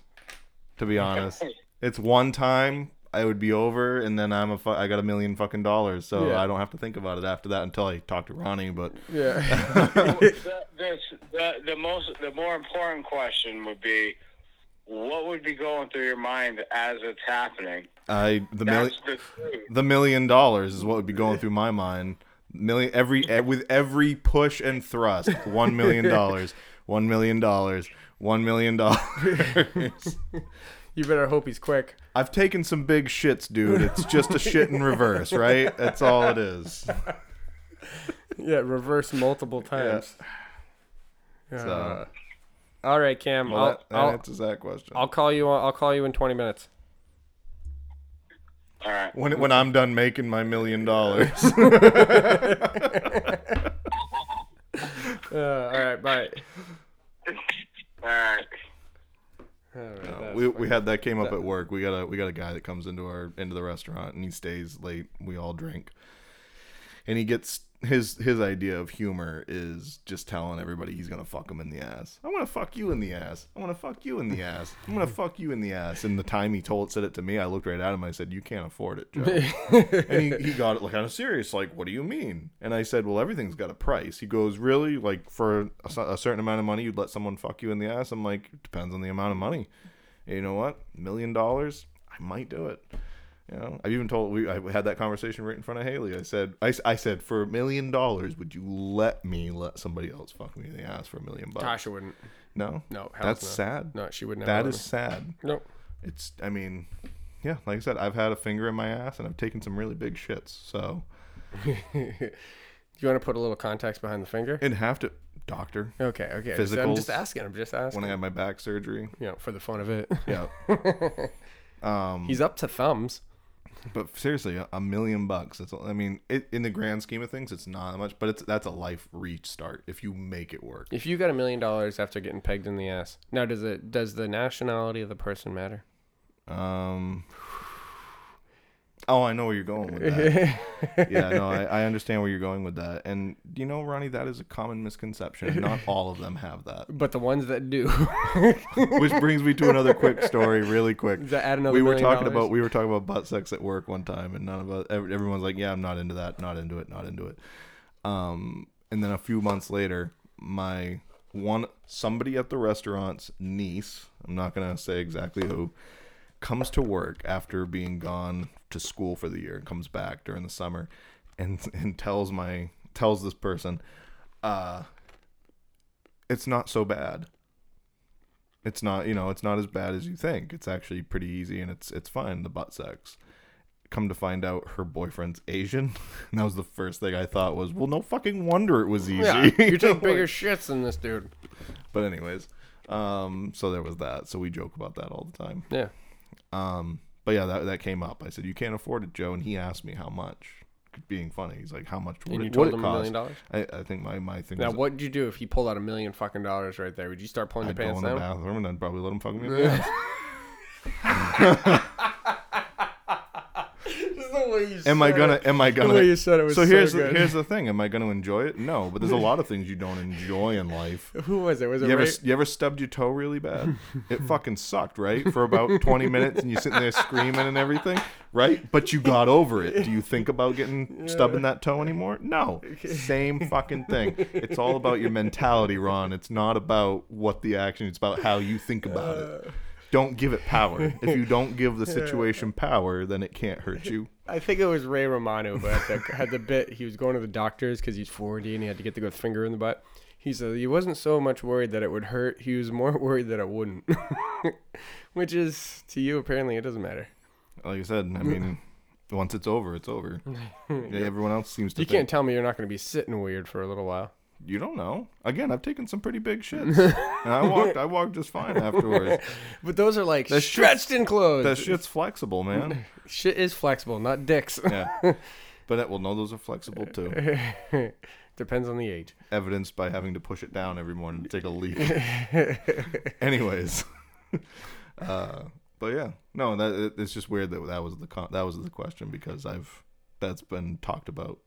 To be <laughs> honest, it's one time. I would be over, and then I'm a fu- I got a million fucking dollars, so Yeah. I don't have to think about it after that until I talk to Ronnie. But Yeah. <laughs> the, the, the, the most the more important question would be, what would be going through your mind as it's happening? I the million That's the the million dollars is what would be going through my mind. Million every with every push and thrust, one million dollars, <laughs> one million dollars, one million dollars. <laughs> you better hope he's quick. I've taken some big shits, dude. It's just a shit in <laughs> reverse, right? That's all it is. <laughs> Yeah, reverse multiple times. So, Uh, all right, Cam. well, I'll, that, that I'll, answers that question. I'll call you. I'll call you in 20 minutes. All right. when when I'm done making my million dollars. <laughs> Uh, all right, bye. All right. Right, we, we had that came up at work. We got a we got a guy that comes into our into the restaurant and he stays late. We all drink, and he gets his his idea of humor is just telling everybody he's gonna fuck him in the ass. I want to fuck you in the ass. I want to fuck you in the ass. I'm gonna <laughs> fuck you in the ass. And the time he told said it to me, I looked right at him. I said, "You can't afford it, Joe." <laughs> and he, he got it like kind of serious. Like, what do you mean? And I said, well, everything's got a price. He goes, really? Like for a, a certain amount of money, you'd let someone fuck you in the ass? I'm like, depends on the amount of money. And you know what? Million dollars, I might do it. You know, I've even told we I had that conversation right in front of Haley. I said, "I said, for a million dollars, would you let me let somebody else fuck me in the ass for a million bucks? Tasha wouldn't. no, No, that's no. sad. No, she wouldn't. That is have is sad. Nope. It's, I mean, yeah, like I said, I've had a finger in my ass and I've taken some really big shits. So <laughs> you want to put a little context behind the finger? and have to doctor Okay, okay. So I'm just asking. I'm just asking. when I had my back surgery. you know, for the fun of it. Yeah. <laughs> Um, He's up to thumbs. But seriously, a, a million bucks. That's all- I mean, it, in the grand scheme of things, it's not much, but it's that's a life reach start if you make it work. If you got a million dollars after getting pegged in the ass, now does it does the nationality of the person matter? Um. Oh, I know where you're going with that. <laughs> yeah, no, I, I understand where you're going with that. And you know, Ronnie, that is a common misconception. Not <laughs> all of them have that. But the ones that do, <laughs> Which brings me to another quick story, really quick. does that add another we were talking dollars? about we were talking about butt sex at work one time, and none of us, everyone's like, "Yeah, I'm not into that, not into it, not into it." Um, and then a few months later, my one somebody at the restaurant's niece, I'm not gonna say exactly who, comes to work after being gone to school for the year, comes back during the summer, and <laughs> and tells my tells this person, uh, it's not so bad. It's not you know it's not as bad as you think. It's actually pretty easy and it's it's fine. The butt sex. Come to find out her boyfriend's asian. And <laughs> that was the first thing i thought was well no fucking wonder it was easy. yeah, you take bigger shits than this dude. but anyways um so there was that. So we joke about that all the time. Yeah. Um but yeah that, that came up i said you can't afford it joe and he asked me how much being funny he's like how much would And you it, told would it him a cost million dollars. I, I think my my thing Now, was what'd you do if he pulled out a million fucking dollars right there? Would you start pulling I'd your go pants in the down? bathroom and I'd probably let him fuck me in the ass. <laughs> the way you am I gonna? it. Am I gonna? <laughs> way you said it was so so here's the, here's the thing. Am I to enjoy it? No, but there's a lot of <laughs> things you don't enjoy in life. Who was it? Was it You ever you ever stubbed your toe really bad? It fucking sucked, right? For about 20 minutes, and you're sitting there screaming and everything, right? But you got over it. Do you think about getting stubbing that toe anymore? No. Same fucking thing. It's all about your mentality, Ron. It's not about what the action. It's about how you think about it. Uh, Don't give it power. If you don't give the <laughs> situation power, then it can't hurt you. <laughs> I think it was Ray Romano who had the, had the bit. He was going to the doctors because he's 40 and he had to get the good finger in the butt. He said he wasn't so much worried that it would hurt. He was more <laughs> worried that it wouldn't. Which is, to you, apparently, it doesn't matter. Like I said, I mean, once it's over, it's over. Everyone else seems to You think can't tell me you're not going to be sitting weird for a little while. You don't know. Again, I've taken some pretty big shits, <laughs> and I walked. I walked just fine afterwards. <laughs> But those are like That stretched in clothes. That shit's flexible, man. <laughs> Shit is flexible, not dicks. Yeah, but it, well, no, those are flexible too. Depends on the age. Evidenced by having to push it down every morning to take a leak. Anyways, uh, but yeah, no, that it's just weird that that was the con- that was the question because I've that's been talked about.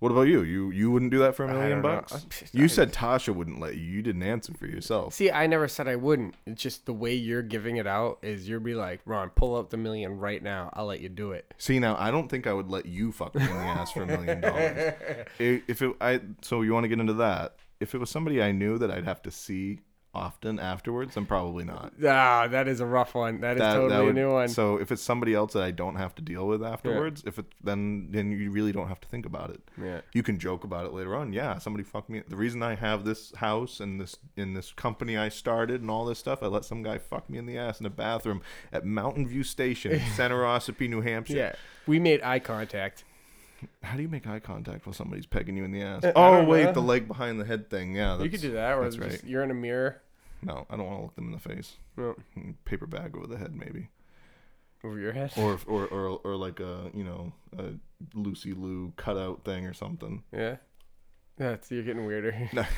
What about you? You you wouldn't do that for a million bucks? You said Tasha wouldn't let you. You didn't answer for yourself. See, I never said I wouldn't. It's just the way you're giving it out is you'll be like, Ron, pull up the million right now. I'll let you do it. See now, I don't think I would let you fuck me in the ass for a million <laughs> dollars. I- If it, I so you want to get into that? If it was somebody I knew that I'd have to see often afterwards, I'm probably not. Ah, that is a rough one. That is That, totally that would, a new one. So if it's somebody else that I don't have to deal with afterwards, if it then then you really don't have to think about it. yeah. You can joke about it later on. Yeah, somebody fucked me. The reason I have this house and this in this company I started and all this stuff, I let some guy fuck me in the ass in a bathroom at Mountain View Station, Center <laughs> Ossipee, New Hampshire. Yeah. We made eye contact. How do you make eye contact while somebody's pegging you in the ass? I Oh wait, know. the leg behind the head thing. Yeah, that's, you could do that, or that's just, right. you're in a mirror No, I don't want to look them in the face. no, Paper bag over the head, maybe, over your head. or or or, or like a you know a Lucy Liu cutout thing or something. yeah. That's you're getting weirder. <laughs> <laughs>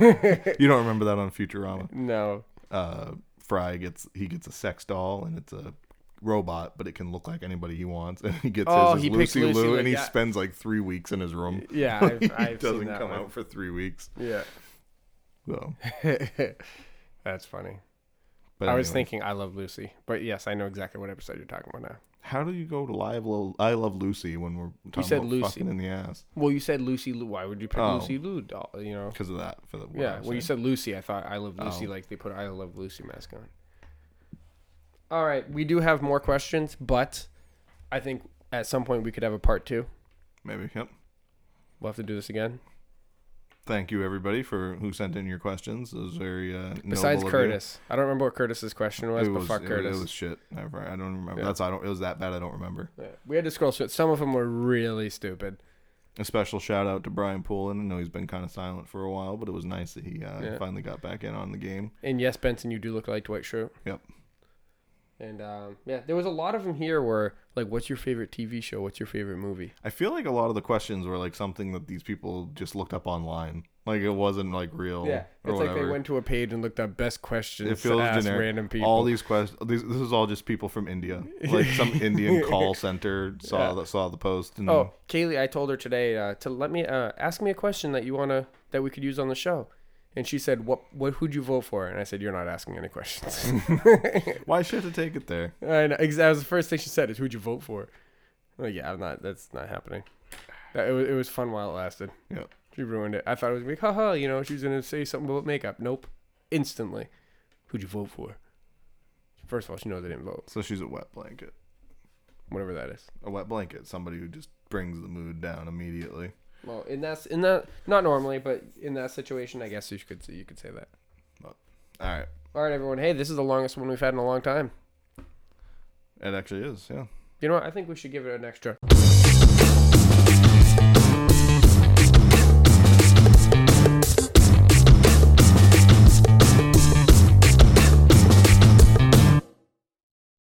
<laughs> You don't remember that on Futurama? no. Uh, Fry gets he gets a sex doll and it's a robot, but it can look like anybody he wants, <laughs> and he gets Oh, his he Lucy Lucy Liu, and he yeah. spends like three weeks in his room. Yeah, <laughs> I've, he I've doesn't seen that come one. out for three weeks. Yeah. So, <laughs> That's funny. but I was thinking I Love Lucy, but yes, I know exactly what episode you're talking about now. How do you go to live Lo- I Love Lucy when we're talking said about Lucy. fucking in the ass? Well, you said Lucy Liu. Why would you pick Oh. Lucy Liu doll? You know. Because of that. For the Yeah. When you said Lucy, I thought I Love Lucy, Oh. like they put I Love Lucy mask on. All right, we do have more questions, but I think at some point we could have a part two. maybe, yep. We'll have to do this again. Thank you everybody for who sent in your questions. It was very uh, Besides noble of you. Curtis, I don't remember what Curtis's question was, It but was, fuck it, Curtis. it was shit. I, I don't remember. Yeah. That's I don't. It was that bad. I don't remember. Yeah. We had to scroll through it. Some of them were really stupid. A special shout out to Brian Poulin. I know he's been kind of silent for a while, but it was nice that he uh, Yeah. finally got back in on the game. And yes, Benson, you do look like Dwight Schrute. Yep. And um, yeah, there was a lot of them here where like, what's your favorite TV show? What's your favorite movie? I feel like a lot of the questions were like something that these people just looked up online. Like it wasn't like real. Yeah, it's like they went to a page and looked up best questions It feels to ask generic. random people. All these questions. This is all just people from India. Like some <laughs> Indian call center saw Yeah. the saw the post. And Oh, Kaylee, I told her today uh, to let me uh, ask me a question that you wanna that we could use on the show, and she said, "What? What? Who'd you vote for?" And I said, "You're not asking any questions." <laughs> why should I take it there? I know, that was the first thing she said is, "Who'd you vote for?" I'm like, yeah, I'm not. That's not happening. That, it, was, it was fun while it lasted. Yeah. She ruined it. I thought it was like, haha, you know, she was gonna say something about makeup. Nope. Instantly. Who'd you vote for? First of all, she knows I didn't vote. So she's a wet blanket. Whatever that is. A wet blanket. Somebody who just brings the mood down immediately. Well, in that in that not normally, but in that situation, I guess you could you could say that. All right. All right, everyone. Hey, this is the longest one we've had in a long time. It actually is. Yeah. You know what? I think we should give it an extra.